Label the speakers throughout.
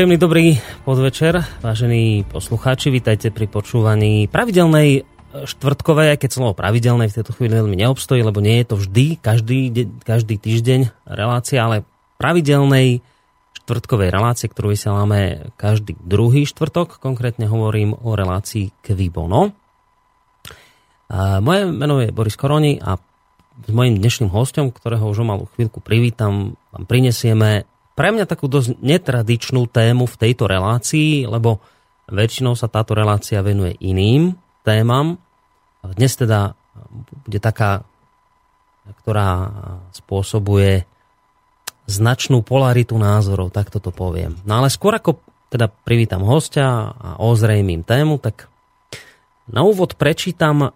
Speaker 1: Príjemný dobrý podvečer, vážení poslucháči, vítajte pri počúvaní pravidelnej štvrtkovej, aj keď slovo pravidelnej v tejto chvíli veľmi neobstojí, lebo nie je to vždy, každý, každý týždeň relácia, ale pravidelnej štvrtkovej relácie, ktorú vysielame každý druhý štvrtok. Konkrétne hovorím o relácii Kvibono. Moje meno je Boris Koroni a s mojim dnešným hostom, ktorého už o malú chvíľku privítam, vám prinesieme pre mňa takú dosť netradičnú tému v tejto relácii, lebo väčšinou sa táto relácia venuje iným témam. Dnes teda bude taká, ktorá spôsobuje značnú polaritu názorov, tak toto poviem. No ale skôr ako teda privítam hostia a ozrejmím tému, tak na úvod prečítam eh,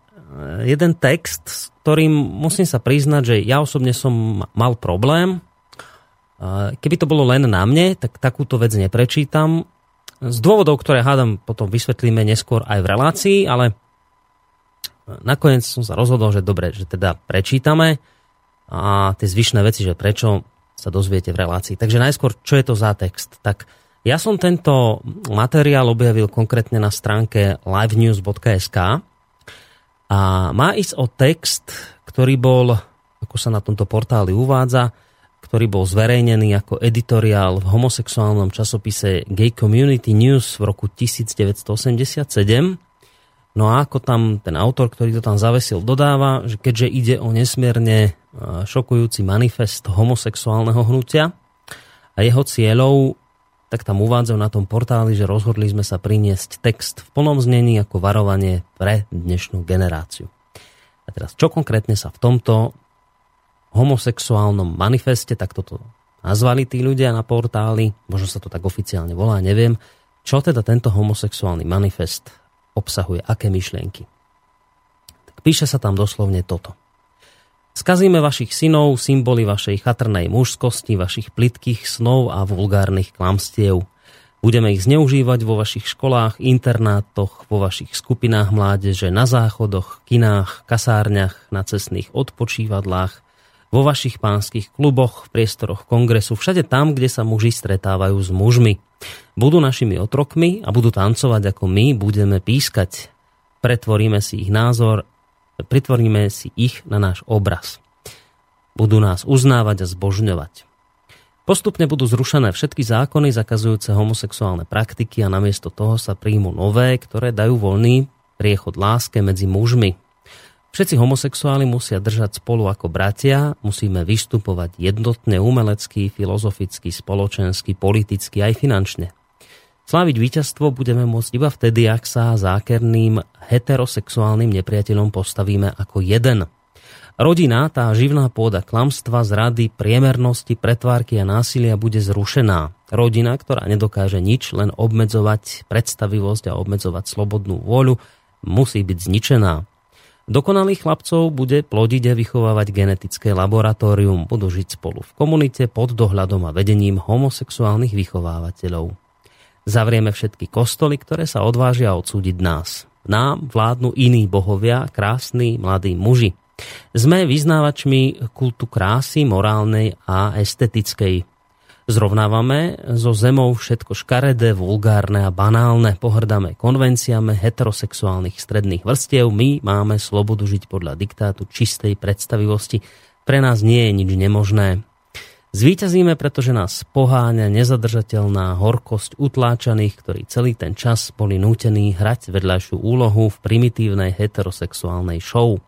Speaker 1: jeden text, s ktorým musím sa priznať, že ja osobne som mal problém. Keby to bolo len na mne, tak takúto vec neprečítam z dôvodov, ktoré hádam potom vysvetlíme neskôr aj v relácii, ale nakoniec som sa rozhodol, že dobre, že teda prečítame a tie zvyšné veci, že prečo sa dozviete v relácii. Takže najskôr, čo je to za text? Tak ja som tento materiál objavil konkrétne na stránke livenews.sk a má ísť o text, ktorý bol, ako sa na tomto portáli uvádza, ktorý bol zverejnený ako editoriál v homosexuálnom časopise Gay Community News v roku 1987. No a ako tam ten autor, ktorý to tam zavesil, dodáva, že keďže ide o nesmierne e, šokujúci manifest homosexuálneho hnutia a jeho cieľov, tak tam uvádzajú na tom portáli, že rozhodli sme sa priniesť text v plnom znení ako varovanie pre dnešnú generáciu. A teraz, čo konkrétne sa v tomto homosexuálnom manifeste, tak toto nazvali tí ľudia na portáli, možno sa to tak oficiálne volá, neviem, čo teda tento homosexuálny manifest obsahuje, aké myšlienky. Tak píše sa tam doslovne toto. Skazíme vašich synov, symboly vašej chatrnej mužskosti, vašich plitkých snov a vulgárnych klamstiev. Budeme ich zneužívať vo vašich školách, internátoch, vo vašich skupinách mládeže, na záchodoch, kinách, kasárniach, na cestných odpočívadlách, vo vašich pánskych kluboch, v priestoroch kongresu, všade tam, kde sa muži stretávajú s mužmi. Budú našimi otrokmi a budú tancovať ako my, budeme pískať. Pretvoríme si ich názor, pritvoríme si ich na náš obraz. Budú nás uznávať a zbožňovať. Postupne budú zrušené všetky zákony zakazujúce homosexuálne praktiky a namiesto toho sa príjmu nové, ktoré dajú voľný priechod láske medzi mužmi. Všetci homosexuáli musia držať spolu ako bratia, musíme vystupovať jednotne umelecky, filozoficky, spoločensky, politicky aj finančne. Sláviť víťazstvo budeme môcť iba vtedy, ak sa zákerným heterosexuálnym nepriateľom postavíme ako jeden. Rodina, tá živná pôda klamstva, zrady, priemernosti, pretvárky a násilia bude zrušená. Rodina, ktorá nedokáže nič, len obmedzovať predstavivosť a obmedzovať slobodnú vôľu, musí byť zničená. Dokonalých chlapcov bude plodiť a vychovávať genetické laboratórium, budú žiť spolu v komunite pod dohľadom a vedením homosexuálnych vychovávateľov. Zavrieme všetky kostoly, ktoré sa odvážia odsúdiť nás. Nám vládnu iní bohovia, krásni mladí muži. Sme vyznávačmi kultu krásy, morálnej a estetickej. Zrovnávame so zemou všetko škaredé, vulgárne a banálne, pohrdáme konvenciami heterosexuálnych stredných vrstiev, my máme slobodu žiť podľa diktátu čistej predstavivosti. Pre nás nie je nič nemožné. Zvíťazíme, pretože nás poháňa nezadržateľná horkosť utláčaných, ktorí celý ten čas boli nútení hrať vedľajšiu úlohu v primitívnej heterosexuálnej show.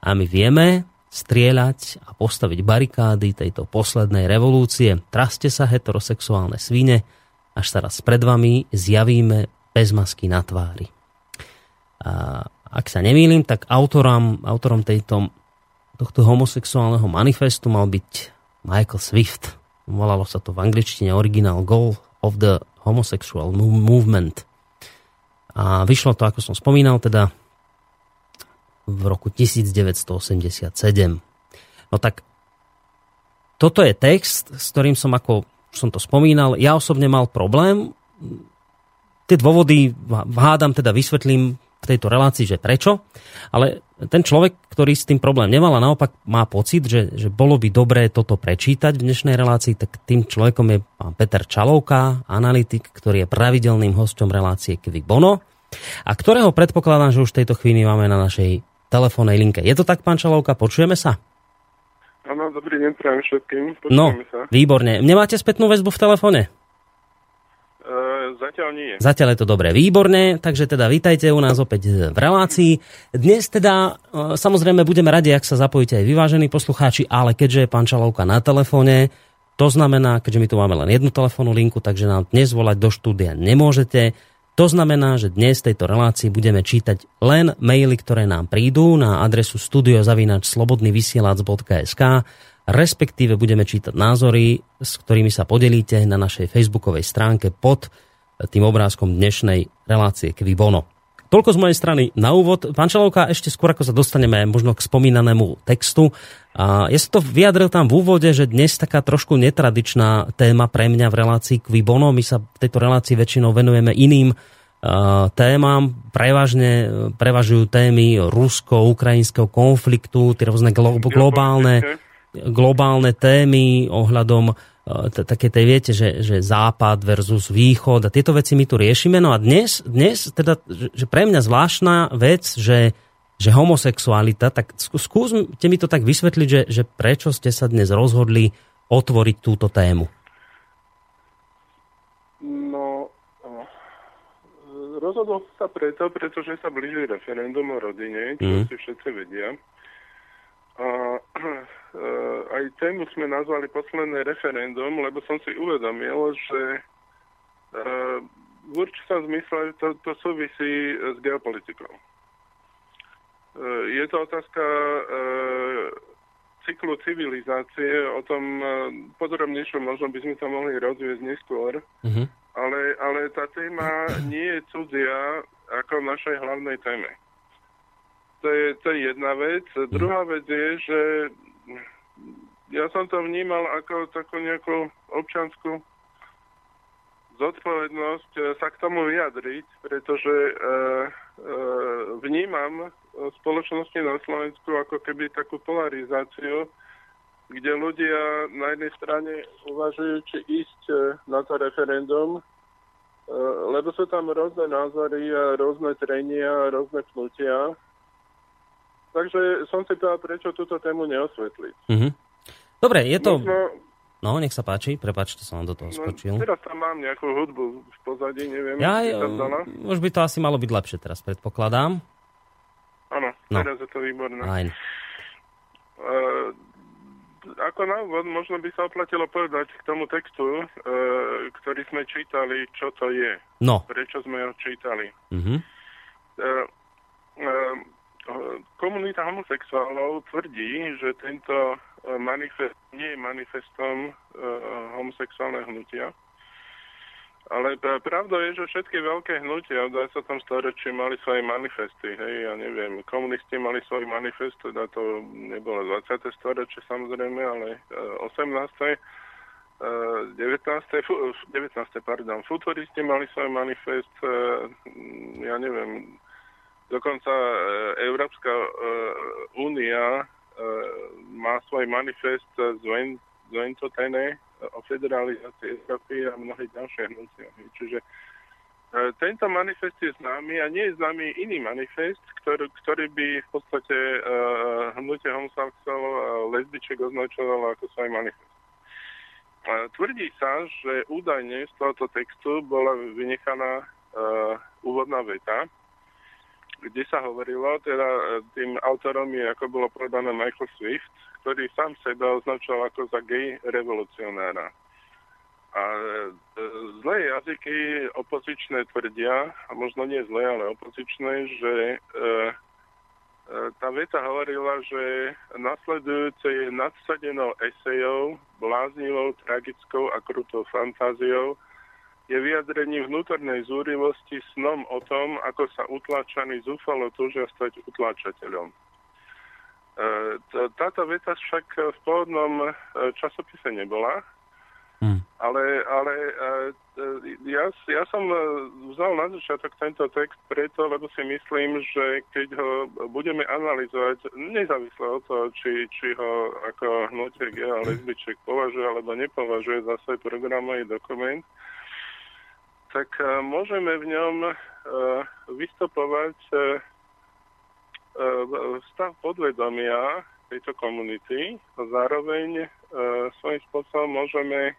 Speaker 1: A my vieme, strieľať a postaviť barikády tejto poslednej revolúcie. Traste sa heterosexuálne svine, až sa raz pred vami zjavíme bez masky na tvári. A ak sa nemýlim, tak autorom, autorom tejto, tohto homosexuálneho manifestu mal byť Michael Swift. Volalo sa to v angličtine Original Goal of the Homosexual Movement. A vyšlo to, ako som spomínal, teda v roku 1987. No tak toto je text, s ktorým som, ako som to spomínal, ja osobne mal problém. Tie dôvody hádam, teda vysvetlím v tejto relácii, že prečo, ale ten človek, ktorý s tým problém nemal a naopak má pocit, že, že bolo by dobré toto prečítať v dnešnej relácii, tak tým človekom je pán Peter Čalovka, analytik, ktorý je pravidelným hostom relácie Kvik Bono a ktorého predpokladám, že už v tejto chvíli máme na našej telefónnej linke. Je to tak, pán Čalovka, počujeme sa?
Speaker 2: Áno, dobrý deň, prajem všetkým.
Speaker 1: Počujeme no, sa. výborne. Nemáte spätnú väzbu v telefóne?
Speaker 2: Zatiaľ nie.
Speaker 1: Zatiaľ je to dobre, výborne, takže teda vítajte u nás opäť v relácii. Dnes teda e, samozrejme budeme radi, ak sa zapojíte aj vyvážení poslucháči, ale keďže je pán Čalovka na telefóne, to znamená, keďže my tu máme len jednu telefónnu linku, takže nám dnes volať do štúdia nemôžete. To znamená, že dnes v tejto relácii budeme čítať len maily, ktoré nám prídu na adresu studiozavinačslobodnyvysielac.sk respektíve budeme čítať názory, s ktorými sa podelíte na našej facebookovej stránke pod tým obrázkom dnešnej relácie Kvi Bono. Toľko z mojej strany na úvod. Pán Čelovka, ešte skôr ako sa dostaneme možno k spomínanému textu. A ja som to vyjadril tam v úvode, že dnes taká trošku netradičná téma pre mňa v relácii Kvi Bono. My sa v tejto relácii väčšinou venujeme iným témam. Prevažne prevažujú témy rusko-ukrajinského konfliktu, tie rôzne globálne globálne témy ohľadom e, také tej viete, že, že západ versus východ a tieto veci my tu riešime. No a dnes, dnes teda, že pre mňa zvláštna vec, že, že homosexualita, tak skúste mi to tak vysvetliť, že, že prečo ste sa dnes rozhodli otvoriť túto tému.
Speaker 2: No, rozhodol sa preto, pretože sa blíži referendum o rodine, čo mm. si všetci vedia. Aj tému sme nazvali posledné referendum, lebo som si uvedomil, že v určitom zmysle to, to súvisí s geopolitikou. Eh, je to otázka cyklu civilizácie, o tom podrobnejšie možno by sme to mohli rozvieť neskôr, uh-huh. ale, ale tá téma nie je cudzia ako v našej hlavnej téme. To je, to je jedna vec. Druhá vec je, že ja som to vnímal ako takú nejakú občanskú zodpovednosť eh, sa k tomu vyjadriť, pretože e, e, vnímam spoločnosti na Slovensku ako keby takú polarizáciu, kde ľudia na jednej strane uvažujú, či ísť na to referendum, e, lebo sú tam rôzne názory a rôzne trenia a rôzne pnutia. Takže som si povedal, prečo túto tému neosvetliť. Mm-hmm.
Speaker 1: Dobre, je to... Možno... No, nech sa páči, prepáčte, som vám do toho no, skočil.
Speaker 2: Teraz tam mám nejakú hudbu v pozadí, neviem,
Speaker 1: ja, Už by to asi malo byť lepšie teraz, predpokladám.
Speaker 2: Áno, no. teraz je to výborné. Ajn. Uh, ako na úvod, možno by sa oplatilo povedať k tomu textu, uh, ktorý sme čítali, čo to je.
Speaker 1: No.
Speaker 2: Prečo sme ho čítali. Uh-huh. Uh, uh, komunita homosexuálov tvrdí, že tento e, manifest nie je manifestom uh, homosexuálneho hnutia. Ale pravda je, že všetky veľké hnutia v 20. storočí mali svoje manifesty. Hej, ja neviem, komunisti mali svoj manifest, teda to nebolo 20. storočie samozrejme, ale 18. 19. 19. pardon, futuristi mali svoj manifest, ja neviem, Dokonca e, Európska e, únia e, má svoj manifest z Ventotene o federalizácii Európy a mnohé ďalšie hnutia. Čiže tento manifest je známy a nie je známy iný manifest, ktorý, ktorý by v podstate uh, hnutie homosexuálov a lesbiček označovalo ako svoj manifest. Tvrdí sa, že údajne z tohoto textu bola vynechaná uh, úvodná veta, kde sa hovorilo, teda e, tým autorom je, ako bolo povedané, Michael Swift, ktorý sám seba označoval ako za gay revolucionára. A e, zlé jazyky opozičné tvrdia, a možno nie zlé, ale opozičné, že e, e, tá veta hovorila, že nasledujúce je nadsadenou esejou, bláznivou, tragickou a krutou fantáziou, je vyjadrením vnútornej zúrivosti snom o tom, ako sa utláčaní zúfalo túžia stať utláčateľom. E, táto veta však v pôvodnom e, časopise nebola. Hmm. Ale, ale ja, ja som vzal na začiatok tento text preto, lebo si myslím, že keď ho budeme analyzovať, nezávisle od toho, či, či ho ako hnutie G a lesbiček považuje alebo nepovažuje za svoj programový dokument, tak môžeme v ňom vystupovať stav podvedomia tejto komunity a zároveň svojím spôsobom môžeme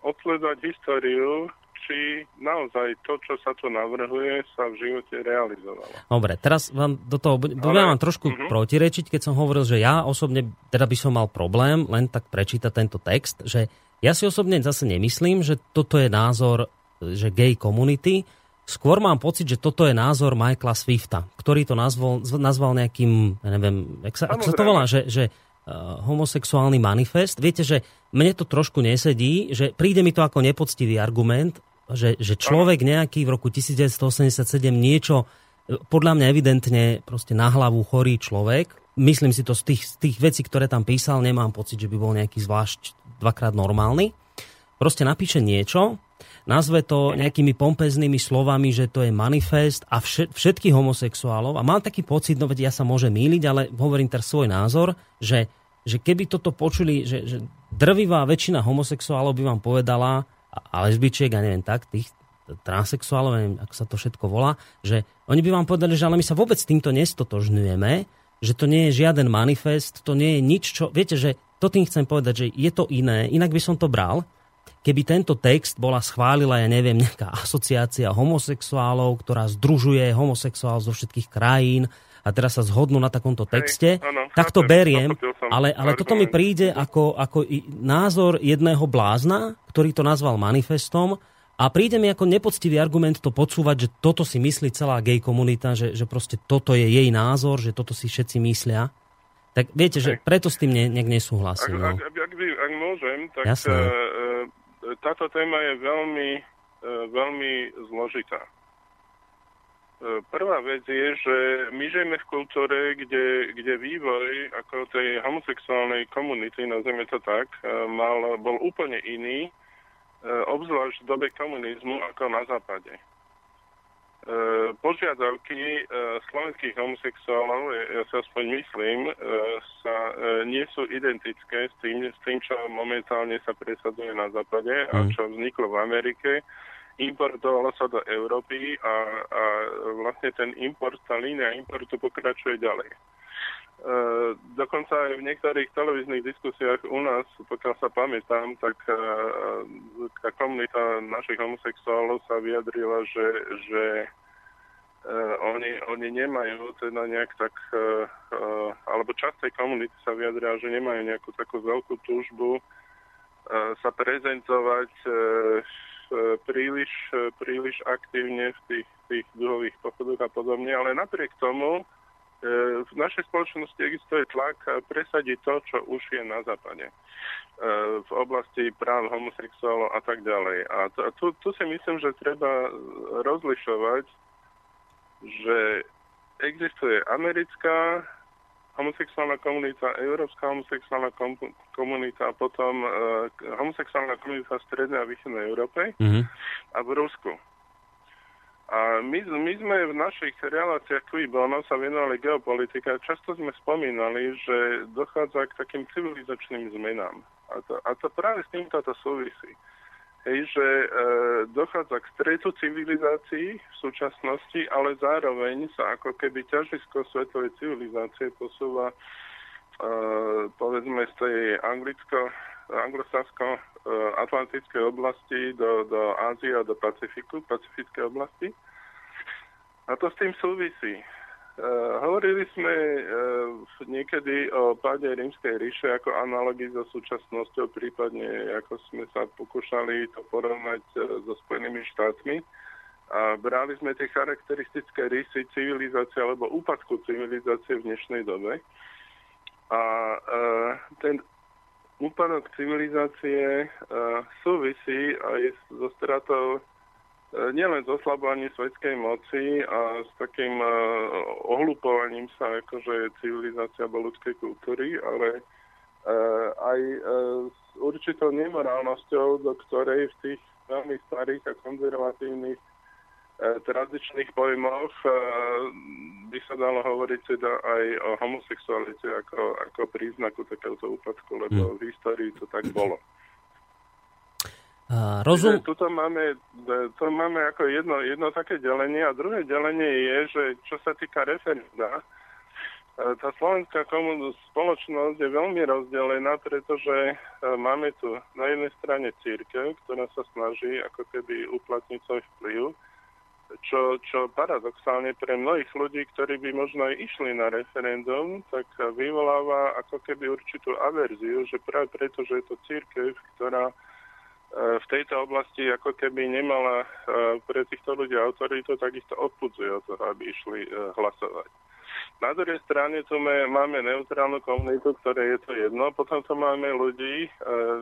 Speaker 2: odsledovať históriu, či naozaj to, čo sa tu navrhuje, sa v živote realizovalo.
Speaker 1: Dobre, teraz vám do toho budem Ale... vám trošku uh-huh. protirečiť, keď som hovoril, že ja osobne teda by som mal problém len tak prečítať tento text, že ja si osobne zase nemyslím, že toto je názor že gay community, skôr mám pocit, že toto je názor Michaela Swifta, ktorý to nazval, nazval nejakým, ja neviem, ak sa, ak sa to volá, že, že uh, homosexuálny manifest. Viete, že mne to trošku nesedí, že príde mi to ako nepoctivý argument, že, že človek nejaký v roku 1987 niečo, eh, podľa mňa evidentne proste na hlavu chorý človek, myslím si to z tých, z tých vecí, ktoré tam písal, nemám pocit, že by bol nejaký zvlášť dvakrát normálny. Proste napíše niečo, nazve to nejakými pompeznými slovami, že to je manifest a všetkých homosexuálov. A mám taký pocit, no veď ja sa môžem míliť, ale hovorím teraz svoj názor, že, že keby toto počuli, že, že drvivá väčšina homosexuálov by vám povedala, a lesbičiek, a neviem tak, tých transexuálov, neviem, ako sa to všetko volá, že oni by vám povedali, že ale my sa vôbec týmto nestotožňujeme, že to nie je žiaden manifest, to nie je nič, čo... Viete, že to tým chcem povedať, že je to iné, inak by som to bral, keby tento text bola schválila, ja neviem, nejaká asociácia homosexuálov, ktorá združuje homosexuál zo všetkých krajín a teraz sa zhodnú na takomto texte, Hej, ano, tak to beriem, ale, ale toto mi príde ako, ako názor jedného blázna, ktorý to nazval manifestom a príde mi ako nepoctivý argument to podsúvať, že toto si myslí celá gay komunita, že, že proste toto je jej názor, že toto si všetci myslia. Tak viete, že preto s tým ne, nejak nesúhlasím.
Speaker 2: Ak, no. ak, ak, by, ak môžem, tak Jasné. Uh, táto téma je veľmi, uh, veľmi zložitá. Prvá vec je, že my žijeme v kultúre, kde, kde vývoj ako tej homosexuálnej komunity, nazveme to tak, mal, bol úplne iný, obzvlášť v dobe komunizmu ako na západe. E, požiadavky e, slovenských homosexuálov, ja sa aspoň myslím, e, sa nie sú identické s tým, s tým, čo momentálne sa presaduje na západe a mhm. čo vzniklo v Amerike. Importovalo sa do Európy a, a vlastne ten import, tá línia importu pokračuje ďalej. Uh, dokonca aj v niektorých televíznych diskusiách u nás, pokiaľ sa pamätám, tak uh, tá komunita našich homosexuálov sa vyjadrila, že, že uh, oni, oni nemajú teda nejak tak, alebo časť tej komunity sa vyjadrila, že nemajú nejakú takú veľkú túžbu sa prezentovať príliš, príliš aktívne v tých, tých duhových pochodoch a podobne, ale napriek tomu E, v našej spoločnosti existuje tlak presadiť to, čo už je na západe e, v oblasti práv homosexuálov a tak ďalej. A tu, tu si myslím, že treba rozlišovať, že existuje americká homosexuálna komunita, európska homosexuálna komunita a potom uh, homosexuálna komunita v Strednej a Východnej Európe mm-hmm. a v Rusku. A my, my sme v našich reláciách Kui Bono sa venovali geopolitike a často sme spomínali, že dochádza k takým civilizačným zmenám. A to, a to práve s týmto to súvisí. Hej, že e, dochádza k stretu civilizácií v súčasnosti, ale zároveň sa ako keby ťažisko svetovej civilizácie posúva e, povedzme z tej anglicko anglosasko-atlantickej oblasti do, do Ázie a do Pacifiku, pacifickej oblasti. A to s tým súvisí. Uh, hovorili sme uh, niekedy o páde rímskej ríše ako analogii so súčasnosťou, prípadne ako sme sa pokúšali to porovnať uh, so Spojenými štátmi. A brali sme tie charakteristické rysy civilizácie alebo úpadku civilizácie v dnešnej dobe. A uh, ten úpadok civilizácie uh, súvisí aj so stratou uh, nielen s oslabovaním svetskej moci a s takým uh, ohlupovaním sa, akože civilizácia alebo ľudskej kultúry, ale aj s určitou nemorálnosťou, do ktorej v tých veľmi starých a konzervatívnych tradičných pojmoch by sa dalo hovoriť teda aj o homosexualite ako, ako príznaku takéhoto úpadku, lebo hmm. v histórii to tak bolo.
Speaker 1: Uh, rozum...
Speaker 2: Tuto máme, to máme ako jedno, jedno také delenie a druhé delenie je, že čo sa týka referenda, e, tá slovenská spoločnosť je veľmi rozdelená, pretože e, máme tu na jednej strane církev, ktorá sa snaží ako keby uplatniť svoj vplyv, čo, čo paradoxálne pre mnohých ľudí, ktorí by možno aj išli na referendum, tak vyvoláva ako keby určitú averziu, že práve preto, že je to církev, ktorá E, v tejto oblasti ako keby nemala e, pre týchto ľudí autoritu, tak ich to odpudzuje od toho, aby išli e, hlasovať. Na druhej strane tu máme neutrálnu komunitu, ktoré je to jedno. Potom tu máme ľudí,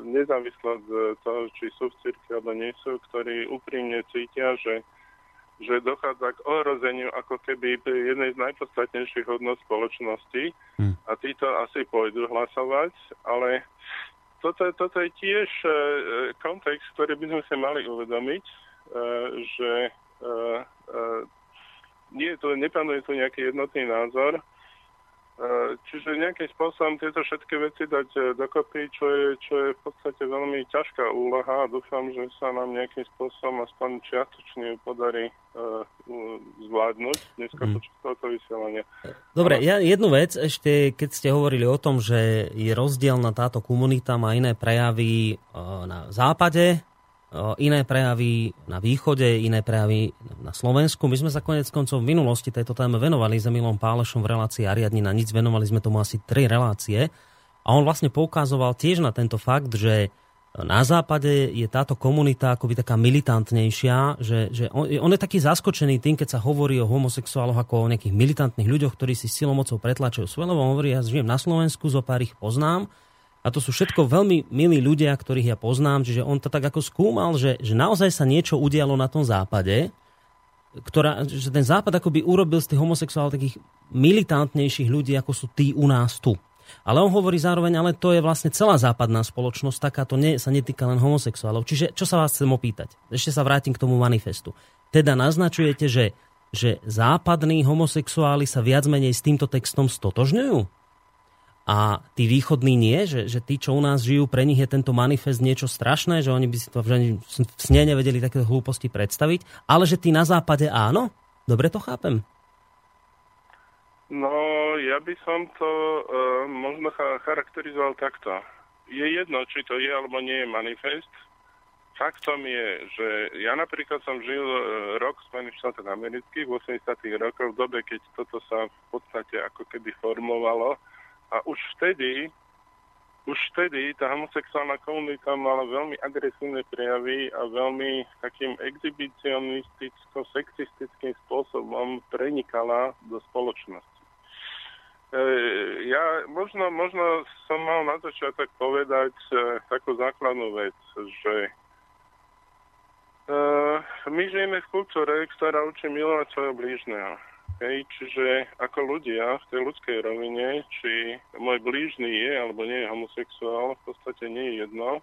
Speaker 2: nezávislo od toho, či sú v cirkvi alebo nie sú, ktorí úprimne cítia, že, že dochádza k ohrozeniu ako keby jednej z najpodstatnejších hodnot spoločnosti hmm. a títo asi pôjdu hlasovať, ale toto, toto je tiež e, kontext, ktorý by sme sa mali uvedomiť, e, že e, e, nie je to, nepanuje tu nejaký jednotný názor, čiže nejakým spôsobom tieto všetky veci dať e, dokopy, čo je, čo je v podstate veľmi ťažká úloha a dúfam, že sa nám nejakým spôsobom aspoň čiastočne podarí uh, zvládnuť dneska mm. počas tohoto vysielania.
Speaker 1: Dobre, ja jednu vec ešte, keď ste hovorili o tom, že je rozdiel na táto komunita, má iné prejavy uh, na západe, iné prejavy na východe, iné prejavy na Slovensku. My sme sa konec koncov v minulosti tejto téme venovali za Milom Pálešom v relácii Ariadni na nic. Venovali sme tomu asi tri relácie. A on vlastne poukazoval tiež na tento fakt, že na západe je táto komunita akoby taká militantnejšia, že, že on, on je taký zaskočený tým, keď sa hovorí o homosexuáloch ako o nejakých militantných ľuďoch, ktorí si silomocou pretlačujú svoje, lebo on hovorí, ja žijem na Slovensku, zo pár ich poznám, a to sú všetko veľmi milí ľudia, ktorých ja poznám, čiže on to tak ako skúmal, že, že naozaj sa niečo udialo na tom západe, ktorá, že ten západ akoby urobil z tých homosexuálov takých militantnejších ľudí, ako sú tí u nás tu. Ale on hovorí zároveň, ale to je vlastne celá západná spoločnosť, taká to nie, sa netýka len homosexuálov. Čiže čo sa vás chcem opýtať? Ešte sa vrátim k tomu manifestu. Teda naznačujete, že, že západní homosexuáli sa viac menej s týmto textom stotožňujú? A tí východní nie, že, že tí, čo u nás žijú, pre nich je tento manifest niečo strašné, že oni by si to v sne nevedeli také hlúposti predstaviť, ale že tí na západe áno? Dobre to chápem?
Speaker 2: No, ja by som to uh, možno charakterizoval takto. Je jedno, či to je alebo nie je manifest. Faktom je, že ja napríklad som žil uh, rok v Spojených štátoch amerických v 80 rokoch, v dobe, keď toto sa v podstate ako keby formovalo a už vtedy, už vtedy tá homosexuálna komunita mala veľmi agresívne prejavy a veľmi takým exhibicionisticko-sexistickým spôsobom prenikala do spoločnosti. E, ja možno, možno som mal na začiatok povedať e, takú základnú vec, že e, my žijeme v kultúre, ktorá učí milovať svojho blížneho. Hej, čiže ako ľudia v tej ľudskej rovine, či môj blížny je alebo nie je homosexuál, v podstate nie je jedno. E,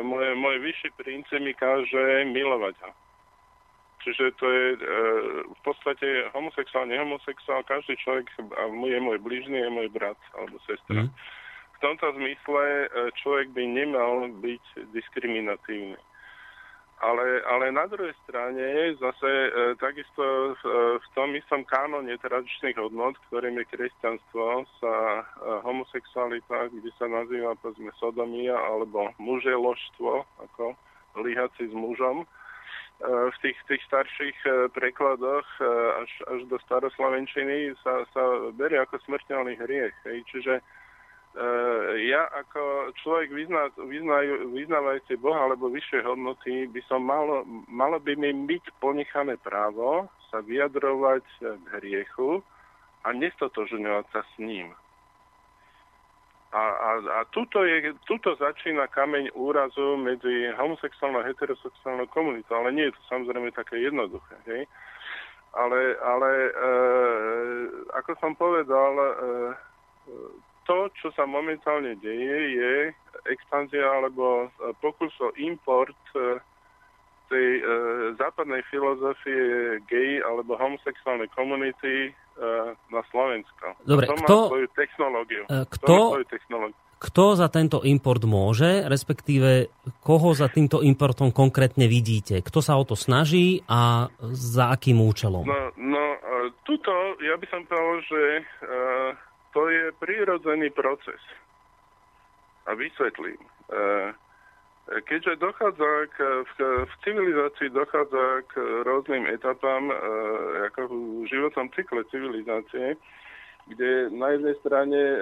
Speaker 2: moje, môj vyšší princíp mi káže milovať ho. Čiže to je e, v podstate homosexuál, nehomosexuál, každý človek je môj blížny, je môj brat alebo sestra. Mm. V tomto zmysle e, človek by nemal byť diskriminatívny. Ale, ale na druhej strane zase e, takisto e, v tom istom kánone tradičných hodnot, ktorým je kresťanstvo, sa e, homosexualita, kde sa nazýva povedzme sodomia alebo muželožstvo, ako líhaci s mužom, e, v tých, tých starších e, prekladoch e, až, až do staroslovenčiny sa, sa berie ako smrteľný hriech. Hej. Čiže ja ako človek vyzna, vyznajú, vyznávajúci Boha alebo vyššie hodnoty by som malo, malo by mi byť ponechané právo sa vyjadrovať k hriechu a nestotožňovať sa s ním. A, a, a tuto, je, tuto začína kameň úrazu medzi homosexuálnou a heterosexuálnou komunitou, ale nie je to samozrejme také jednoduché. Hej? Ale, ale e, ako som povedal, e, to, čo sa momentálne deje, je expanzia alebo pokus o import tej e, západnej filozofie gay alebo homosexuálnej komunity e, na Slovensko.
Speaker 1: Dobre,
Speaker 2: to
Speaker 1: kto,
Speaker 2: má svoju technológiu.
Speaker 1: E, kto, svoju technológiu. kto za tento import môže, respektíve koho za týmto importom konkrétne vidíte? Kto sa o to snaží a za akým účelom?
Speaker 2: No, no e, tuto ja by som povedal, že e, to je prírodzený proces. A vysvetlím. E, Keďže dochádza k, v, v civilizácii dochádza k rôznym etapám, e, ako v životnom cykle civilizácie, kde na jednej strane e,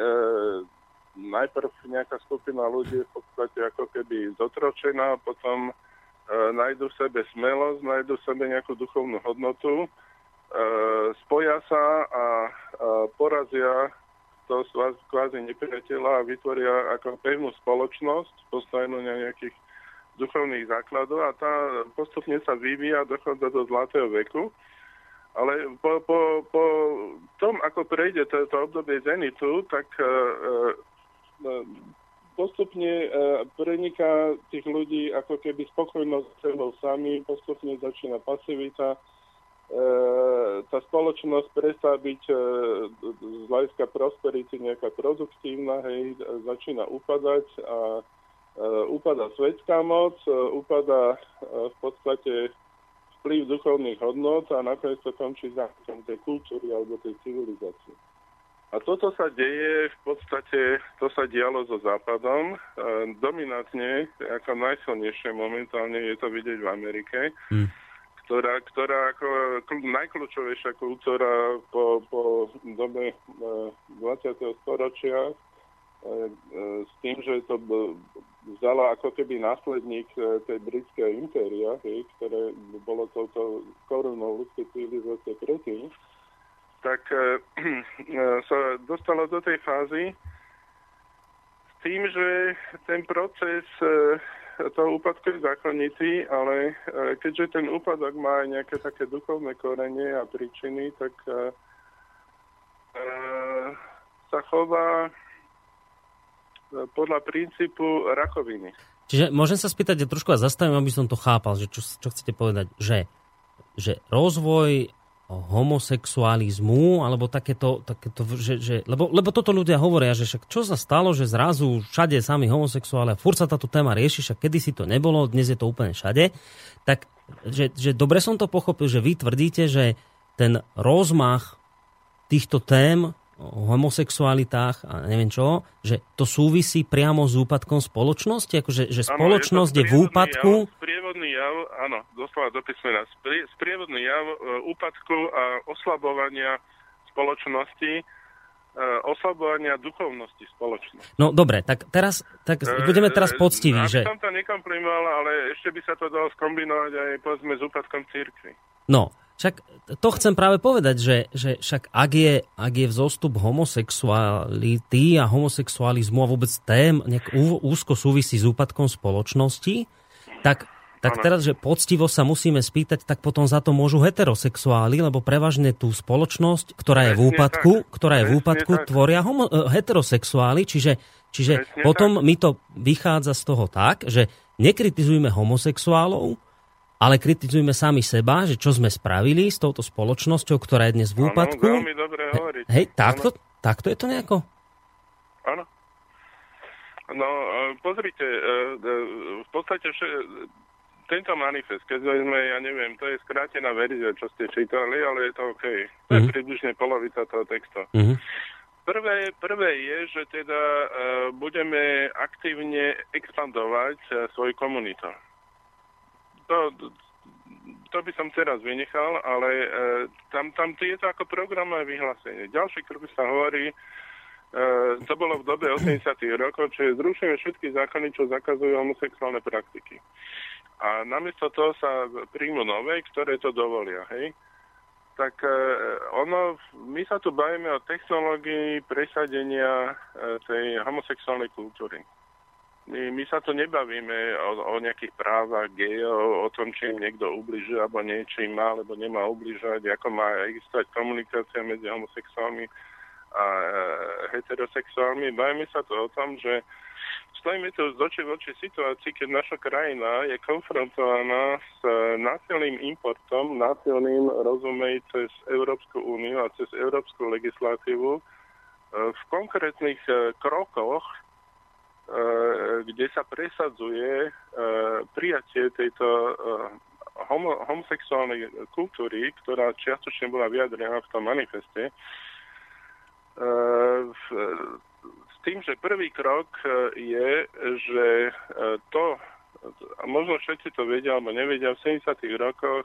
Speaker 2: najprv nejaká skupina ľudí je v podstate ako keby zotročená, potom e, nájdu v sebe smelosť, nájdu v sebe nejakú duchovnú hodnotu, e, spoja sa a porazia to kvázi nepriateľa a vytvoria ako pevnú spoločnosť postavenú na nejakých duchovných základov a tá postupne sa vyvíja, dochádza do zlatého veku. Ale po, po, po tom, ako prejde toto obdobie zenitu, tak uh, uh, postupne uh, preniká tých ľudí ako keby spokojnosť s sebou sami, postupne začína pasivita, tá spoločnosť prestá byť z hľadiska prosperity nejaká produktívna, hej, začína upadať a upada svetská moc, upada v podstate vplyv duchovných hodnot a nakoniec to končí záchom tej kultúry alebo tej civilizácie. A toto sa deje v podstate, to sa dialo so Západom. Dominantne, ako najsilnejšie momentálne je to vidieť v Amerike. Hmm ktorá, ktorá ako najkľúčovejšia kultúra po, po dobe 20. E, storočia e, e, s tým, že to vzala ako keby následník tej britskej impéria, ktoré bolo touto korunou ľudskej civilizácie predtým, tak sa dostalo do tej fázy s tým, že ten proces toho úpadku je zákonitý, ale e, keďže ten úpadok má aj nejaké také duchovné korenie a príčiny, tak e, e, sa chová podľa princípu rakoviny.
Speaker 1: Čiže môžem sa spýtať, ja trošku a zastavím, aby som to chápal, že čo, čo chcete povedať, že, že rozvoj homosexualizmu, alebo takéto, takéto že, že, lebo, lebo toto ľudia hovoria, že však čo sa stalo, že zrazu všade sami homosexuáli a furt sa táto téma rieši, však kedysi to nebolo, dnes je to úplne všade, tak že, že dobre som to pochopil, že vy tvrdíte, že ten rozmach týchto tém homosexualitách a neviem čo, že to súvisí priamo s úpadkom spoločnosti? Akože, že spoločnosť ano, je, je v úpadku?
Speaker 2: Jav, sprievodný jav, áno, doslova do písmena. Sprievodný jav e, úpadku a oslabovania spoločnosti e, oslabovania duchovnosti spoločnosti.
Speaker 1: No dobre, tak teraz tak e, budeme teraz poctiví,
Speaker 2: e,
Speaker 1: že...
Speaker 2: som to nekomprimoval, ale ešte by sa to dalo skombinovať aj povedzme s úpadkom církvy.
Speaker 1: No, však to chcem práve povedať, že, že však ak je, ak je vzostup homosexuality a homosexualizmu a vôbec tém nejak úzko súvisí s úpadkom spoločnosti, tak, tak teraz, že poctivo sa musíme spýtať, tak potom za to môžu heterosexuáli, lebo prevažne tú spoločnosť, ktorá je v úpadku, ktorá je v úpadku, tvoria homo, eh, heterosexuáli, čiže, čiže potom mi to vychádza z toho tak, že nekritizujme homosexuálov, ale kritizujme sami seba, že čo sme spravili s touto spoločnosťou, ktorá je dnes v úpadku.
Speaker 2: Áno, veľmi dobre hovoriť.
Speaker 1: Hej, takto, takto je to nejako?
Speaker 2: Áno. No, e, pozrite, e, e, v podstate vše, tento manifest, keď sme, ja neviem, to je skrátená verzia, čo ste čítali, ale je to OK. To je mm-hmm. približne polovica toho textu. Mm-hmm. Prvé, prvé je, že teda uh, budeme aktívne expandovať uh, svoju komunitu to, to by som teraz vynechal, ale e, tam, tam je to ako programové vyhlásenie. Ďalší krok sa hovorí, e, to bolo v dobe 80. rokov, čiže zrušíme všetky zákony, čo zakazujú homosexuálne praktiky. A namiesto toho sa príjmu nové, ktoré to dovolia. Hej? Tak e, ono, my sa tu bavíme o technológii presadenia e, tej homosexuálnej kultúry. My, my sa tu nebavíme o, o nejakých právach gejov, o tom, či im niekto ubližuje, alebo niečo im má, alebo nemá ubližovať, ako má existovať komunikácia medzi homosexuálmi a e, heterosexuálmi. Bajme sa to o tom, že stojíme tu z oči v oči situácii, keď naša krajina je konfrontovaná s násilným importom, násilným, rozumej, cez Európsku úniu a cez Európsku legislatívu v konkrétnych krokoch, kde sa presadzuje prijatie tejto homo, homosexuálnej kultúry, ktorá čiastočne bola vyjadrená v tom manifeste, s tým, že prvý krok je, že to, a možno všetci to vedia alebo nevedia, v 70. rokoch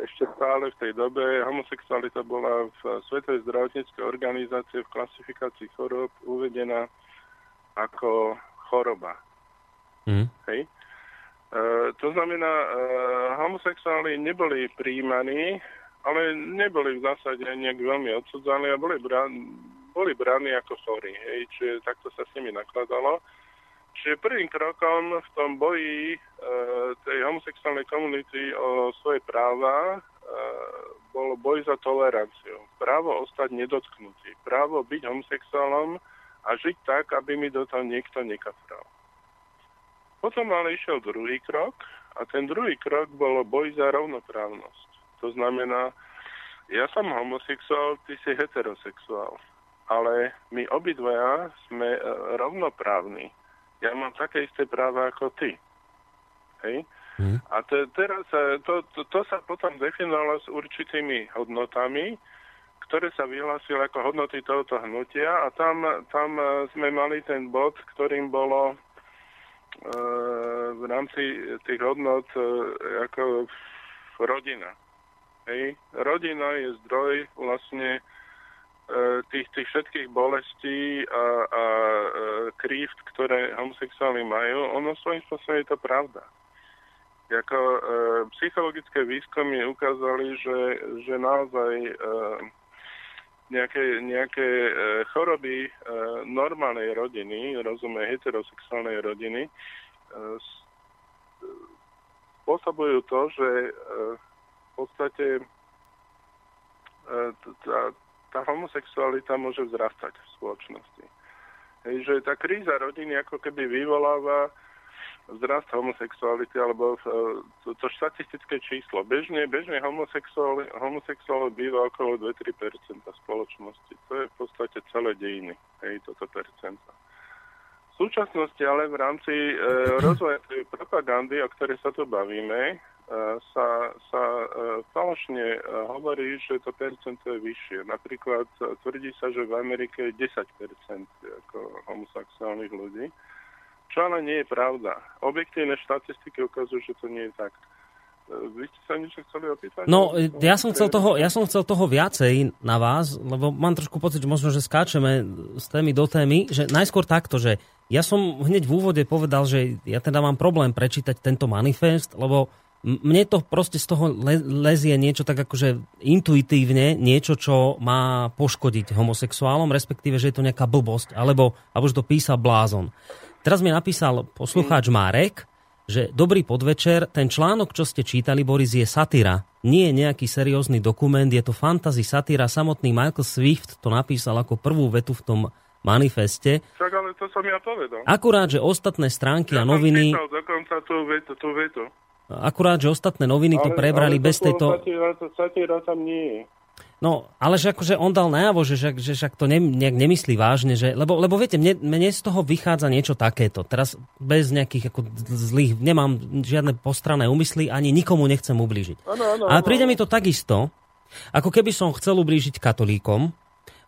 Speaker 2: ešte stále v tej dobe homosexualita bola v Svetovej zdravotníckej organizácie v klasifikácii chorob uvedená ako choroba. Mm. Hej? E, to znamená, e, homosexuáli neboli príjmaní, ale neboli v zásade nejak veľmi odsudzaní a boli, bran, boli braní ako chorí. Hej, čiže takto sa s nimi nakladalo. Čiže prvým krokom v tom boji e, tej homosexuálnej komunity o svoje práva e, bol boj za toleranciu. Právo ostať nedotknutý. Právo byť homosexuálom a žiť tak, aby mi do toho niekto nekafral. Potom ale išiel druhý krok a ten druhý krok bolo boj za rovnoprávnosť. To znamená, ja som homosexuál, ty si heterosexuál. Ale my obidvaja sme e, rovnoprávni. Ja mám také isté práva ako ty. Hej? Mm. A te, teraz e, to, to, to sa potom definovalo s určitými hodnotami, ktoré sa vyhlásili ako hodnoty tohoto hnutia a tam, tam e, sme mali ten bod, ktorým bolo v rámci tých hodnot e, ako rodina. Hej. Rodina je zdroj vlastne e, tých, tých všetkých bolestí a, a e, krív, ktoré homosexuáli majú. Ono svojím spôsobom je to pravda. Jako, e, psychologické výskumy ukázali, že, že naozaj e, nejaké, nejaké e, choroby e, normálnej rodiny, rozumie heterosexuálnej rodiny, e, spôsobujú to, že e, v podstate e, tá, tá homosexualita môže vzrastať v spoločnosti. Hej, že tá kríza rodiny ako keby vyvoláva vzrast homosexuality alebo e, to, to štatistické číslo. Bežne, bežne homosexuál, homosexuál býva okolo 2-3% spoločnosti. To je v podstate celé dejiny, hej, toto percento. V súčasnosti ale v rámci e, rozvoja tej propagandy, o ktorej sa tu bavíme, e, sa, sa e, falošne e, hovorí, že to percento je vyššie. Napríklad tvrdí sa, že v Amerike je 10% ako homosexuálnych ľudí. Čo ale nie je pravda. Objektívne štatistiky ukazujú, že to nie je tak. E, vy ste sa niečo chceli opýtať?
Speaker 1: No, ja som, chcel toho, ja som chcel toho viacej na vás, lebo mám trošku pocit, že možno, že skáčeme z témy do témy, že najskôr takto, že ja som hneď v úvode povedal, že ja teda mám problém prečítať tento manifest, lebo mne to proste z toho lezie niečo tak akože intuitívne, niečo, čo má poškodiť homosexuálom, respektíve, že je to nejaká blbosť, alebo, alebo že to písal blázon. Teraz mi napísal poslucháč Márek, že dobrý podvečer, ten článok, čo ste čítali, Boris, je satyra. Nie je nejaký seriózny dokument, je to fantasy satyra. Samotný Michael Swift to napísal ako prvú vetu v tom manifeste.
Speaker 2: Však ale to som ja povedal.
Speaker 1: Akurát, že ostatné stránky ja a noviny...
Speaker 2: Ja dokonca tú vetu, tú vetu.
Speaker 1: Akurát, že ostatné noviny ale, to prebrali ale bez tejto...
Speaker 2: Satyra, satyra tam nie je.
Speaker 1: No, ale že akože on dal najavo, že, že, že však to ne, nejak nemyslí vážne, že, lebo, lebo viete, mne, mne z toho vychádza niečo takéto. Teraz bez nejakých ako zlých, nemám žiadne postrané úmysly, ani nikomu nechcem ublížiť.
Speaker 2: Ano, ano,
Speaker 1: ale príde mi to takisto, ako keby som chcel ublížiť katolíkom,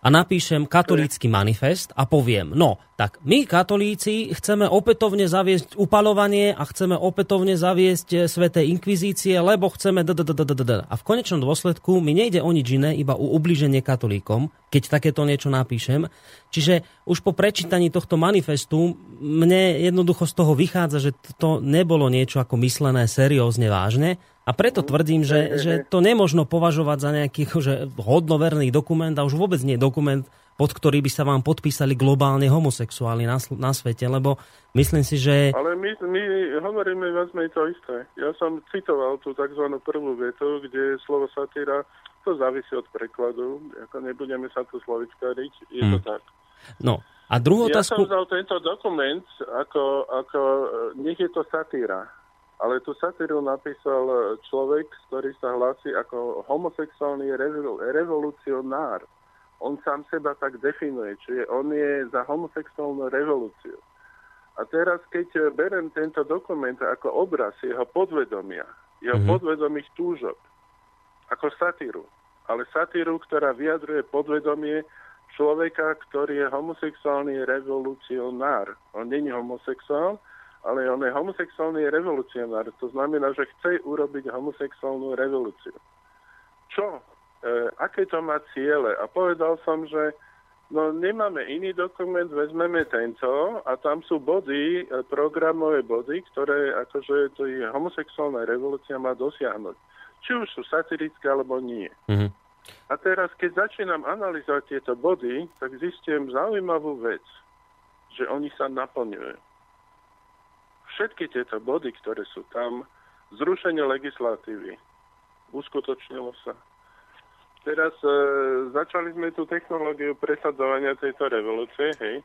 Speaker 1: a napíšem katolícky manifest a poviem, no, tak my katolíci chceme opätovne zaviesť upalovanie a chceme opätovne zaviesť eh, sveté inkvizície, lebo chceme a v konečnom dôsledku mi nejde o nič iné, iba o ubliženie katolíkom, keď takéto niečo napíšem. Čiže už po prečítaní tohto manifestu mne jednoducho z toho vychádza, že to nebolo niečo ako myslené seriózne vážne, a preto tvrdím, že, že to nemožno považovať za nejaký že hodnoverný dokument a už vôbec nie dokument, pod ktorý by sa vám podpísali globálne homosexuáli na, na svete, lebo myslím si, že...
Speaker 2: Ale my, my hovoríme viac to isté. Ja som citoval tú tzv. prvú vetu, kde slovo satíra to závisí od prekladu, ako nebudeme sa tu slovičkáriť, je hmm. to tak.
Speaker 1: No, a druhú
Speaker 2: ja
Speaker 1: otázku...
Speaker 2: som vzal tento dokument, ako, ako, nech je to satíra, ale tú satíru napísal človek, ktorý sa hlási ako homosexuálny revolucionár. On sám seba tak definuje, čiže on je za homosexuálnu revolúciu. A teraz, keď berem tento dokument ako obraz jeho podvedomia, jeho mm-hmm. podvedomých túžob, ako satíru, ale satíru, ktorá vyjadruje podvedomie človeka, ktorý je homosexuálny revolucionár. On není homosexuál, ale on je homosexuálny revolucionár. To znamená, že chce urobiť homosexuálnu revolúciu. Čo? E, aké to má ciele? A povedal som, že No nemáme iný dokument, vezmeme tento a tam sú body, e, programové body, ktoré akože to je homosexuálna revolúcia má dosiahnuť. Či už sú satirické alebo nie. Mm-hmm. A teraz, keď začínam analyzovať tieto body, tak zistím zaujímavú vec, že oni sa naplňujú. Všetky tieto body, ktoré sú tam, zrušenie legislatívy, uskutočnilo sa teraz e, začali sme tú technológiu presadzovania tejto revolúcie, hej.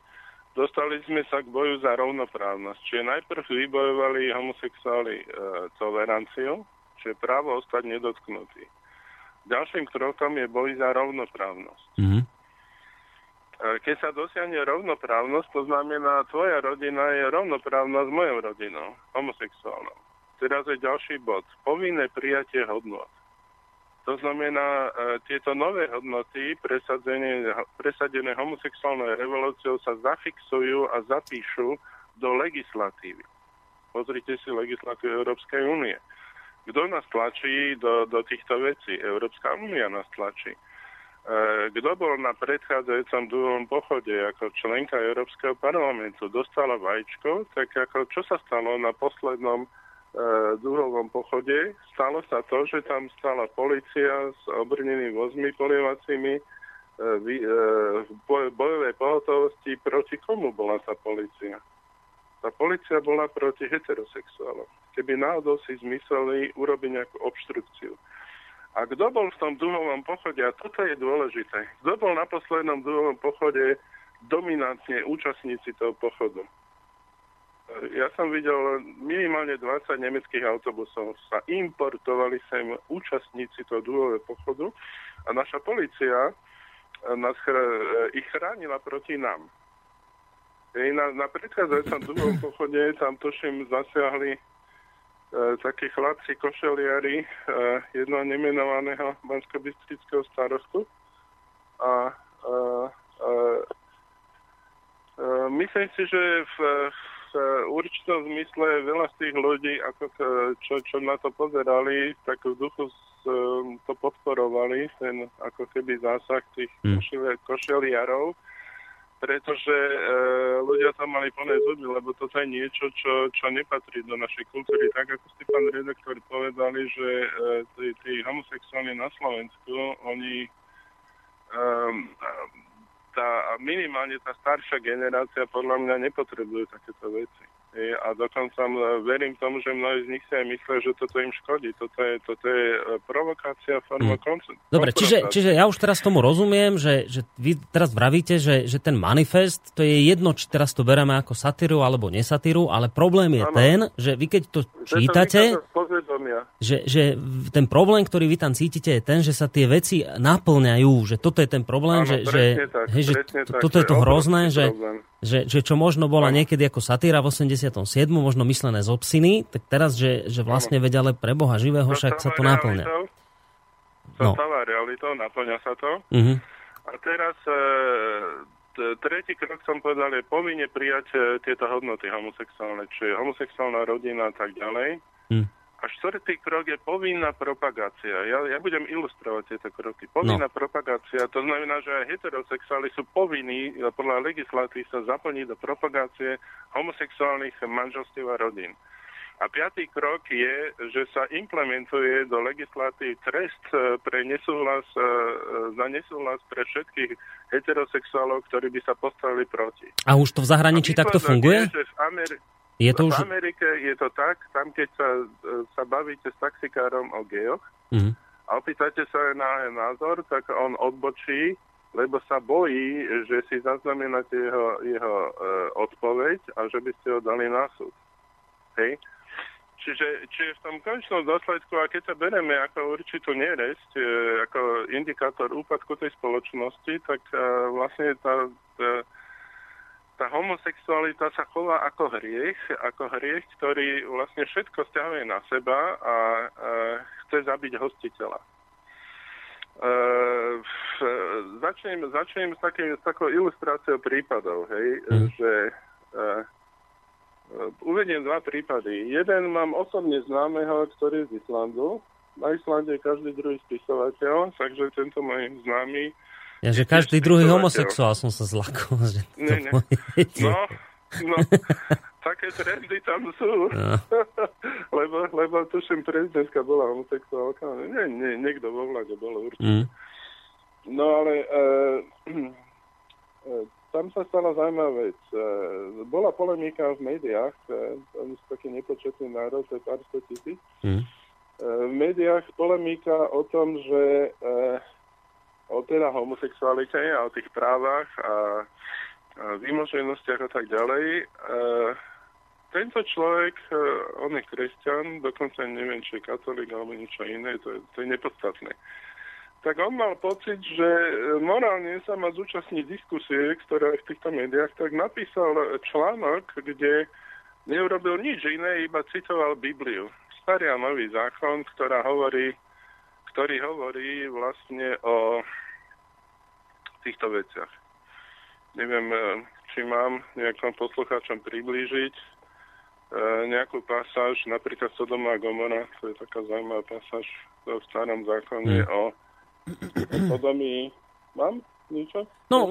Speaker 2: Dostali sme sa k boju za rovnoprávnosť. Čiže najprv vybojovali homosexuáli e, toleranciu, čiže právo ostať nedotknutý. Ďalším krokom je boj za rovnoprávnosť. Mm-hmm. Keď sa dosiahne rovnoprávnosť, to znamená, tvoja rodina je rovnoprávna s mojou rodinou, homosexuálnou. Teraz je ďalší bod. Povinné prijatie hodnot. To znamená, e, tieto nové hodnoty presadené, presadené homosexuálnou revolúciou sa zafixujú a zapíšu do legislatívy. Pozrite si legislatívu Európskej únie. Kto nás tlačí do, do týchto vecí? Európska únia nás tlačí. E, kto bol na predchádzajúcom druhom pochode ako členka Európskeho parlamentu, dostala vajíčko, tak ako čo sa stalo na poslednom E, druhovom pochode. Stalo sa to, že tam stala policia s obrnenými vozmi polievacími e, e, v bojovej pohotovosti. Proti komu bola tá policia? Tá policia bola proti heterosexuálom. Keby náhodou si zmysleli urobiť nejakú obštrukciu. A kto bol v tom druhovom pochode, a toto je dôležité, kto bol na poslednom druhovom pochode dominantne účastníci toho pochodu? ja som videl minimálne 20 nemeckých autobusov sa importovali sem účastníci toho druhého pochodu a naša policia nás chr- ich chránila proti nám. Na, na predchádzajúcom druhom pochode tam tuším zasiahli takí chlapci košeliari e, jednoho nemenovaného bansko starostu a e, e, e, myslím si, že v, v určitom zmysle veľa z tých ľudí, ako čo, čo na to pozerali, tak v duchu to podporovali, ten ako keby zásah tých hmm. košeliarov, pretože e, ľudia tam mali plné zuby, lebo toto je niečo, čo, čo nepatrí do našej kultúry. Tak ako ste, pán redaktor, povedali, že e, tí, homosexuálni na Slovensku, oni um, tá, minimálne tá staršia generácia podľa mňa nepotrebujú takéto veci. Dokonca verím tomu, že mnohí z nich si aj myslia, že toto im škodí. Toto je, toto je e, provokácia, forma hmm. koncept.
Speaker 1: Dobre, čiže, čiže ja už teraz tomu rozumiem, že, že vy teraz vravíte, že, že ten manifest, to je jedno, či teraz to bereme ako satíru alebo nesatíru, ale problém je ano. ten, že vy keď to čítate, že, že ten problém, ktorý vy tam cítite, je ten, že sa tie veci naplňajú, že toto je ten problém, ano, že, že,
Speaker 2: tak,
Speaker 1: hej, že to, toto je to hrozné, že, že, že čo možno bola niekedy ako satíra v 80 97. možno myslené z obsiny, tak teraz, že, že vlastne vedia, ale pre Boha živého, však sa to naplňa.
Speaker 2: No. Stáva realitou, naplňa sa to. Uh-huh. A teraz e, tretí krok som povedal, je povinne prijať e, tieto hodnoty homosexuálne, čiže homosexuálna rodina a tak ďalej. Uh-huh. A štvrtý krok je povinná propagácia. Ja, ja budem ilustrovať tieto kroky. Povinná no. propagácia, to znamená, že aj heterosexuáli sú povinní podľa legislatívy sa zaplniť do propagácie homosexuálnych manželstiev a rodín. A piatý krok je, že sa implementuje do legislatívy trest e, pre nesúhlas, e, za nesúhlas pre všetkých heterosexuálov, ktorí by sa postavili proti.
Speaker 1: A už to v zahraničí takto funguje?
Speaker 2: Je, že v Ameri-
Speaker 1: je to
Speaker 2: v
Speaker 1: už...
Speaker 2: Amerike je to tak, tam keď sa, sa bavíte s taxikárom o gejoch, mm-hmm. a opýtate sa na názor, tak on odbočí, lebo sa bojí, že si zaznamenáte jeho, jeho e, odpoveď a že by ste ho dali na súd. Hej? Čiže, čiže v tom končnom dôsledku, a keď sa bereme ako určitú neresť, e, ako indikátor úpadku tej spoločnosti, tak e, vlastne tá, tá, tá homosexualita sa chová ako hriech, ako hriech, ktorý vlastne všetko stiahuje na seba a, a chce zabiť hostiteľa. Uh, začnem, začnem s, takým, s takou ilustráciou prípadov, hej, mm. že uh, Uvediem dva prípady. Jeden mám osobne známeho, ktorý je z Islandu. Na Islande je každý druhý spisovateľ, takže tento môj známy...
Speaker 1: Ja, že každý druhý homosexuál som sa zlakol. Že ne,
Speaker 2: ne. No, no, také trendy tam sú. No. lebo, lebo tuším, prezidentka bola homosexuálka. Nie, nie, niekto vo vláde bol určite. Mm. No ale uh, tam sa stala zaujímavá vec. E, bola polemika v médiách, e, oni sú taký nepočetný národ, to je pár sto tisíc. Mm. V médiách polemika o tom, že o teda homosexualite a o tých právach a, a výmoženostiach a tak ďalej. Tento človek, on je kresťan, dokonca neviem, či je katolík alebo niečo iné, to je, to je nepodstatné tak on mal pocit, že e, morálne sa má zúčastniť diskusie, ktoré v týchto médiách, tak napísal článok, kde neurobil nič iné, iba citoval Bibliu. Starý a nový zákon, ktorá hovorí, ktorý hovorí vlastne o týchto veciach. Neviem, e, či mám nejakom poslucháčom priblížiť e, nejakú pasáž, napríklad Sodoma a Gomora, to je taká zaujímavá pasáž v starom zákone mm. o Sodomii. Mám niečo?
Speaker 1: No,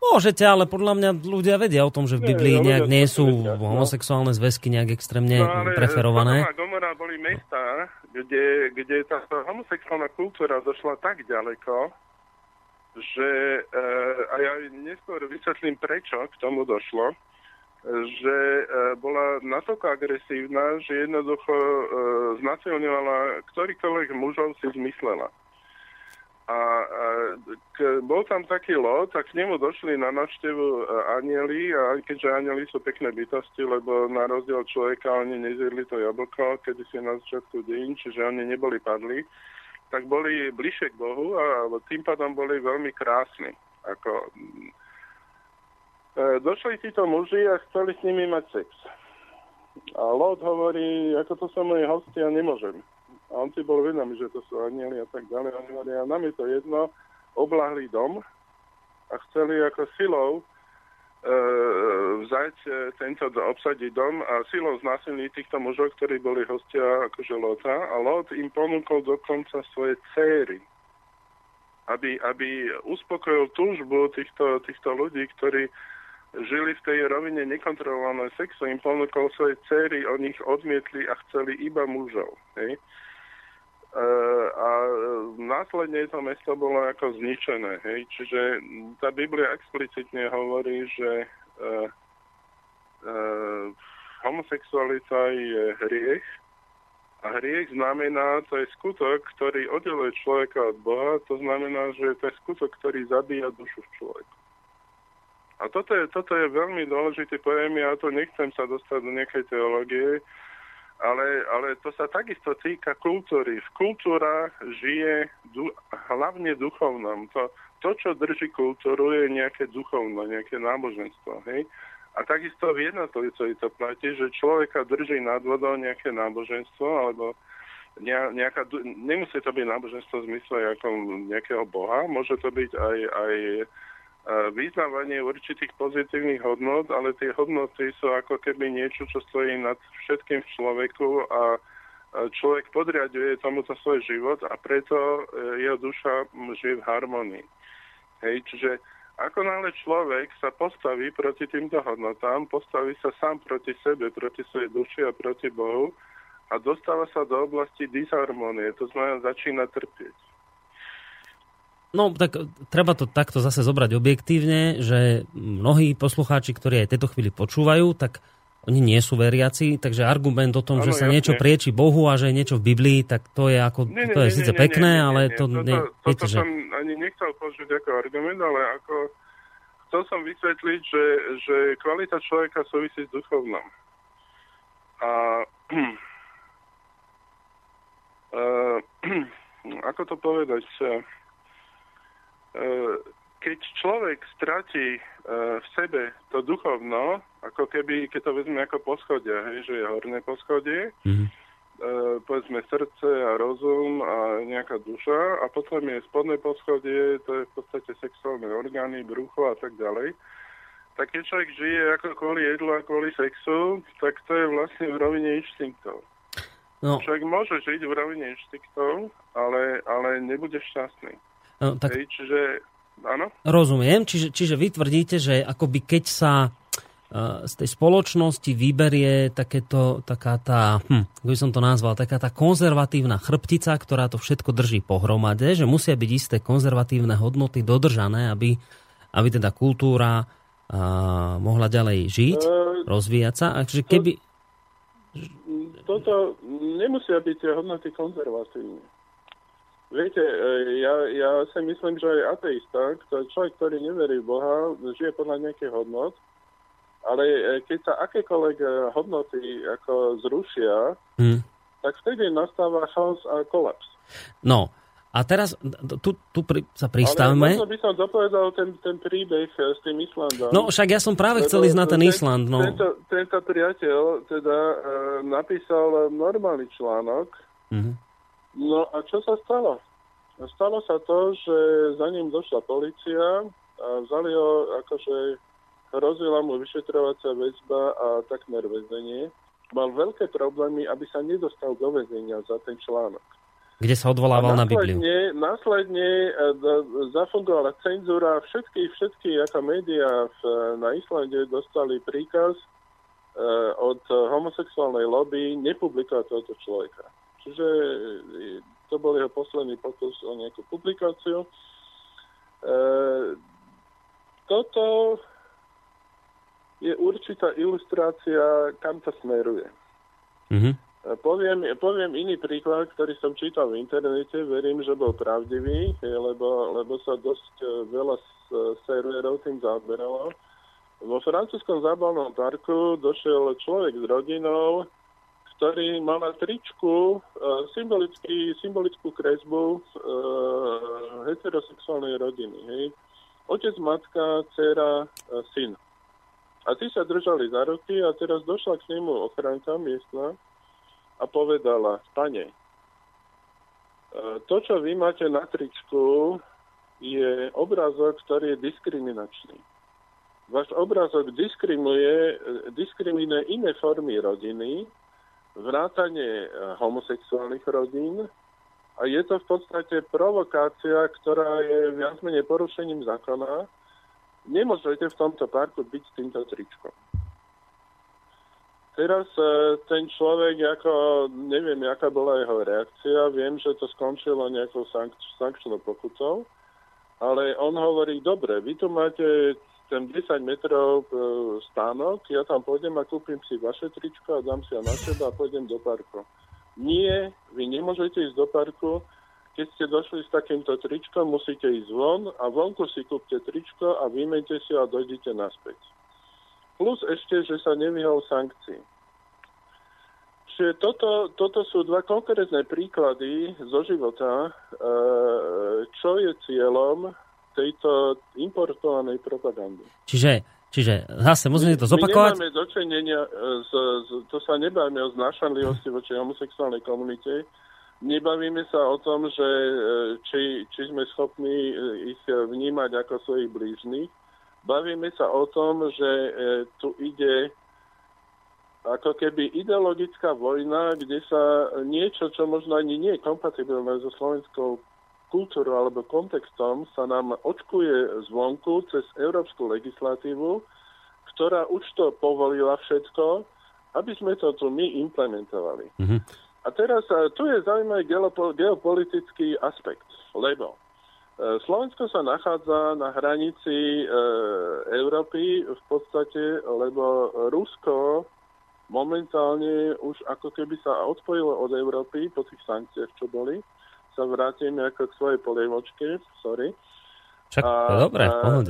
Speaker 1: môžete, ale podľa mňa ľudia vedia o tom, že v Biblii nie, nejak nie sú vedia, no. homosexuálne zväzky nejak extrémne no, ale preferované.
Speaker 2: A Gomora boli mesta, kde, kde tá homosexuálna kultúra došla tak ďaleko, že e, a ja neskôr vysvetlím, prečo k tomu došlo, že e, bola natoľko agresívna, že jednoducho e, znasilňovala ktorýkoľvek mužov si zmyslela. A, a k, bol tam taký lot a k nemu došli na návštevu e, anieli a keďže anieli sú pekné bytosti, lebo na rozdiel človeka oni nezjedli to jablko, kedy si na začiatku deň, čiže oni neboli padli, tak boli bližšie k Bohu a tým pádom boli veľmi krásni. Ako, e, došli títo muži a chceli s nimi mať sex. A Lot hovorí, ako to sa moji hostia nemôžem. A on si bol vedomý, že to sú anieli a tak ďalej. Oni hovorí, a nám je to jedno, oblahli dom a chceli ako silou e, vzať e, tento, obsadiť dom a silou znásilniť týchto mužov, ktorí boli hostia akože Lota. A Lot im ponúkol dokonca svoje céry, aby, aby uspokojil túžbu týchto, týchto ľudí, ktorí žili v tej rovine nekontrolovaného sexu, im ponúkol svoje céry, oni ich odmietli a chceli iba mužov. Hej? E, a následne to mesto bolo ako zničené. Hej? Čiže tá Biblia explicitne hovorí, že uh, uh, homosexualita je hriech a hriech znamená, to je skutok, ktorý oddeluje človeka od Boha, to znamená, že to je skutok, ktorý zabíja dušu v človeku. A toto je, toto je veľmi dôležitý pojem, ja to nechcem sa dostať do nejakej teológie, ale, ale to sa takisto týka kultúry. V kultúra žije du, hlavne duchovnom. To, to, čo drží kultúru, je nejaké duchovno, nejaké náboženstvo. Hej? A takisto v jednotlivosti to platí, že človeka drží nad vodou nejaké náboženstvo, alebo nejaká, nemusí to byť náboženstvo v zmysle ako nejakého boha, môže to byť aj, aj vyznávanie určitých pozitívnych hodnot, ale tie hodnoty sú ako keby niečo, čo stojí nad všetkým v človeku a človek podriaduje tomuto svoj život a preto e, jeho duša žije v harmonii. Hej, čiže ako náhle človek sa postaví proti týmto hodnotám, postaví sa sám proti sebe, proti svojej duši a proti Bohu a dostáva sa do oblasti disharmonie, to znamená začína trpieť.
Speaker 1: No, tak treba to takto zase zobrať objektívne, že mnohí poslucháči, ktorí aj tejto chvíli počúvajú, tak oni nie sú veriaci, takže argument o tom, ano, že sa jasne. niečo prieči Bohu a že je niečo v Biblii, tak to je ako, nie, nie, to je nie, síce nie, pekné, nie, nie, ale nie, to...
Speaker 2: nie, toto, viete, že... som ani nechcel použiť ako argument, ale ako chcel som vysvetliť, že, že kvalita človeka súvisí s duchovnom. A uh, ako to povedať? Uh, keď človek stratí uh, v sebe to duchovno, ako keby, keď to vezme ako poschodie, hej, že je horné poschodie, mm-hmm. povedzme srdce a rozum a nejaká duša a potom je spodné poschodie, to je v podstate sexuálne orgány, brucho a tak ďalej, tak keď človek žije ako kvôli jedlu a kvôli sexu, tak to je vlastne v rovine inštinktov. No. Človek môže žiť v rovine inštinktov, ale, ale nebude šťastný. No, tak... Hej, čiže Áno.
Speaker 1: Rozumiem. Čiže, čiže vy tvrdíte, že akoby keď sa uh, z tej spoločnosti vyberie takéto, taká tá, hm, ako by som to nazval, taká tá konzervatívna chrbtica, ktorá to všetko drží pohromade, že musia byť isté konzervatívne hodnoty dodržané, aby, aby teda kultúra uh, mohla ďalej žiť, uh, rozvíjať sa. Takže keby...
Speaker 2: Toto nemusia byť tie hodnoty konzervatívne. Viete, e, ja, ja si myslím, že aj ateista, človek, ktorý neverí v Boha, žije podľa nejakých hodnot, ale e, keď sa akékoľvek e, hodnoty ako zrušia, hmm. tak vtedy nastáva chaos a kolaps.
Speaker 1: No, a teraz tu, tu pri, sa pristavme.
Speaker 2: Ale by som dopovedal ten, ten príbeh s tým Islandom.
Speaker 1: No však ja som práve chcel ísť na ten, ten Island. No.
Speaker 2: Tento, tento priateľ teda e, napísal normálny článok, mm-hmm No a čo sa stalo? Stalo sa to, že za ním došla policia a vzali ho, akože hrozila mu vyšetrovacia väzba a takmer väzenie. Mal veľké problémy, aby sa nedostal do väzenia za ten článok.
Speaker 1: Kde sa odvolával na Bibliu.
Speaker 2: Následne e, zafungovala cenzúra. Všetky, všetky ako médiá v, na Islande dostali príkaz e, od homosexuálnej lobby nepublikovať tohoto človeka. Čiže e, to bol jeho posledný pokus o nejakú publikáciu. E, toto je určitá ilustrácia, kam to smeruje. Mm-hmm. Poviem, poviem iný príklad, ktorý som čítal v internete, verím, že bol pravdivý, lebo, lebo sa dosť e, veľa serverov tým zaoberalo. Vo francúzskom zábavnom parku došiel človek s rodinou, ktorý mal na tričku uh, symbolickú kresbu uh, heterosexuálnej rodiny. Hej. Otec, matka, dcera, uh, syn. A tí sa držali za ruky a teraz došla k nemu ochranka miestna a povedala, pane, uh, to, čo vy máte na tričku, je obrázok, ktorý je diskriminačný. Váš obrázok diskriminuje, diskriminuje iné formy rodiny, vrátanie e, homosexuálnych rodín a je to v podstate provokácia, ktorá je viac menej porušením zákona. Nemôžete v tomto parku byť s týmto tričkom. Teraz e, ten človek, ako, neviem, aká bola jeho reakcia, viem, že to skončilo nejakou sank- sankčnou pokutou, ale on hovorí, dobre, vy tu máte ten 10 metrov e, stánok, ja tam pôjdem a kúpim si vaše tričko a dám si ho na seba a pôjdem do parku. Nie, vy nemôžete ísť do parku, keď ste došli s takýmto tričkom, musíte ísť von a vonku si kúpte tričko a vymente si ho a dojdite naspäť. Plus ešte, že sa nevyhol sankcií. Čiže toto, toto sú dva konkrétne príklady zo života, e, čo je cieľom tejto importovanej propagandy.
Speaker 1: Čiže, čiže zase musíme to zopakovať.
Speaker 2: My nemáme dočinenia, z, z, to sa nebavíme o znášanlivosti voči homosexuálnej komunite, nebavíme sa o tom, že e, či, či sme schopní e, ich vnímať ako svojich blížnych, bavíme sa o tom, že e, tu ide ako keby ideologická vojna, kde sa niečo, čo možno ani nie je kompatibilné so slovenskou kultúrou alebo kontextom sa nám očkuje zvonku cez európsku legislatívu, ktorá už to povolila všetko, aby sme to tu my implementovali. Mm-hmm. A teraz tu je zaujímavý geopolitický aspekt, lebo e, Slovensko sa nachádza na hranici e, Európy v podstate, lebo Rusko momentálne už ako keby sa odpojilo od Európy po tých sankciách, čo boli. Sa vrátim ako k svojej polievočke, sorry.
Speaker 1: Čak, to dobre, a,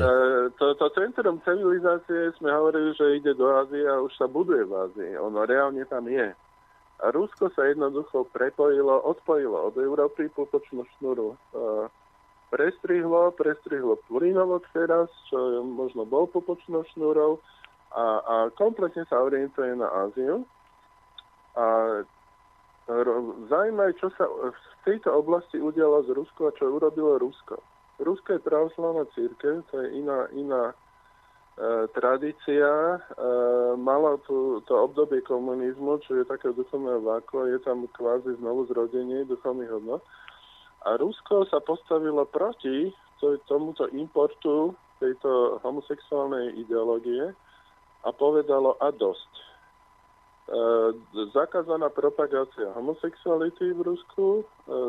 Speaker 2: to, to centrum civilizácie sme hovorili, že ide do Ázie a už sa buduje v Ázii. Ono reálne tam je. A Rusko sa jednoducho prepojilo, odpojilo od Európy pupočnú šnuru. Prestrihlo, prestrihlo plynovod teraz, čo možno bol pupočnou šnúrou a, a kompletne sa orientuje na Áziu. A zaujímavé, čo sa v tejto oblasti udialo z Rusko a čo urobilo Rusko. Rusko je pravoslavná církev, to je iná, iná e, tradícia. E, mala tu to obdobie komunizmu, čo je také duchovné váko, je tam kvázi znovu zrodenie duchovných hodnot. A Rusko sa postavilo proti tomuto importu tejto homosexuálnej ideológie a povedalo a dosť. E, zakázaná propagácia homosexuality v Rusku, e,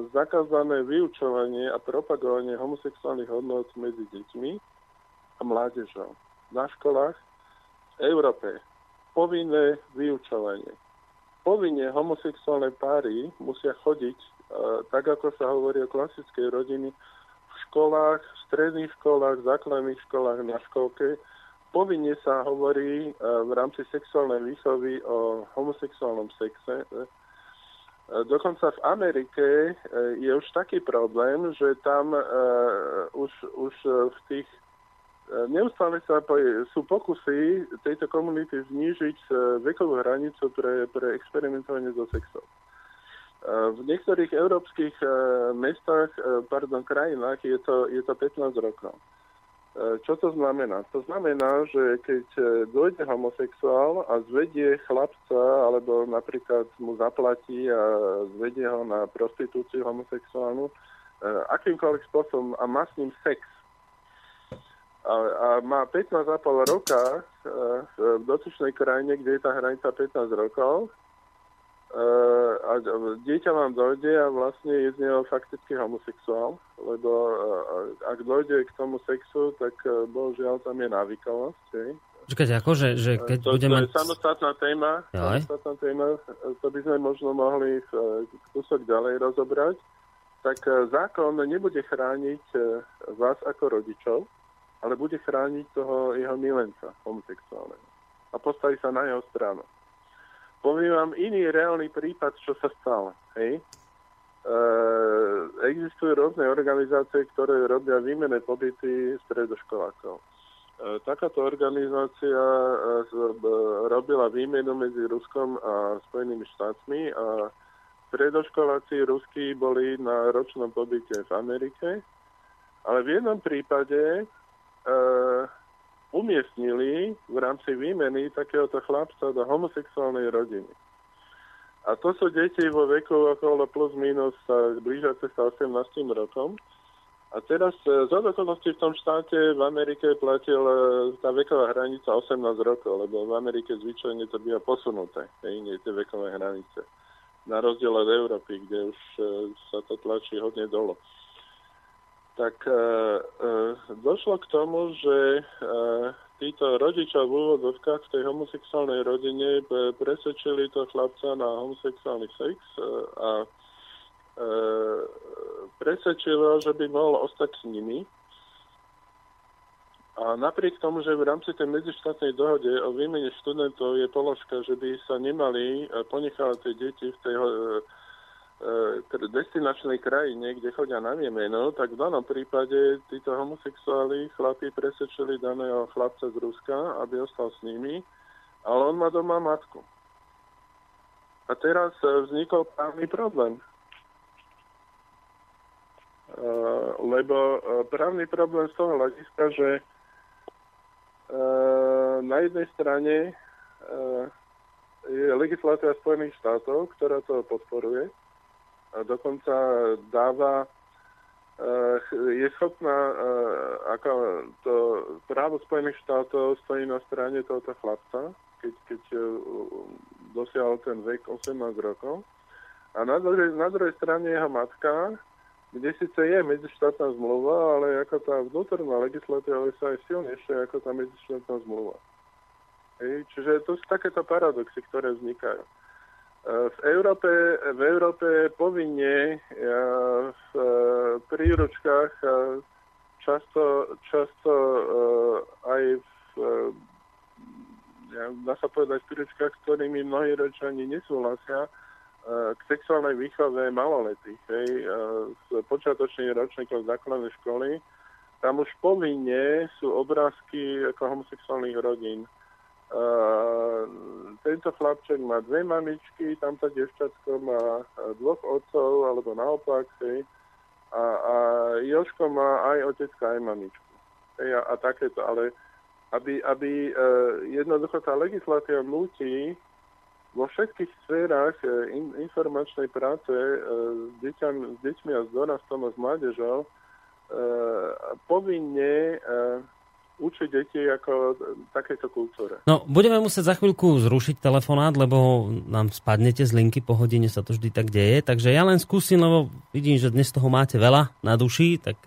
Speaker 2: zakázané vyučovanie a propagovanie homosexuálnych hodnot medzi deťmi a mládežou na školách v Európe. Povinné vyučovanie. Povinne homosexuálne páry musia chodiť, e, tak ako sa hovorí o klasickej rodiny, v školách, v stredných školách, v základných školách, na školke, povinne sa hovorí e, v rámci sexuálnej výchovy o homosexuálnom sexe. E, dokonca v Amerike e, je už taký problém, že tam už, už v tých neustále sa sú pokusy tejto komunity znížiť vekovú hranicu pre, pre experimentovanie so sexom. V niektorých európskych mestách, pardon, krajinách je to, je to 15 rokov. E, čo to znamená? To znamená, že keď e, dojde homosexuál a zvedie chlapca, alebo napríklad mu zaplatí a zvedie ho na prostitúciu homosexuálnu, e, akýmkoľvek spôsobom a má s ním sex, a, a má 15,5 roka v dotyčnej krajine, kde je tá hranica 15 rokov, a dieťa vám dojde a vlastne je z neho fakticky homosexuál, lebo uh, ak dojde k tomu sexu, tak uh, bohužiaľ tam je návykovosť. Hej.
Speaker 1: Počkajte, akože, že keď
Speaker 2: to,
Speaker 1: bude mať...
Speaker 2: To je samostatná téma, samostatná téma, to by sme možno mohli kúsok ďalej rozobrať. Tak zákon nebude chrániť vás ako rodičov, ale bude chrániť toho jeho milenca homosexuálneho. A postaví sa na jeho stranu. Poviem vám iný reálny prípad, čo sa stalo. Hej? E, existujú rôzne organizácie, ktoré robia výmené pobyty stredoškolákov. E, takáto organizácia e, robila výmenu medzi Ruskom a Spojenými štátmi a stredoškoláci ruskí boli na ročnom pobyte v Amerike, ale v jednom prípade umiestnili v rámci výmeny takéhoto chlapca do homosexuálnej rodiny. A to sú deti vo veku okolo plus minus blížiace sa 18 rokom. A teraz z okolností v tom štáte v Amerike platil e, tá veková hranica 18 rokov, lebo v Amerike zvyčajne to býva posunuté, nie tie vekové hranice. Na rozdiel od Európy, kde už e, sa to tlačí hodne dolo tak e, e, došlo k tomu, že e, títo rodičia v úvodzovkách v tej homosexuálnej rodine presvedčili to chlapca na homosexuálny sex e, a e, presvedčilo, že by mohol ostať s nimi. A napriek tomu, že v rámci tej medzištátnej dohode o výmene študentov je položka, že by sa nemali e, ponechávať tie deti v tej e, destinačnej krajine, kde chodia na výmenu, tak v danom prípade títo homosexuáli chlapi presvedčili daného chlapca z Ruska, aby ostal s nimi, ale on má doma matku. A teraz e, vznikol právny problém. E, lebo e, právny problém z toho hľadiska, že na jednej strane je legislatíva Spojených štátov, ktorá to podporuje, dokonca dáva eh, je schopná, eh, ako to právo Spojených štátov stojí na strane tohoto chlapca, keď, keď eh, dosiahol ten vek 18 rokov. A na druhej, na druhej strane jeho matka, kde síce je medzištátna zmluva, ale ako tá vnútorná legislatíva USA je silnejšia ako tá medzištátna zmluva. Hej? Čiže to sú takéto paradoxy, ktoré vznikajú. V Európe, v Európe povinne v príručkách často, často aj v dá sa povedať, príručkách, s ktorými mnohí rodičia nesúhlasia, k sexuálnej výchove maloletých, hej, z počiatočných ročníkov základnej školy, tam už povinne sú obrázky ako homosexuálnych rodín. Uh, tento chlapček má dve mamičky, tamto devčatko má dvoch otcov, alebo naopak, hej. A, a Joško má aj otecka, aj mamičku. Hej, a, a takéto, ale aby, aby uh, jednoducho tá legislatíva nutí vo všetkých sférach uh, in, informačnej práce s, deťami, s deťmi a s dorastom a s mládežou povinne učiť deti ako takéto kultúre.
Speaker 1: No, budeme musieť za chvíľku zrušiť telefonát, lebo nám spadnete z linky, po hodine sa to vždy tak deje. Takže ja len skúsim, lebo vidím, že dnes toho máte veľa na duši, tak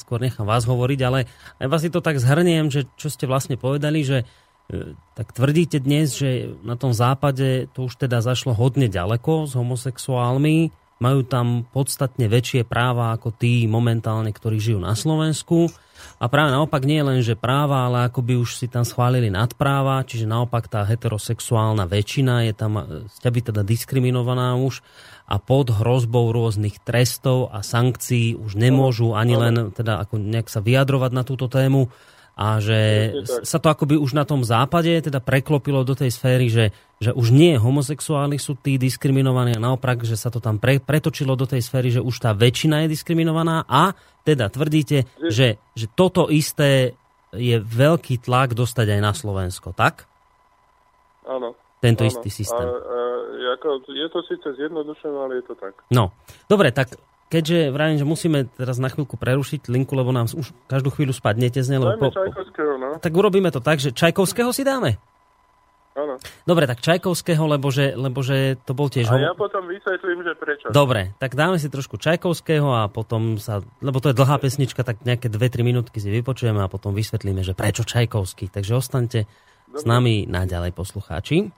Speaker 1: skôr nechám vás hovoriť, ale aj vás si to tak zhrniem, že čo ste vlastne povedali, že e, tak tvrdíte dnes, že na tom západe to už teda zašlo hodne ďaleko s homosexuálmi, majú tam podstatne väčšie práva ako tí momentálne, ktorí žijú na Slovensku. A práve naopak nie len, že práva, ale ako by už si tam schválili nadpráva, čiže naopak tá heterosexuálna väčšina je tam by teda diskriminovaná už a pod hrozbou rôznych trestov a sankcií už nemôžu ani len teda ako nejak sa vyjadrovať na túto tému a že sa to akoby už na tom západe teda preklopilo do tej sféry, že, že už nie homosexuáli sú tí diskriminovaní a naopak, že sa to tam pre, pretočilo do tej sféry, že už tá väčšina je diskriminovaná a teda tvrdíte, že, že toto isté je veľký tlak dostať aj na Slovensko, tak?
Speaker 2: Áno.
Speaker 1: Tento
Speaker 2: áno.
Speaker 1: istý systém. A,
Speaker 2: a, ako, je to síce zjednodušené, ale je to tak.
Speaker 1: No, dobre, tak keďže vravím, že musíme teraz na chvíľku prerušiť linku, lebo nám už každú chvíľu spadnete z nej.
Speaker 2: Po, po, no.
Speaker 1: Tak urobíme to tak, že Čajkovského si dáme?
Speaker 2: Áno.
Speaker 1: Dobre, tak Čajkovského, lebo že, lebo že to bol tiež...
Speaker 2: A ja potom vysvetlím, že prečo.
Speaker 1: Dobre, tak dáme si trošku Čajkovského a potom sa... Lebo to je dlhá pesnička, tak nejaké 2-3 minútky si vypočujeme a potom vysvetlíme, že prečo Čajkovský. Takže ostaňte Dobre. s nami naďalej poslucháči.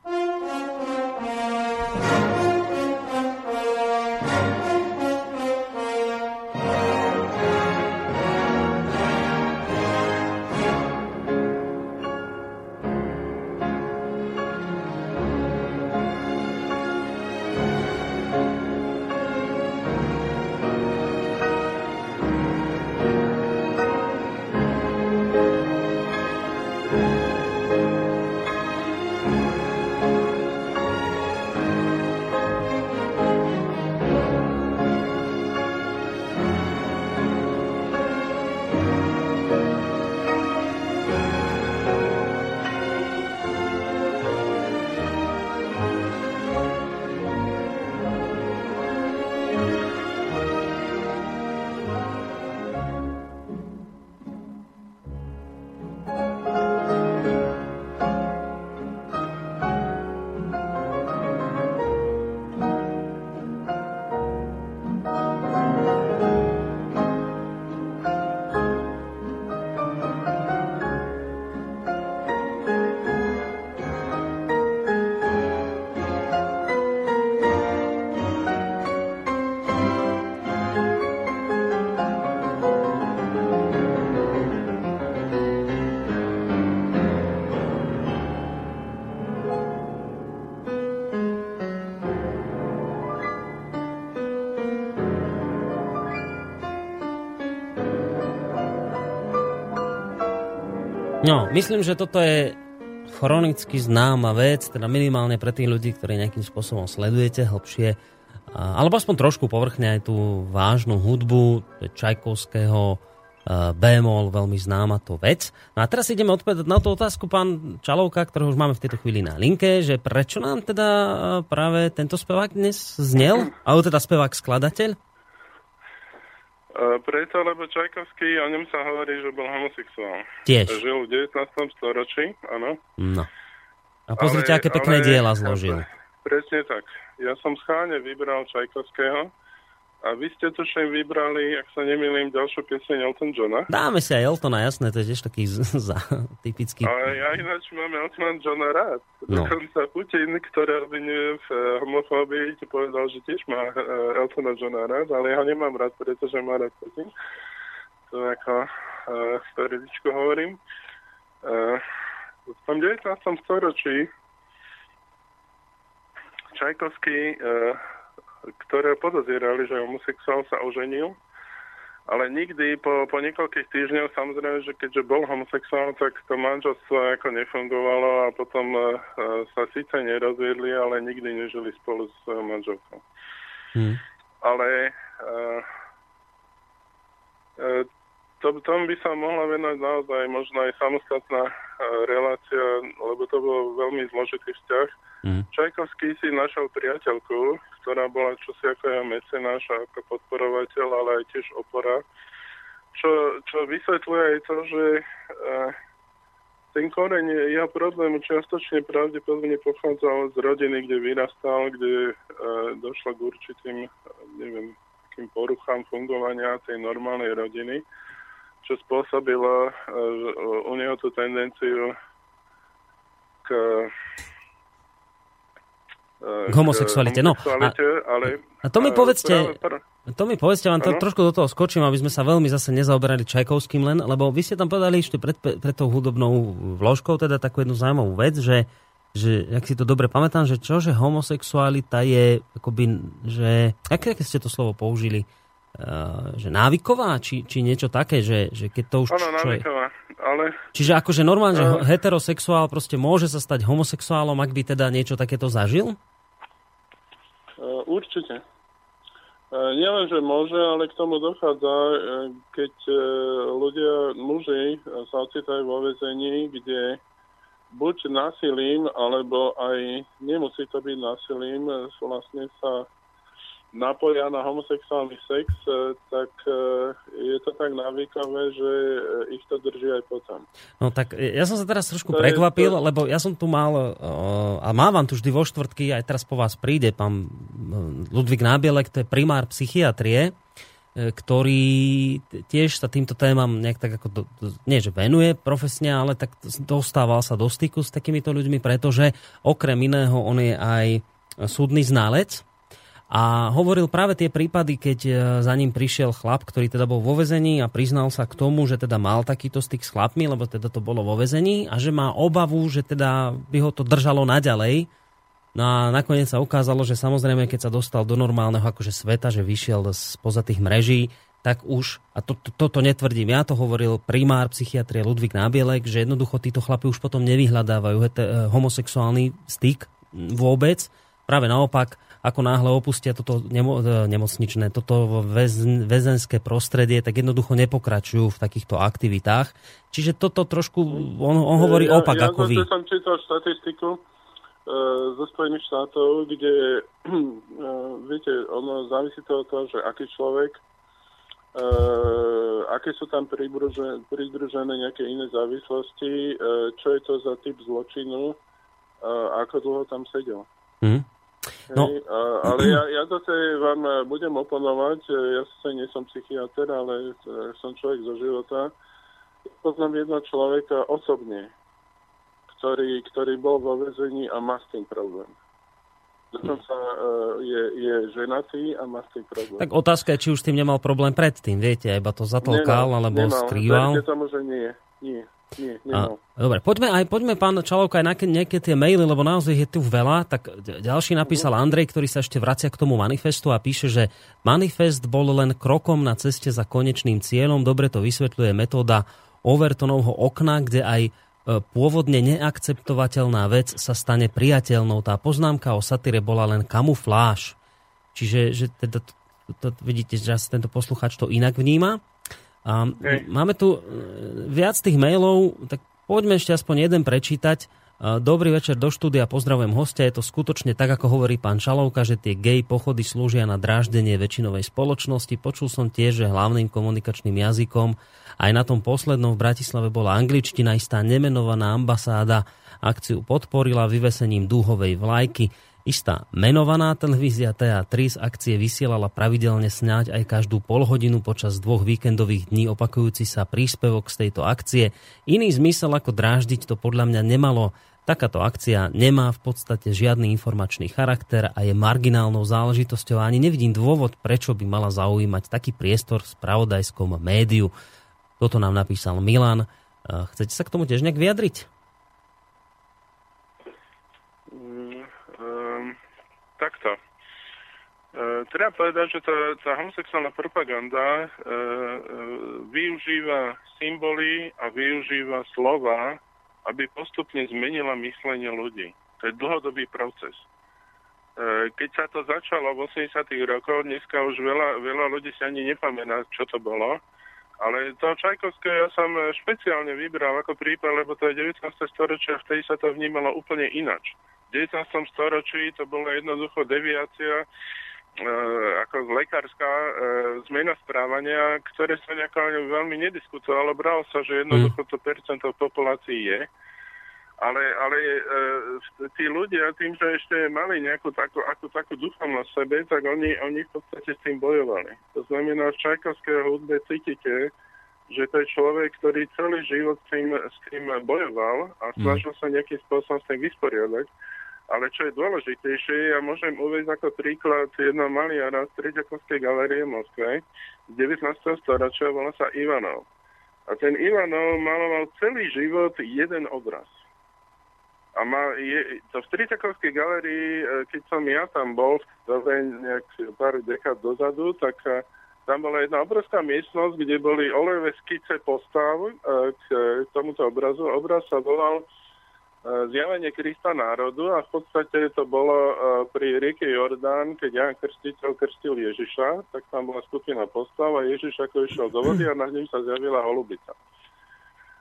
Speaker 1: No, myslím, že toto je chronicky známa vec, teda minimálne pre tých ľudí, ktorí nejakým spôsobom sledujete hlbšie, alebo aspoň trošku povrchne aj tú vážnu hudbu Čajkovského Bémol, veľmi známa to vec. No a teraz ideme odpovedať na tú otázku pán Čalovka, ktorého už máme v tejto chvíli na linke, že prečo nám teda práve tento spevák dnes znel, alebo teda spevák skladateľ?
Speaker 2: Preto, lebo Čajkovský, o ňom sa hovorí, že bol homosexuál.
Speaker 1: Tiež.
Speaker 2: Žil v 19. storočí, áno.
Speaker 1: No. A pozrite, ale, aké pekné ale, diela zložil.
Speaker 2: Presne tak. Ja som schválne vybral Čajkovského, A vy ste to všem vybrali, ak sa nemýlim, ďalšiu pieseň Elton Johna.
Speaker 1: Dáme si aj Eltona, jasné, to je tiež taký z, za, typický.
Speaker 2: Ale ja ináč mám Elton Johna rád. No. Dokonca Putin, ktorý obvinuje v eh, homofóbii, ti povedal, že tiež má uh, Eltona Johna rád, ale ja ho nemám rád, pretože má rád Putin. To ako uh, storičku hovorím. Uh, v tom 19. storočí Čajkovský uh, ktoré podozierali, že homosexuál sa oženil, ale nikdy po, po niekoľkých týždňoch, samozrejme, že keďže bol homosexuál, tak to manželstvo ako nefungovalo a potom uh, sa síce nerozviedli, ale nikdy nežili spolu s svojou manželkou. Hmm. Ale uh, uh, to, tom by sa mohla venovať naozaj možno aj samostatná uh, relácia, lebo to bol veľmi zložitý vzťah. Mm. Čajkovský si našiel priateľku, ktorá bola čosi ako ja mecenáš a ako podporovateľ, ale aj tiež opora. Čo, čo vysvetľuje aj to, že uh, ten koreň jeho problému čiastočne pravdepodobne pochádzal z rodiny, kde vyrastal, kde uh, došlo k určitým, neviem, takým poruchám fungovania tej normálnej rodiny, čo spôsobilo uh, u neho tú tendenciu k
Speaker 1: k homosexualite. No, a, ale, a to mi povedzte, to mi povedzte, vám to, trošku do toho skočím, aby sme sa veľmi zase nezaoberali Čajkovským len, lebo vy ste tam povedali ešte pred, pred tou hudobnou vložkou teda takú jednu zaujímavú vec, že, že ak si to dobre pamätám, že čo, že homosexualita je akoby, že, aké, aké ste to slovo použili, uh, že návyková, či, či niečo také, že, že keď to už...
Speaker 2: Áno, návyková, ale...
Speaker 1: Čiže akože normálne, uh, že heterosexuál proste môže sa stať homosexuálom, ak by teda niečo takéto zažil?
Speaker 2: E, určite. E, nielen, že môže, ale k tomu dochádza, e, keď ľudia, muži sa ocitajú vo vezení, kde buď násilím, alebo aj nemusí to byť násilím, vlastne sa napoja na homosexuálny sex, e, tak e, je to tak návykové, že e, ich to drží aj potom.
Speaker 1: No tak ja som sa teraz trošku to prekvapil, to... lebo ja som tu mal, a mávam tu vždy vo štvrtky, aj teraz po vás príde pán Ludvík Nábielek, to je primár psychiatrie, ktorý tiež sa týmto témam nejak tak ako, do, nie že venuje profesne, ale tak dostával sa do styku s takýmito ľuďmi, pretože okrem iného on je aj súdny znalec, a hovoril práve tie prípady, keď e, za ním prišiel chlap, ktorý teda bol vo vezení a priznal sa k tomu, že teda mal takýto styk s chlapmi, lebo teda to bolo vo vezení a že má obavu, že teda by ho to držalo naďalej. No a nakoniec sa ukázalo, že samozrejme, keď sa dostal do normálneho akože sveta, že vyšiel spoza tých mreží, tak už, a to, to, toto netvrdím, ja to hovoril primár psychiatrie Ludvík Nábielek, že jednoducho títo chlapi už potom nevyhľadávajú e, homosexuálny styk vôbec. Práve naopak, ako náhle opustia toto nemo, e, nemocničné, toto väz, väzenské prostredie, tak jednoducho nepokračujú v takýchto aktivitách. Čiže toto trošku, on, on hovorí ja, opak
Speaker 2: ja,
Speaker 1: ako
Speaker 2: vy. Ja som čítal štatistiku e, zo Spojených štátov, kde, e, viete, ono závisí to od toho, že aký človek, e, aké sú tam pridružené nejaké iné závislosti, e, čo je to za typ zločinu, e, ako dlho tam sedel. Mm. No. Hej, a, ale ja, ja zase vám e, budem oponovať, e, ja sa nie som psychiatr, ale e, som človek zo života. Poznám jedného človeka osobne, ktorý, ktorý bol vo vezení a má s tým problém. Dokonca je, je ženatý a má s tým problém.
Speaker 1: Tak otázka je, či už s tým nemal problém predtým, viete, iba to zatlkal nemal, alebo nemal. skrýval.
Speaker 2: Verte tomu, že nie. Nie. Nie, a,
Speaker 1: dobre, poďme aj, poďme pán Čalovka aj na nejaké tie maily, lebo naozaj je tu veľa. Tak ďalší napísal Andrej, ktorý sa ešte vracia k tomu manifestu a píše, že manifest bol len krokom na ceste za konečným cieľom. Dobre to vysvetľuje metóda Overtonovho okna, kde aj e, pôvodne neakceptovateľná vec sa stane priateľnou. Tá poznámka o satyre bola len kamufláž. Čiže že teda, to, to, vidíte, že tento posluchač to inak vníma. A. Máme tu e, viac tých mailov, tak poďme ešte aspoň jeden prečítať. E, dobrý večer do štúdia, pozdravujem hostia. Je to skutočne tak, ako hovorí pán Šalovka, že tie gay pochody slúžia na dráždenie väčšinovej spoločnosti. Počul som tiež, že hlavným komunikačným jazykom aj na tom poslednom v Bratislave bola angličtina, istá nemenovaná ambasáda akciu podporila vyvesením dúhovej vlajky. Istá menovaná televízia TA3 z akcie vysielala pravidelne snáď aj každú pol hodinu počas dvoch víkendových dní opakujúci sa príspevok z tejto akcie. Iný zmysel ako dráždiť to podľa mňa nemalo. Takáto akcia nemá v podstate žiadny informačný charakter a je marginálnou záležitosťou a ani nevidím dôvod, prečo by mala zaujímať taký priestor v spravodajskom médiu. Toto nám napísal Milan. Chcete sa k tomu tiež nejak vyjadriť?
Speaker 2: Mm, um, takto. Uh, treba povedať, že tá, tá homosexuálna propaganda uh, uh, využíva symboly a využíva slova, aby postupne zmenila myslenie ľudí. To je dlhodobý proces. Keď sa to začalo v 80. rokoch, dneska už veľa, veľa ľudí si ani nepamätá, čo to bolo, ale to Čajkovské ja som špeciálne vybral ako prípad, lebo to je 19. storočie a vtedy sa to vnímalo úplne inač. V 19. storočí to bola jednoducho deviácia e, ako lekárska e, zmena správania, ktoré sa nejako veľmi nediskutovalo. Bralo sa, že jednoducho to percento populácii je. Ale, ale e, tí ľudia tým, že ešte mali nejakú takú, akú, takú duchovnosť v sebe, tak oni, oni v podstate s tým bojovali. To znamená, v Čajkovského hudbe cítite, že to je človek, ktorý celý život s tým, s tým bojoval a mhm. snažil sa nejakým spôsobom s tým vysporiadať. Ale čo je dôležitejšie, ja môžem uvieť ako príklad jedno maliara z Treďakovskej galerie v Moskve z 19. storočia, volá sa Ivanov. A ten Ivanov maloval celý život jeden obraz. A má, je, to v Tritakovskej galerii, e, keď som ja tam bol, dobre nejak pár dekád dozadu, tak e, tam bola jedna obrovská miestnosť, kde boli olejové skice postav e, k tomuto obrazu. Obraz sa volal Zjavenie Krista národu a v podstate to bolo pri rieke Jordán, keď Jan Krstiteľ krstil Ježiša, tak tam bola skupina postav a Ježiš ako išiel do vody a na ním sa zjavila holubica.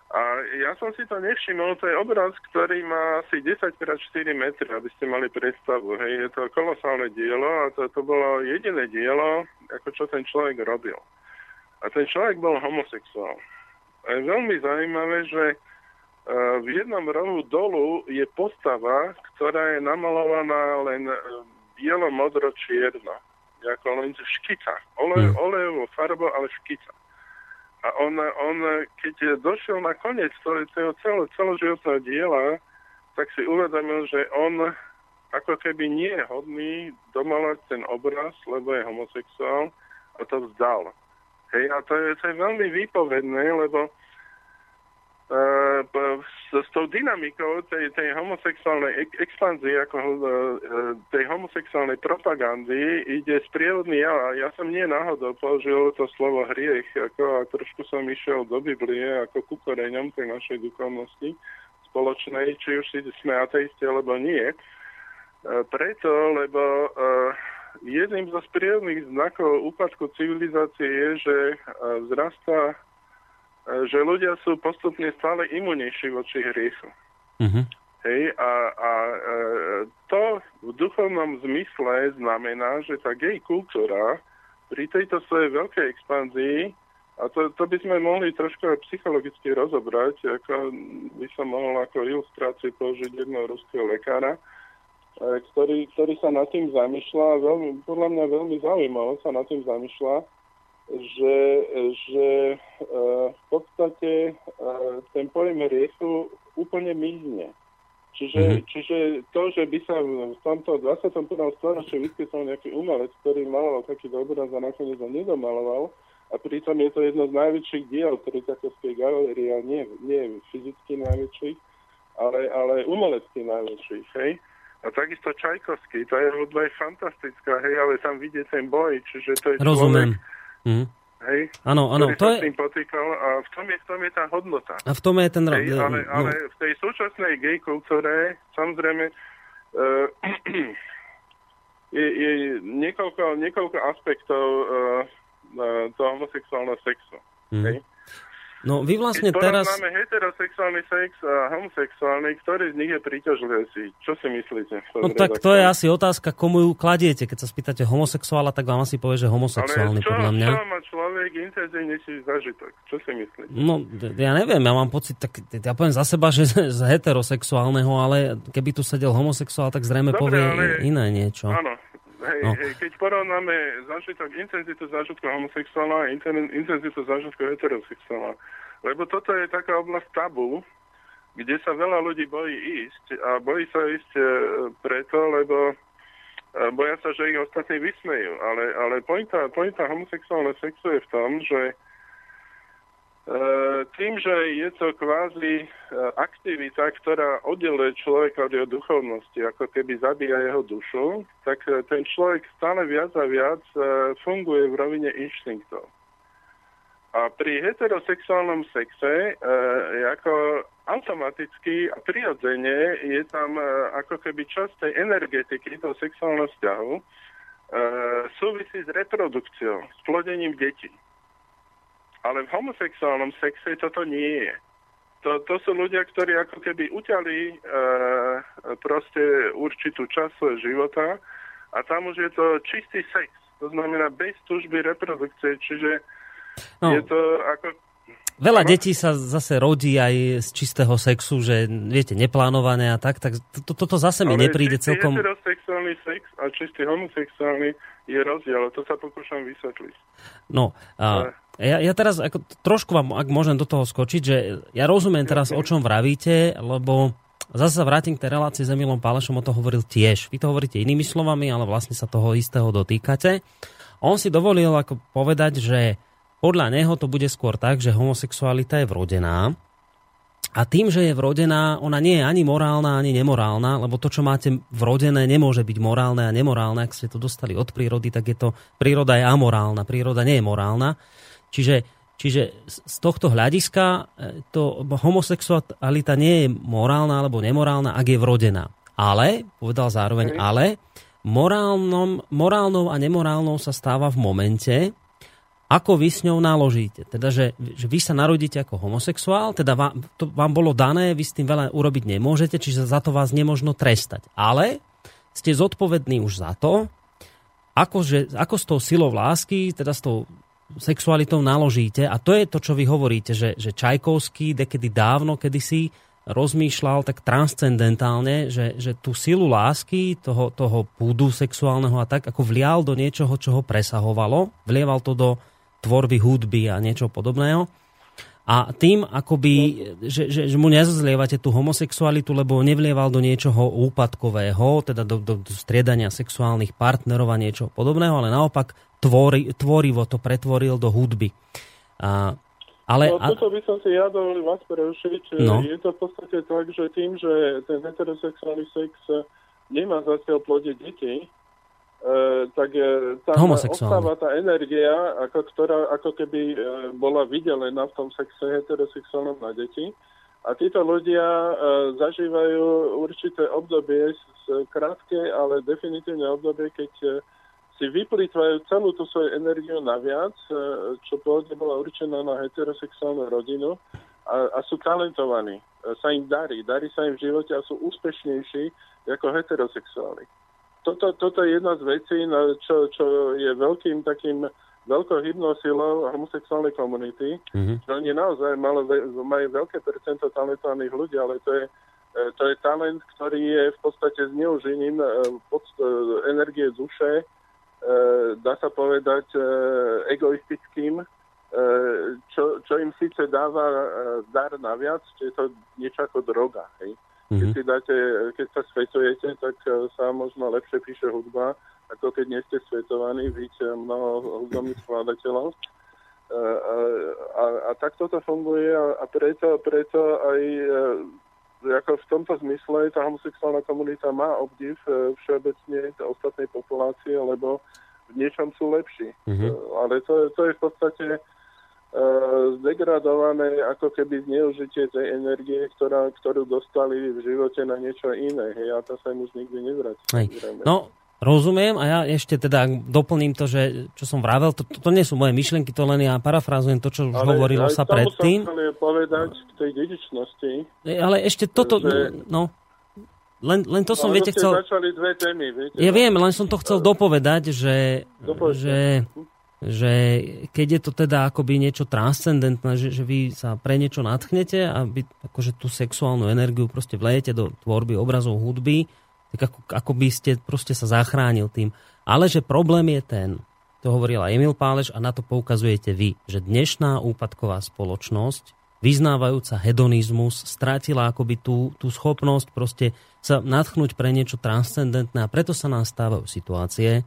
Speaker 2: A ja som si to nevšimol, to je obraz, ktorý má asi 10 x 4 metry, aby ste mali predstavu. Hej, je to kolosálne dielo a to, to bolo jediné dielo, ako čo ten človek robil. A ten človek bol homosexuál. A je veľmi zaujímavé, že e, v jednom rohu dolu je postava, ktorá je namalovaná len e, bielo, modro, čierno. Ako len škica. Ole, hmm. olejovou farbou, ale škica. A on, on keď došiel na koniec toho celo, celoživotného diela, tak si uvedomil, že on ako keby nie je hodný domalovať ten obraz, lebo je homosexuál a to vzdal. Hej, a to je, to je veľmi výpovedné, lebo s, s tou dynamikou tej, tej homosexuálnej expanzie, ako uh, tej homosexuálnej propagandy ide sprievodný ja. Ja som nie náhodou použil to slovo hriech, ako a trošku som išiel do Biblie ako ku koreňom tej našej duchovnosti spoločnej, či už si sme ateisti alebo nie. Uh, preto, lebo jedným zo sprievodných znakov úpadku civilizácie je, že vzrastá že ľudia sú postupne stále imunejší voči hriechu. Uh-huh. Hej, a, a e, to v duchovnom zmysle znamená, že tá gay kultúra pri tejto svojej veľkej expanzii, a to, to by sme mohli trošku psychologicky rozobrať, ako by som mohol ako ilustráciu použiť jedného ruského lekára, e, ktorý, ktorý sa nad tým zamýšľa, veľmi, podľa mňa veľmi zaujímavo sa nad tým zamýšľa, že, že e, v podstate e, ten pojem riechu úplne mizne. Čiže, mm-hmm. čiže to, že by sa v tomto 21. storočí vyskytol nejaký umelec, ktorý maloval taký obraz a nakoniec ho nedomaloval, a pritom je to jedno z najväčších diel Tritakovskej galérie, a nie, nie fyzicky najväčších, ale, ale umelecky najväčších, hej. A takisto Čajkovský, tá je hudba je fantastická, hej, ale tam vidie ten boj, čiže to je
Speaker 1: Rozumiem. Človek,
Speaker 2: Mm. Hej,
Speaker 1: áno, áno,
Speaker 2: to je... potýkal a v tom, je, v tom je tá hodnota.
Speaker 1: A v tom je ten...
Speaker 2: Hej, ale, no. ale v tej súčasnej gay kultúre, samozrejme, uh, je, je niekoľko, niekoľko aspektov uh, toho homosexuálneho sexu. Mm. Hej?
Speaker 1: No vy vlastne
Speaker 2: Keď
Speaker 1: teraz...
Speaker 2: máme heterosexuálny sex a homosexuálny, ktorý z nich je príťažlivejší? Čo si myslíte?
Speaker 1: No tak to je asi otázka, komu ju kladiete. Keď sa spýtate homosexuála, tak vám asi povie, že homosexuálny,
Speaker 2: Ale čo,
Speaker 1: podľa mňa.
Speaker 2: čo má človek intenzívnejší zažitok? Čo si myslíte?
Speaker 1: No, ja neviem, ja mám pocit, tak ja poviem za seba, že z heterosexuálneho, ale keby tu sedel homosexuál, tak zrejme
Speaker 2: Dobre,
Speaker 1: povie
Speaker 2: ale-
Speaker 1: iné niečo.
Speaker 2: Áno. Hej,
Speaker 1: No.
Speaker 2: hej, keď porovnáme zážitok, intenzitu zážitku homosexuálna a inten- intenzitu zážitku heterosexuálna. Lebo toto je taká oblasť tabu, kde sa veľa ľudí bojí ísť a bojí sa ísť e, preto, lebo e, boja sa, že ich ostatní vysmejú. Ale, ale pointa, pointa homosexuálneho sexu je v tom, že tým, že je to kvázi e, aktivita, ktorá oddeluje človeka od jeho duchovnosti, ako keby zabíja jeho dušu, tak e, ten človek stále viac a viac e, funguje v rovine inštinktov. A pri heterosexuálnom sexe e, ako automaticky a prirodzene je tam e, ako keby časť tej energetiky toho sexuálneho vzťahu e, súvisí s reprodukciou, s plodením detí. Ale v homosexuálnom sexe toto nie je. To, to sú ľudia, ktorí ako keby uťali e, proste určitú časť svojho života a tam už je to čistý sex. To znamená bez túžby reprodukcie, čiže
Speaker 1: No.
Speaker 2: je to ako...
Speaker 1: Veľa detí sa zase rodí aj z čistého sexu, že viete, neplánované a tak, tak to, toto zase mi
Speaker 2: ale
Speaker 1: nepríde
Speaker 2: čistý
Speaker 1: celkom...
Speaker 2: heterosexuálny sex a čistý homosexuálny je rozdiel. To sa pokúšam vysvetliť.
Speaker 1: No, a ja, ja teraz ako, trošku vám, ak môžem do toho skočiť, že ja rozumiem teraz, o čom vravíte, lebo zase sa vrátim k tej relácii s Emilom Pálešom, o to hovoril tiež. Vy to hovoríte inými slovami, ale vlastne sa toho istého dotýkate. On si dovolil ako povedať, že podľa neho to bude skôr tak, že homosexualita je vrodená, a tým, že je vrodená, ona nie je ani morálna, ani nemorálna, lebo to, čo máte vrodené, nemôže byť morálne a nemorálne. Ak ste to dostali od prírody, tak je to, príroda je amorálna, príroda nie je morálna. Čiže, čiže z- tohto hľadiska e, to homosexualita nie je morálna alebo nemorálna, ak je vrodená. Ale, povedal zároveň
Speaker 2: Hej.
Speaker 1: ale, morálnom, morálnou a nemorálnou sa stáva v momente, ako vy s ňou naložíte. Teda, že, že vy sa narodíte ako homosexuál, teda vám, to vám bolo dané, vy s tým veľa urobiť nemôžete, čiže za to vás nemožno trestať. Ale ste zodpovední už za to, ako, že, ako s tou silou lásky, teda s tou sexualitou naložíte. A to je to, čo vy hovoríte, že, že Čajkovský dekedy dávno, kedysi rozmýšľal tak transcendentálne, že, že tú silu lásky, toho, toho púdu sexuálneho a tak, ako vlial do niečoho, čo ho presahovalo. Vlieval to do tvorby hudby a niečo podobného. A tým akoby, že, že, že mu nezazlievate tú homosexualitu, lebo nevlieval do niečoho úpadkového, teda do, do, do striedania sexuálnych partnerov a niečo podobného, ale naopak tvori, tvorivo to pretvoril do hudby. A, ale,
Speaker 2: no, toto by som si ja dovolil vás prerušiť.
Speaker 1: No.
Speaker 2: Je to v podstate tak, že tým, že ten heterosexuálny sex nemá za cieľ plodiť deti, tak e, tam
Speaker 1: Homosexuálny.
Speaker 2: ostáva tá energia, ako, ktorá ako keby e, bola vydelená v tom sexe heterosexuálnom na deti. A títo ľudia e, zažívajú určité obdobie, krátke, ale definitívne obdobie, keď si vyplýtvajú celú tú svoju energiu naviac, čo pôvodne bola určená na heterosexuálnu rodinu a, a sú talentovaní. Sa im darí, darí sa im v živote a sú úspešnejší ako heterosexuáli. Toto, toto je jedna z vecí, čo, čo je veľkým takým veľkou hybnou silou homosexuálnej komunity,
Speaker 1: Mhm.
Speaker 2: že oni naozaj malo, majú veľké percento talentovaných ľudí, ale to je, e, to je talent, ktorý je v podstate zneužením e, pod, e, energie duše, dá sa povedať, egoistickým, čo, čo im síce dáva dar naviac, či je to niečo ako droga. Hej? Keď,
Speaker 1: Mhm.
Speaker 2: si dáte, keď sa svetujete, tak e, sa možno lepšie píše hudba, ako keď nie ste svetovaní, víte mnoho hudobných skladateľov. E, A, a, a tak toto funguje a, a preto, preto aj e, ako v tomto zmysle tá homosexuálna komunita má obdiv e, všeobecne ostatnej populácie, lebo v niečom sú lepší.
Speaker 1: Mhm.
Speaker 2: E, Ale to, to je v podstate e, zdegradované ako keby zneužitie tej energie, ktorá, ktorú dostali v živote na niečo iné. Hej, a to sa im už nikdy nevráti.
Speaker 1: Hej. No, Rozumiem a ja ešte teda doplním to, že čo som vravel, to, to, to nie sú moje myšlienky, to len ja parafrázujem to, čo už ale hovorilo sa predtým.
Speaker 2: Ale povedať k tej dedičnosti.
Speaker 1: Ale ešte toto, že... no, len, len to som, no, viete, chcel...
Speaker 2: začali dve témy, viete.
Speaker 1: Ja no. viem, len som to chcel dopovedať, že, že, že keď je to teda akoby niečo transcendentné, že, že vy sa pre niečo natchnete a akože tú sexuálnu energiu proste vlejete do tvorby obrazov hudby, tak ako, ako by ste proste sa zachránil tým. Ale že problém je ten, to hovorila Emil Páleš a na to poukazujete vy, že dnešná úpadková spoločnosť, vyznávajúca hedonizmus, strátila akoby tú, tú schopnosť proste sa natchnúť pre niečo transcendentné a preto sa nám stávajú situácie,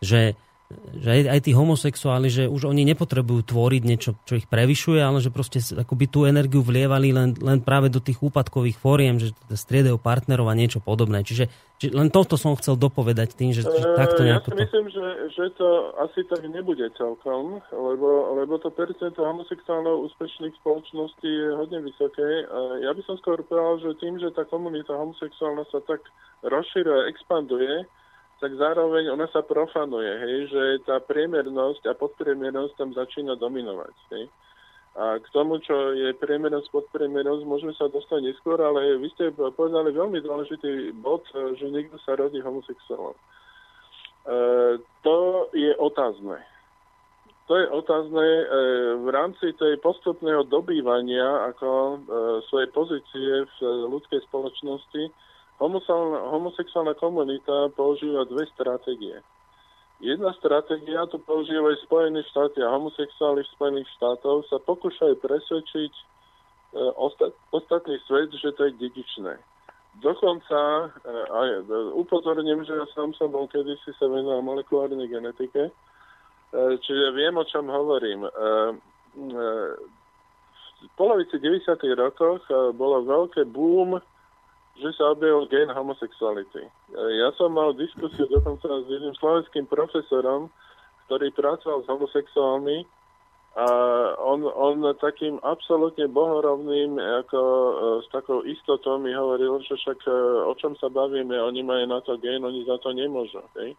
Speaker 1: že že aj, aj tí homosexuáli, že už oni nepotrebujú tvoriť niečo, čo ich prevyšuje, ale že proste akoby tú energiu vlievali len, len práve do tých úpadkových fóriem, že teda striedajú partnerov a niečo podobné. Čiže, čiže len toto som chcel dopovedať tým, že, že takto nejako...
Speaker 2: Ja si myslím, že, že to asi tak nebude celkom, lebo, lebo to percento homosexuálov úspešných spoločností je hodne vysoké. Ja by som skôr povedal, že tým, že tá komunita homosexuálna sa tak rozširuje, expanduje, tak zároveň ona sa profanuje, hej, že tá priemernosť a podpriemernosť tam začína dominovať. Hej. A k tomu, čo je priemernosť, podpriemernosť, môžeme sa dostať neskôr, ale vy ste povedali veľmi dôležitý bod, že niekto sa rodí homosexuálom. E, to je otázne. To je otázne e, v rámci tej postupného dobývania ako e, svojej pozície v ľudskej spoločnosti homosexuálna komunita používa dve stratégie. Jedna stratégia, tu používajú Spojené štáty a homosexuáli Spojených štátov, sa pokúšajú presvedčiť e, ostat, ostatný svet, že to je dedičné. Dokonca, e, aj, e, upozorním, že ja sám som bol kedysi sa venoval molekulárnej genetike, e, čiže viem, o čom hovorím. E, e, v polovici 90. rokoch e, bolo veľké boom že sa objavil gen homosexuality. Ja som mal diskusiu dokonca s jedným slovenským profesorom, ktorý pracoval s homosexuálmi a on, on takým absolútne bohorovným, ako e, s takou istotou mi hovoril, že však e, o čom sa bavíme, oni majú na to gen, oni za to nemôžu. Okay?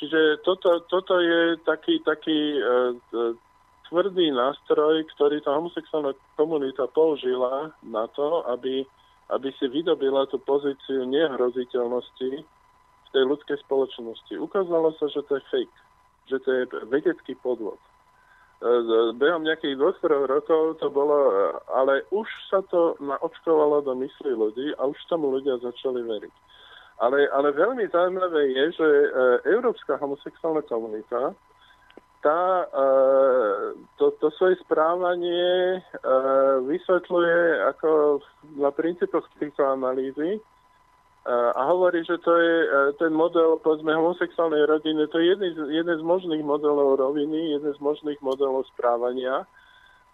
Speaker 2: Čiže toto, toto je taký, taký uh, tvrdý nástroj, ktorý tá homosexuálna komunita použila na to, aby aby si vydobila tú pozíciu nehroziteľnosti v tej ľudskej spoločnosti. Ukázalo sa, že to je fake, že to je vedecký podvod. E, behom nejakých dvoch, rokov to bolo, e, ale už sa to naočkovalo do mysli ľudí a už tomu ľudia začali veriť. Ale, ale veľmi zaujímavé je, že e, európska homosexuálna komunita tá e, to, to svoje správanie e, vysvetľuje ako na princípoch psychoanalýzy e, a hovorí, že to je ten model, povedzme, homosexuálnej rodiny, to je jeden z, jeden z možných modelov roviny, jeden z možných modelov správania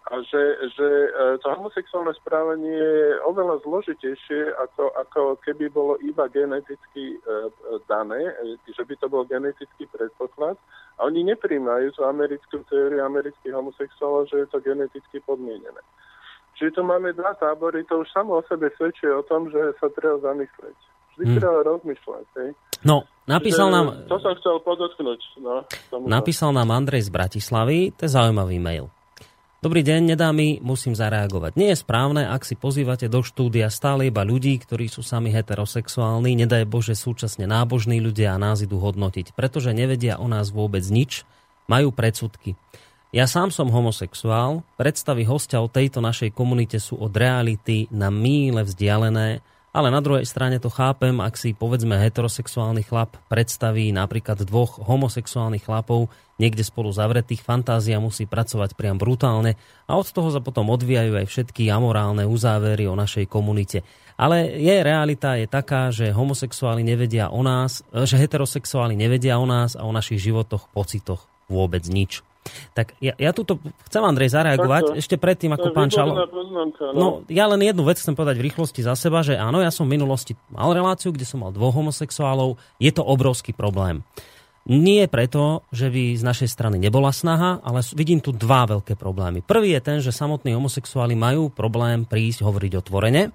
Speaker 2: a že, že e, to homosexuálne správanie je oveľa zložitejšie, ako, ako keby bolo iba geneticky e, dané, e, že by to bol genetický predpoklad. A oni nepríjmajú tú americkú teóriu amerických homosexuálov, že je to geneticky podmienené. Čiže tu máme dva tábory, to už samo o sebe svedčí o tom, že sa treba zamyslieť. Vždy hmm. treba rozmýšľať. Hej.
Speaker 1: No, napísal nám...
Speaker 2: To som chcel podotknúť. No,
Speaker 1: napísal nám Andrej z Bratislavy, to je zaujímavý mail. Dobrý deň, nedá mi, musím zareagovať. Nie je správne, ak si pozývate do štúdia stále iba ľudí, ktorí sú sami heterosexuálni, nedaj Bože súčasne nábožní ľudia a nás idú hodnotiť, pretože nevedia o nás vôbec nič, majú predsudky. Ja sám som homosexuál, predstavy hostia o tejto našej komunite sú od reality na míle vzdialené ale na druhej strane to chápem, ak si povedzme heterosexuálny chlap predstaví napríklad dvoch homosexuálnych chlapov niekde spolu zavretých, fantázia musí pracovať priam brutálne a od toho sa potom odvíjajú aj všetky amorálne uzávery o našej komunite. Ale je realita je taká, že homosexuáli nevedia o nás, že heterosexuáli nevedia o nás a o našich životoch, pocitoch vôbec nič. Tak ja, ja tuto chcem, Andrej, zareagovať Takto. ešte predtým, ako pán Čalo...
Speaker 2: no.
Speaker 1: no, ja len jednu vec chcem povedať v rýchlosti za seba, že áno, ja som v minulosti mal reláciu, kde som mal dvoch homosexuálov. Je to obrovský problém. Nie preto, že by z našej strany nebola snaha, ale vidím tu dva veľké problémy. Prvý je ten, že samotní homosexuáli majú problém prísť hovoriť otvorene.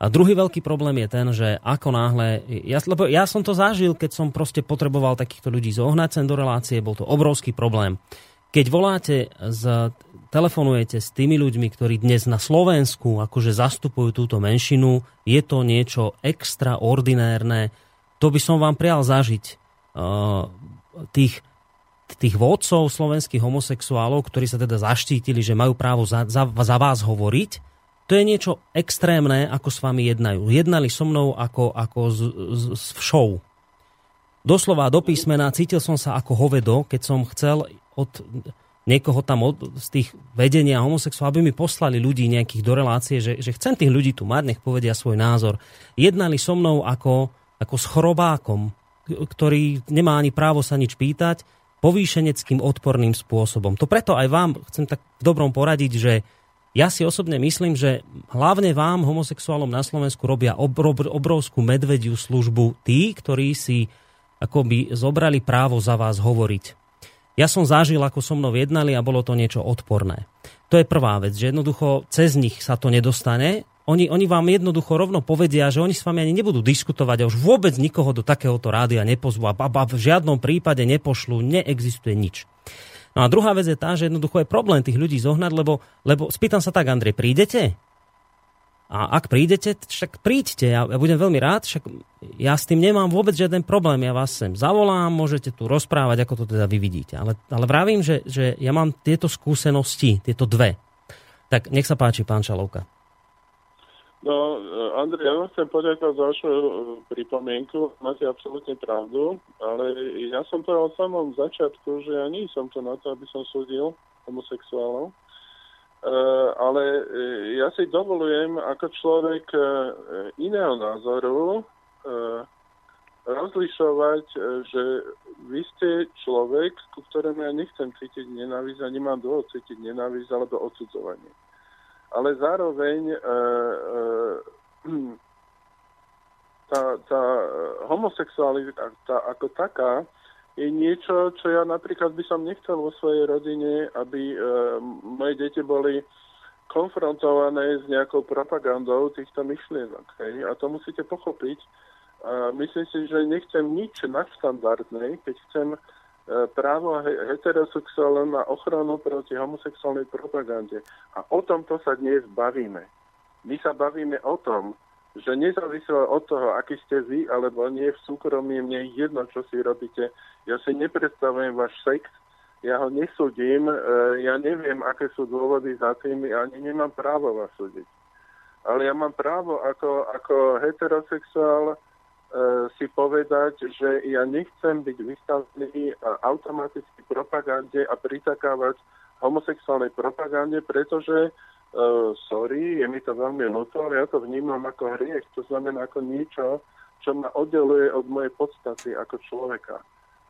Speaker 1: A druhý veľký problém je ten, že ako náhle, ja, lebo ja som to zažil, keď som proste potreboval takýchto ľudí zohnať sem do relácie, bol to obrovský problém. Keď voláte, z, telefonujete s tými ľuďmi, ktorí dnes na Slovensku akože zastupujú túto menšinu, je to niečo extraordinérne. To by som vám prial zažiť. Uh, tých, tých vodcov slovenských homosexuálov, ktorí sa teda zaštítili, že majú právo za, za, za vás hovoriť, to je niečo extrémne, ako s vami jednajú. Jednali so mnou ako, ako z, z, z show. Doslova do písmena cítil som sa ako hovedo, keď som chcel od niekoho tam od, z tých vedenia homosexuálov, aby mi poslali ľudí nejakých do relácie, že, že chcem tých ľudí tu mať, nech povedia svoj názor. Jednali so mnou ako, ako s chorobákom, ktorý nemá ani právo sa nič pýtať, povýšeneckým odporným spôsobom. To preto aj vám chcem tak v dobrom poradiť, že ja si osobne myslím, že hlavne vám, homosexuálom na Slovensku, robia obrov, obrovskú medvediu službu tí, ktorí si akoby zobrali právo za vás hovoriť. Ja som zažil, ako so mnou jednali a bolo to niečo odporné. To je prvá vec, že jednoducho cez nich sa to nedostane. Oni, oni vám jednoducho rovno povedia, že oni s vami ani nebudú diskutovať a už vôbec nikoho do takéhoto rádia nepozvú a v žiadnom prípade nepošlu, neexistuje nič. No a druhá vec je tá, že jednoducho je problém tých ľudí zohnať, lebo, lebo spýtam sa tak, Andrej, prídete? A ak prídete, však príďte, ja, ja budem veľmi rád, však ja s tým nemám vôbec žiaden problém, ja vás sem zavolám, môžete tu rozprávať, ako to teda vy vidíte. Ale, ale vravím, že, že ja mám tieto skúsenosti, tieto dve. Tak nech sa páči, pán Čalovka.
Speaker 2: No, Andrej, ja vám chcem poďakovať za vašu e, pripomienku. Máte absolútne pravdu, ale ja som povedal od samom začiatku, že ja nie som to na to, aby som súdil homosexuálov. Uh, ale uh, ja si dovolujem ako človek uh, iného názoru rozlišovať, že vy ste človek, ku ktorému ja nechcem cítiť nenávisť a nemám dôvod cítiť nenávisť alebo odsudzovanie. Ale zároveň tá, tá homosexualita tá, ako taká je niečo, čo ja napríklad by som nechcel vo svojej rodine, aby e, moje deti boli konfrontované s nejakou propagandou týchto myšlienok. Hej? A to musíte pochopiť. A myslím si, že nechcem nič nadštandardné, keď chcem E, právo heterosexuálne na ochranu proti homosexuálnej propagande. A o tomto sa dnes bavíme. My sa bavíme o tom, že nezávisle od toho, aký ste vy, alebo nie v súkromí, mne jedno, čo si robíte. Ja si nepredstavujem váš sex, ja ho nesúdim, e, ja neviem, aké sú dôvody za tým, ja ani nemám právo vás súdiť. Ale ja mám právo ako, ako heterosexuál E, si povedať, že ja nechcem byť vystavený automaticky propagande a pritakávať homosexuálnej propagande, pretože, uh, sorry, je mi to veľmi ľúto, ale ja to vnímam ako hriech. To znamená ako niečo, čo ma oddeluje od mojej podstaty ako človeka.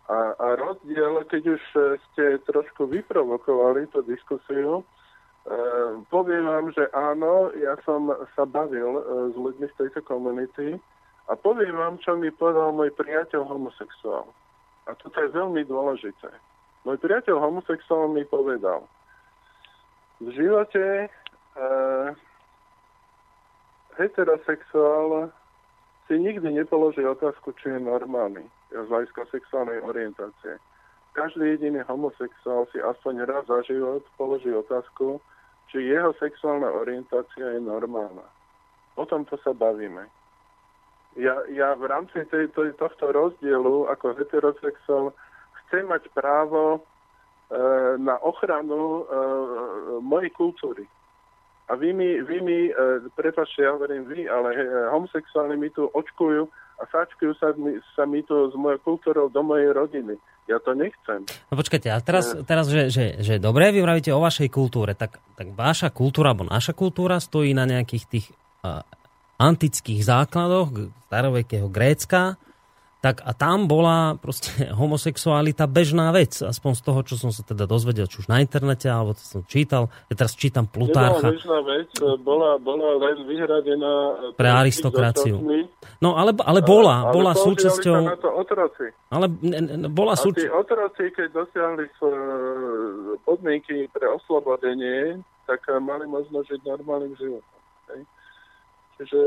Speaker 2: A, a rozdiel, keď už ste trošku vyprovokovali tú diskusiu, uh, poviem vám, že áno, ja som sa bavil uh, s ľuďmi z tejto komunity, a poviem vám, čo mi povedal môj priateľ homosexuál. A toto je veľmi dôležité. Môj priateľ homosexuál mi povedal, v živote heterosexuál si nikdy nepoloží otázku, či je normálny z hľadiska sexuálnej orientácie. Každý jediný homosexuál si aspoň raz za život položí otázku, či jeho sexuálna orientácia je normálna. O tomto sa bavíme ja, ja v rámci tej, tej, tohto rozdielu ako heterosexuál chcem mať právo e, na ochranu e, mojej kultúry. A vy mi, vy mi e, prepáčte, ja hovorím vy, ale e, homosexuálni mi tu očkujú a sáčkujú sa mi, sa mi tu s mojou kultúrou do mojej rodiny. Ja to nechcem.
Speaker 1: No počkajte, a teraz, e. teraz že, že, že dobre, vy vravíte o vašej kultúre, tak, tak vaša kultúra, alebo naša kultúra stojí na nejakých tých uh, antických základoch starovekého Grécka, tak a tam bola proste homosexualita bežná vec, aspoň z toho, čo som sa teda dozvedel, či už na internete, alebo to som čítal, ja teraz čítam Plutárcha.
Speaker 2: Nebola bežná vec, bola, bola len vyhradená
Speaker 1: pre aristokraciu. No, ale, ale bola, ale, bola ale súčasťou...
Speaker 2: na to otroci.
Speaker 1: Ale ne, ne, bola súčasťou...
Speaker 2: A otroci, keď dosiahli podmienky pre oslobodenie, tak mali možnosť žiť normálnym životom. Hej? Čiže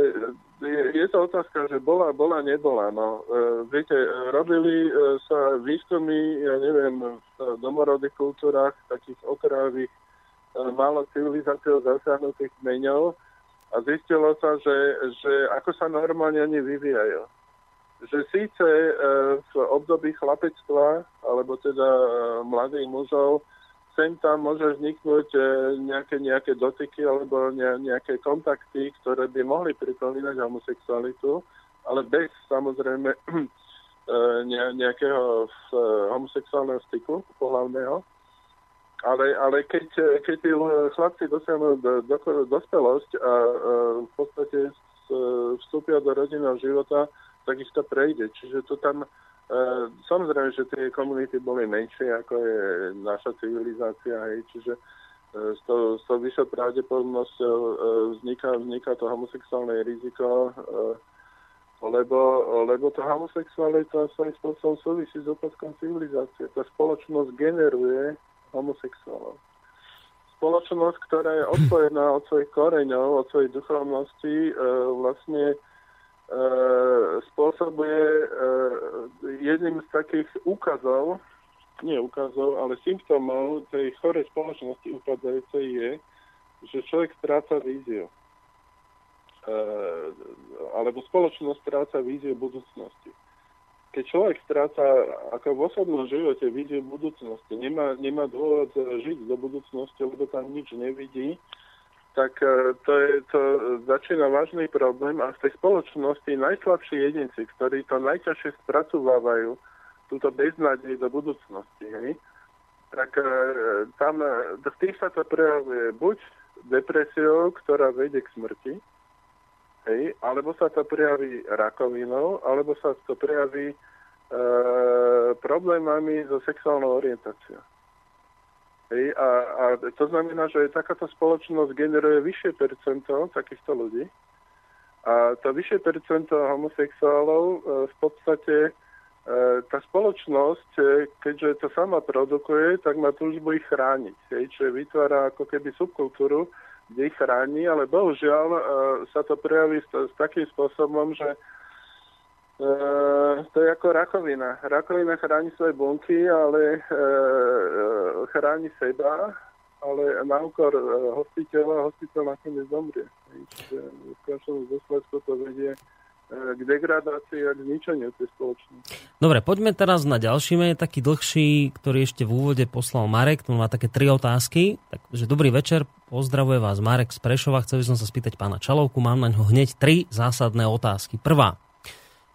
Speaker 2: je, je to otázka, že bola, bola, nebola. No, e, viete, robili e, sa výskumy, ja neviem, v domorodých kultúrach, takých otravých, e, málo civilizáciou zasiahnutých kmeňov a zistilo sa, že, že ako sa normálne oni vyvíjajú. Že síce e, v období chlapectva, alebo teda e, mladých mužov, sem tam môže vzniknúť e, nejaké, nejaké dotyky alebo ne, nejaké kontakty, ktoré by mohli pripomínať homosexualitu, ale bez samozrejme e, ne, nejakého e, homosexuálneho styku pohľavného. Ale, ale keď, keď tí chlapci dosiahnu do, do, dospelosť a v podstate vstúpia do rodinného života, tak ich to prejde. Čiže to tam samozrejme, že tie komunity boli menšie, ako je naša civilizácia, hej, čiže uh, s tou, s tou vyššou pravdepodobnosťou uh, vzniká, vzniká to homosexuálne riziko, lebo, lebo to homosexualita svojím spôsobom súvisí s úpadkom civilizácie. Tá spoločnosť generuje homosexuálov. Spoločnosť, ktorá je odpojená od svojich koreňov, od svojej duchovnosti, vlastne E, spôsobuje e, jedným z takých úkazov, nie úkazov, ale symptómov tej chorej spoločnosti upadajúcej je, že človek stráca víziu. E, alebo spoločnosť stráca víziu budúcnosti. Keď človek stráca ako v osobnom živote víziu budúcnosti, nemá, nemá dôvod žiť do budúcnosti, lebo tam nič nevidí, tak e, to, je, to začína vážny problém a v tej spoločnosti najslabší jedinci, ktorí to najťažšie spracovávajú, túto beznádej do budúcnosti, hej, tak e, tam e, v tých sa to prejavuje buď depresiou, ktorá vedie k smrti, hej, alebo sa to prejaví rakovinou, alebo sa to prejaví e, problémami so sexuálnou orientáciou. Hej, a, a to znamená, že takáto spoločnosť generuje vyššie percento takýchto ľudí. A to vyššie percento homosexuálov e, v podstate e, tá spoločnosť, e, keďže to sama produkuje, tak má túžbu ich chrániť. Hej, čiže vytvára ako keby subkultúru, kde ich chráni, ale bohužiaľ sa to prejaví s, s takým spôsobom, že Uh, to je ako rakovina. Rakovina chráni svoje bunky, ale uh, chráni seba, ale na úkor uh, hostiteľa, hostiteľ nakoniec zomrie. Čiže v končnom dôsledku to vedie k degradácii a k zničeniu tej spoločnosti.
Speaker 1: Dobre, poďme teraz na ďalší mail, taký dlhší, ktorý ešte v úvode poslal Marek, tu má také tri otázky. Takže dobrý večer, pozdravuje vás Marek z Prešova, chcel by som sa spýtať pána Čalovku, mám na ňo hneď tri zásadné otázky. Prvá,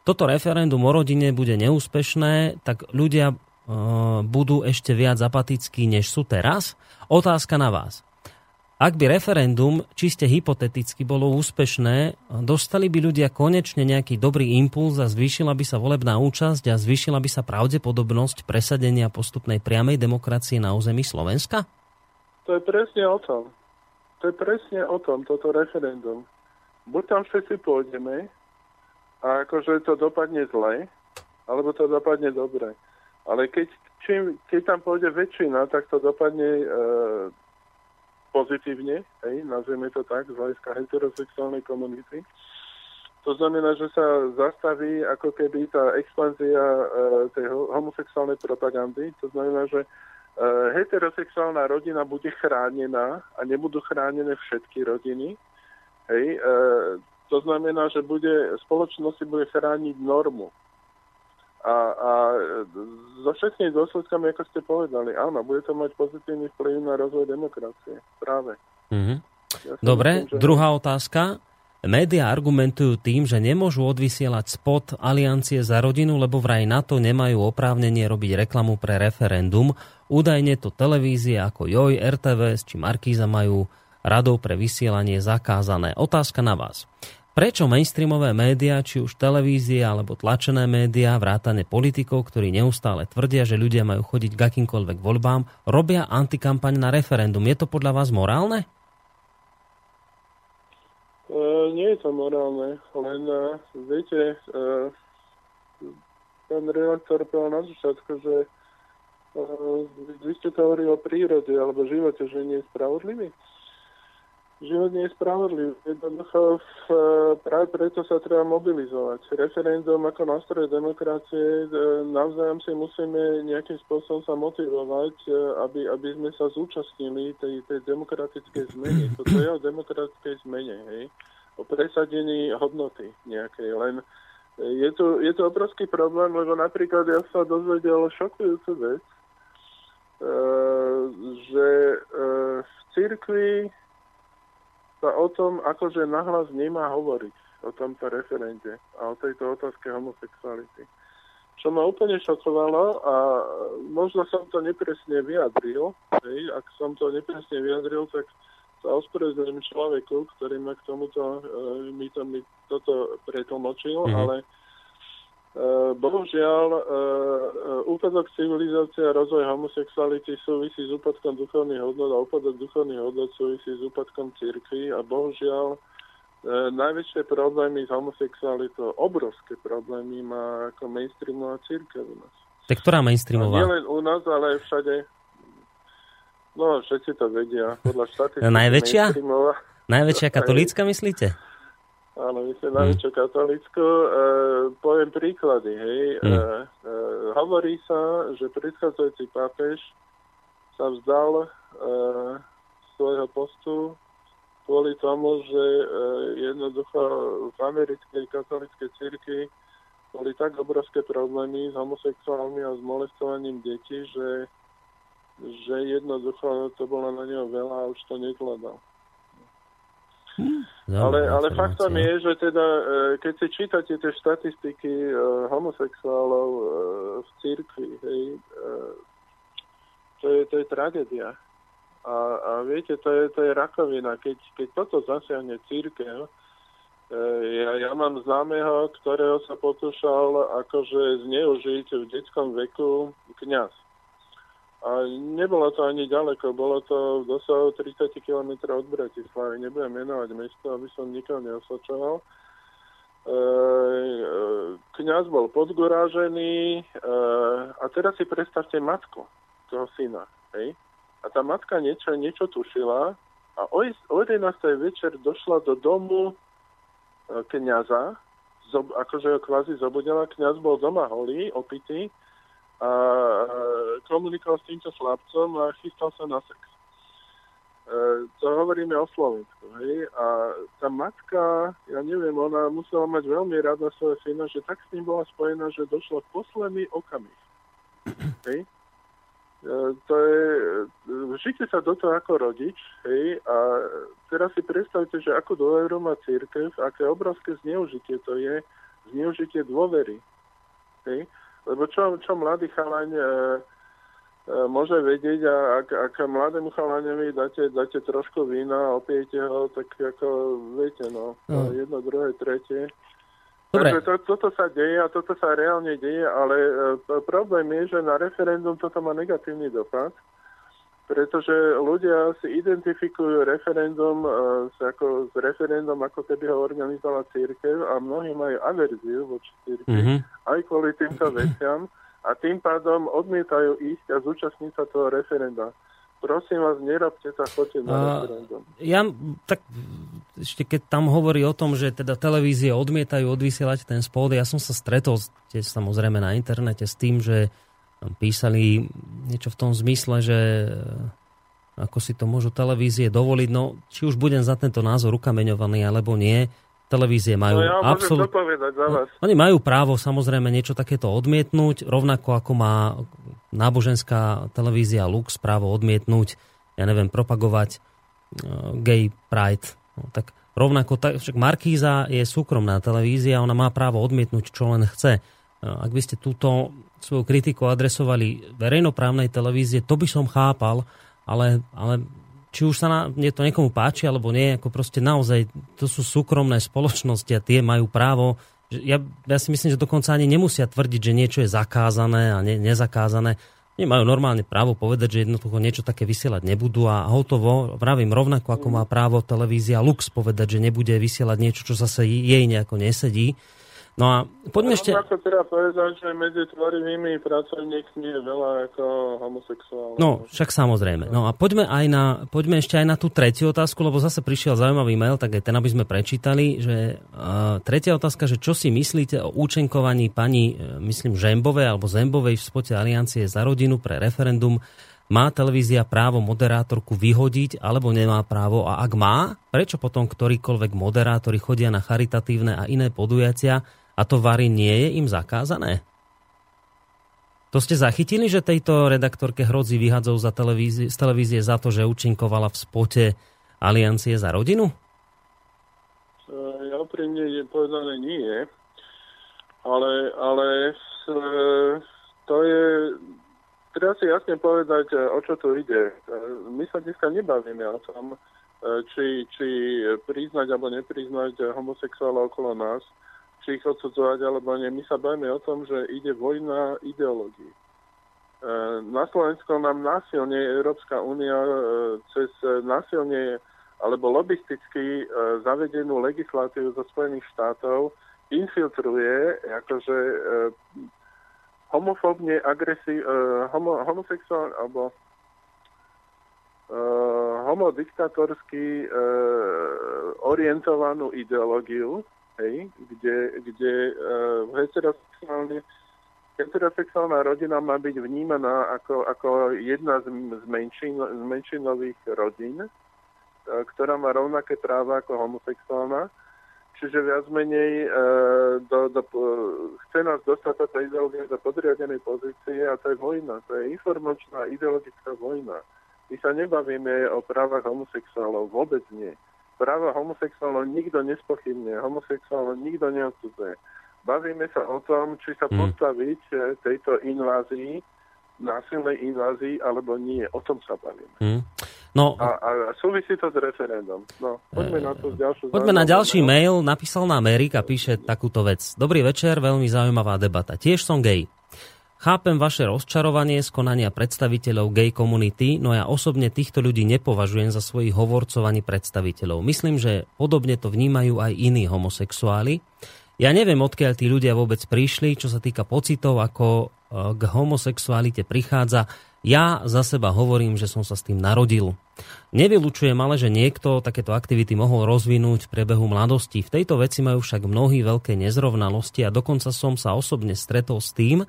Speaker 1: toto referendum o rodine bude neúspešné, tak ľudia e, budú ešte viac apatickí, než sú teraz. Otázka na vás. Ak by referendum čiste hypoteticky bolo úspešné, dostali by ľudia konečne nejaký dobrý impuls a zvýšila by sa volebná účasť a zvýšila by sa pravdepodobnosť presadenia postupnej priamej demokracie na území Slovenska?
Speaker 2: To je presne o tom. To je presne o tom, toto referendum. Buď tam všetci pôjdeme, a akože to dopadne zle, alebo to dopadne dobre. Ale keď, čím, keď tam pôjde väčšina, tak to dopadne e, pozitívne, hej, nazvieme to tak, z hľadiska heterosexuálnej komunity. To znamená, že sa zastaví ako keby tá expanzia e, tej homosexuálnej propagandy. To znamená, že e, heterosexuálna rodina bude chránená a nebudú chránené všetky rodiny. Hej, e, to znamená, že bude, spoločnosť si bude chrániť normu. A, a so všetkými dôsledkami, ako ste povedali, áno, bude to mať pozitívny vplyv na rozvoj demokracie. Práve.
Speaker 1: Mm-hmm. Ja Dobre, myslím, že... druhá otázka. Média argumentujú tým, že nemôžu odvysielať spot Aliancie za rodinu, lebo vraj na to nemajú oprávnenie robiť reklamu pre referendum. Údajne to televízie ako JOJ, RTVS či Markíza majú radou pre vysielanie zakázané. Otázka na vás. Prečo mainstreamové médiá, či už televízie alebo tlačené médiá, vrátane politikov, ktorí neustále tvrdia, že ľudia majú chodiť k akýmkoľvek voľbám, robia antikampaň na referendum? Je to podľa vás morálne?
Speaker 2: Uh, nie je to morálne, len uh, viete, uh, pán redaktor povedal na začiatku, že uh, vy ste to hovorili o prírode alebo živote, že nie je spravodlivý. Život nie je spravodlivý. Jednoducho práve preto sa treba mobilizovať. Referendum ako nástroj demokracie, navzájom si musíme nejakým spôsobom sa motivovať, aby, aby sme sa zúčastnili tej, tej demokratickej zmeny. Toto je o demokratickej zmene, hej? o presadení hodnoty nejakej. Len je to, je to obrovský problém, lebo napríklad ja sa dozvedel šokujúcu vec, že v cirkvi sa o tom akože nahlas nemá hovoriť, o tomto referende a o tejto otázke homosexuality. Čo ma úplne šokovalo a možno som to nepresne vyjadril, hej, ak som to nepresne vyjadril, tak sa ospravedlňujem človeku, ktorý ma k tomuto, e, mi, to, mi toto pretlmočil, mm-hmm. ale bohužiaľ, e, e, úpadok civilizácie a rozvoj homosexuality súvisí s úpadkom duchovných hodnot a úpadok duchovných hodnot súvisí s úpadkom cirkvi a bohužiaľ najväčšie problémy s homosexualitou, obrovské problémy má ako mainstreamová církev u nás.
Speaker 1: Tak ktorá mainstreamová?
Speaker 2: Nie len u nás, ale aj všade. No, všetci to vedia. Podľa štatistiky
Speaker 1: Najväčšia? Najväčšia katolícka, myslíte?
Speaker 2: Áno, my sme hm. najväčšou katolícku. E, poviem príklady, hej. Mm. E, e, hovorí sa, že predchádzajúci pápež sa vzdal e, svojho postu kvôli tomu, že e, jednoducho v americkej katolíckej cirkvi boli tak obrovské problémy s homosexuálmi a s molestovaním detí, že, že jednoducho to bolo na neho veľa a už to nezvládal. Hm. ale, ale faktom je, že teda, e, keď si čítate tie štatistiky e, homosexuálov e, v církvi, hej, to je, to je tragédia. A, a viete, to je, to je rakovina. Keď, keď toto zasiahne církev, ja, ja mám známeho, ktorého sa potúšal akože zneužiť v detskom veku kňaz. A nebolo to ani ďaleko, bolo to dosahu 30 km od Bratislavy. Nebudem menovať mesto, aby som nikoho neosočoval. E, e, kňaz bol podgorážený e, a teraz si predstavte matku toho syna. Hej? A tá matka niečo, niečo tušila a o, o 11. večer došla do domu e, kňaza, zob, akože ho kvázi zobudila, kňaz bol doma holý, opitý a komunikoval s týmto chlapcom a chystal sa na sex. E, to hovoríme o Slovensku. Hej? A tá matka, ja neviem, ona musela mať veľmi rada svojho syna, že tak s ním bola spojená, že došlo v posledný okamih. Hej? E, to je, žite sa do toho ako rodič, hej, a teraz si predstavte, že ako dôveru má církev, aké obrovské zneužitie to je, zneužitie dôvery, hej. Lebo čo, čo mladý chalaň e, e, môže vedieť a ak, ak mladému chalaňovi dáte, dáte trošku vína a opijete ho, tak ako viete, no, no. jedno, druhé, tretie. Dobre. Takže to, toto sa deje a toto sa reálne deje, ale e, problém je, že na referendum toto má negatívny dopad pretože ľudia si identifikujú referendum uh, s, ako, s referendum, ako keby ho organizovala církev a mnohí majú averziu voči církev mm-hmm. aj kvôli týmto veciam a tým pádom odmietajú ísť a zúčastniť sa toho referenda. Prosím vás, nerobte sa, choďte na referendum.
Speaker 1: Ja tak ešte keď tam hovorí o tom, že teda televízie odmietajú odvysielať ten spod, ja som sa stretol tiež samozrejme na internete s tým, že písali niečo v tom zmysle, že eh, ako si to môžu televízie dovoliť. No, či už budem za tento názor ukameňovaný, alebo nie, televízie majú
Speaker 2: no ja absolút... za vás.
Speaker 1: No, oni majú právo samozrejme niečo takéto odmietnúť, rovnako ako má náboženská televízia Lux právo odmietnúť, ja neviem, propagovať uh, gay pride. No, tak rovnako, tak, však Markíza je súkromná televízia, ona má právo odmietnúť, čo len chce. Uh, ak by ste túto svoju kritiku adresovali verejnoprávnej televízie, to by som chápal, ale, ale či už sa na, mne to niekomu páči alebo nie, ako proste naozaj to sú súkromné spoločnosti a tie majú právo, ja, ja si myslím, že dokonca ani nemusia tvrdiť, že niečo je zakázané a ne, nezakázané. Oni majú normálne právo povedať, že jednoducho niečo také vysielať nebudú a hotovo, vravím rovnako ako má právo televízia Lux povedať, že nebude vysielať niečo, čo zase jej nejako nesedí. No a poďme ešte...
Speaker 2: Ako teda povedať, že medzi tvorivými pracovníkmi je veľa ako homosexuálov.
Speaker 1: No, však samozrejme. No a poďme, aj na, poďme ešte aj na tú tretiu otázku, lebo zase prišiel zaujímavý mail, tak aj ten, aby sme prečítali, že uh, tretia otázka, že čo si myslíte o účenkovaní pani, uh, myslím, Žembovej alebo Zembovej v spote Aliancie za rodinu pre referendum má televízia právo moderátorku vyhodiť alebo nemá právo a ak má, prečo potom ktorýkoľvek moderátori chodia na charitatívne a iné podujatia a to vary nie je im zakázané? To ste zachytili, že tejto redaktorke hrozí vyhadzov za televízie, z televízie za to, že účinkovala v spote Aliancie za rodinu?
Speaker 2: Ja úprimne je povedané nie. Ale, ale to je treba si jasne povedať, o čo tu ide. My sa dneska nebavíme o tom, či, či priznať alebo nepriznať homosexuála okolo nás či ich odsudzovať alebo nie. My sa bavíme o tom, že ide vojna ideológií. E, na Slovensku nám násilne Európska únia e, cez násilne alebo lobisticky e, zavedenú legislatívu zo Spojených štátov infiltruje akože homofóbne agresi, homo, homosexuál alebo homodiktatorsky orientovanú ideológiu, hej, kde, kde uh, heterosexuálne heterosexuálna rodina má byť vnímaná ako, ako jedna z, z, menšin, z menšinových rodín, uh, ktorá má rovnaké práva ako homosexuálna. Čiže viac menej uh, do, do, chce nás dostať táto ideológia do podriadenej pozície a to je vojna. To je informačná ideologická vojna. My sa nebavíme o právach homosexuálov, vôbec nie práva homosexuálov nikto nespochybne, homosexuálov nikto neodsudzuje. Bavíme sa o tom, či sa hmm. postaviť e, tejto invázii, násilnej invázii, alebo nie. O tom sa bavíme. Hmm. No, a, a súvisí to s referendum. No, poďme e, na to ďalšiu
Speaker 1: Poďme na ďalší mail. Napísal nám Erik a píše takúto vec. Dobrý večer, veľmi zaujímavá debata. Tiež som gay. Chápem vaše rozčarovanie z konania predstaviteľov gay komunity, no ja osobne týchto ľudí nepovažujem za svojich hovorcov ani predstaviteľov. Myslím, že podobne to vnímajú aj iní homosexuáli. Ja neviem, odkiaľ tí ľudia vôbec prišli, čo sa týka pocitov, ako e, k homosexualite prichádza. Ja za seba hovorím, že som sa s tým narodil. Nevylučujem ale, že niekto takéto aktivity mohol rozvinúť v priebehu mladosti. V tejto veci majú však mnohí veľké nezrovnalosti a dokonca som sa osobne stretol s tým,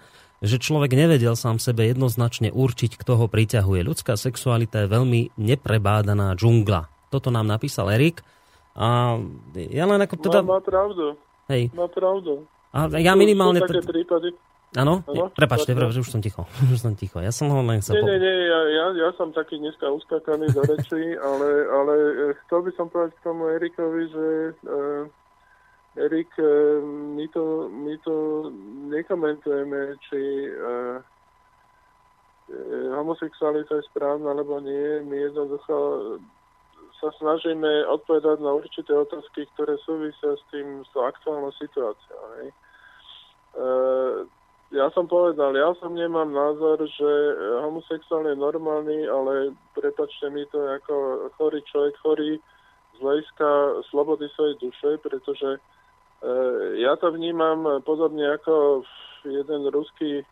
Speaker 1: že človek nevedel sám sebe jednoznačne určiť, kto ho priťahuje. Ľudská sexualita je veľmi neprebádaná džungla. Toto nám napísal Erik. A ja len ako teda...
Speaker 2: Má, má pravdu. Hej. Má pravdu.
Speaker 1: A ja minimálne...
Speaker 2: Sú také prípady.
Speaker 1: Áno? Prepačte, prepačte, už som ticho. Už som ticho. Ja som ho len chcel...
Speaker 2: Nie, nie, nie, ja, ja, ja som taký dneska uskakaný do reči, ale, ale eh, chcel by som povedať k tomu Erikovi, že uh, Erik, eh, my to, my to nekomentujeme, či uh, homosexualita je správna alebo nie. My jednoducho sa snažíme odpovedať na určité otázky, ktoré súvisia s tým, s aktuálnou situáciou. Uh, ja som povedal, ja som nemám názor, že homosexuálne je normálny, ale prepačte mi to ako chorý človek, chorý z hľadiska slobody svojej duše, pretože Eh, ja to vnímam podobne ako jeden ruský eh,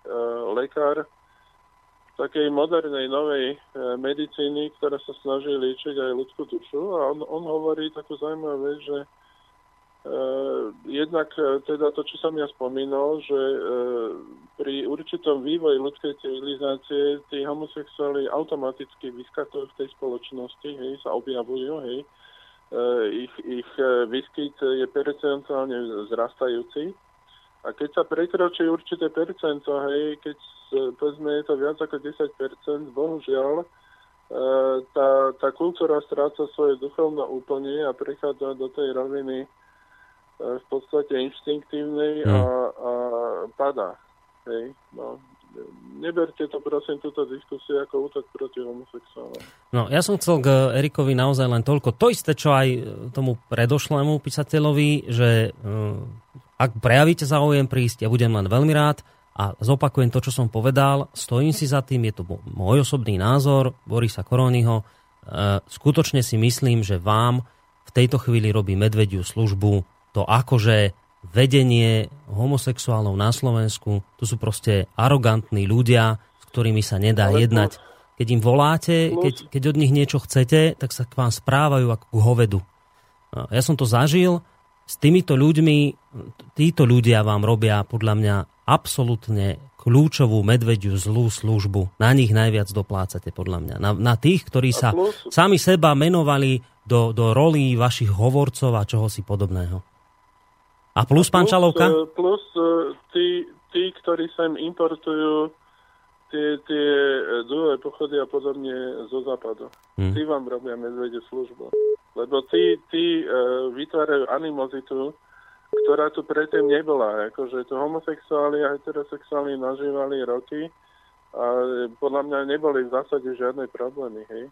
Speaker 2: lekár takej modernej, novej eh, medicíny, ktorá sa snaží liečiť aj ľudskú dušu. A on, on hovorí takú zaujímavú vec, že jednak teda to, čo som ja spomínal, že pri určitom vývoji ľudskej civilizácie tí homosexuáli automaticky vyskakujú v tej spoločnosti, hej, sa objavujú, hej, Eh, ich, ich eh, výskyt je percentuálne zrastajúci. A keď sa prekročí určité percento, hej, keď povedzme je to viac ako 10%, bohužiaľ, eh, tá, tá kultúra stráca svoje duchovno úplne a prechádza do tej roviny v podstate inštinktívnej a, hm. a padá. Hej, no neberte to prosím túto diskusiu ako útok proti homosexuálom.
Speaker 1: No, ja som chcel k Erikovi naozaj len toľko. To isté, čo aj tomu predošlému písateľovi, že uh, ak prejavíte záujem prísť, ja budem len veľmi rád a zopakujem to, čo som povedal. Stojím si za tým, je to môj osobný názor Borisa Koronyho. Uh, skutočne si myslím, že vám v tejto chvíli robí medvediu službu to akože vedenie homosexuálov na Slovensku, to sú proste arogantní ľudia, s ktorými sa nedá Ale jednať. Keď im voláte, keď, keď od nich niečo chcete, tak sa k vám správajú ako k hovedu. Ja som to zažil, s týmito ľuďmi, títo ľudia vám robia podľa mňa absolútne kľúčovú medvediu zlú službu. Na nich najviac doplácate, podľa mňa. Na, na tých, ktorí sa sami seba menovali do, do rolí vašich hovorcov a čoho si podobného. A plus, a pán Čalovka?
Speaker 2: E, plus e, tí, tí, ktorí sem importujú tie, tie e, druhé pochody a podobne zo západu. Hmm. Tí vám robia medvede službu. Lebo tí, tí vytvárajú animozitu ktorá tu predtým nebola. Akože tu homosexuáli a heterosexuáli nažívali roky a podľa mňa neboli v zásade žiadne problémy. Hej.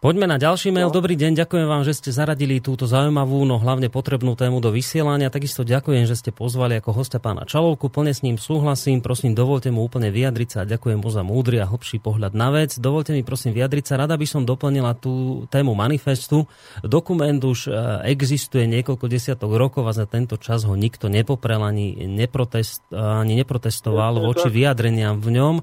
Speaker 1: Poďme na ďalší mail. No. Dobrý deň, ďakujem vám, že ste zaradili túto zaujímavú, no hlavne potrebnú tému do vysielania. Takisto ďakujem, že ste pozvali ako hostia pána Čalovku. Plne s ním súhlasím. Prosím, dovolte mu úplne vyjadriť sa a ďakujem mu za múdry a hlbší pohľad na vec. Dovolte mi prosím vyjadriť sa. Rada by som doplnila tú tému manifestu. Dokument už e, existuje niekoľko desiatok rokov a za tento čas ho nikto nepoprel ani, neprotest, ani neprotestoval voči vyjadreniam v ňom.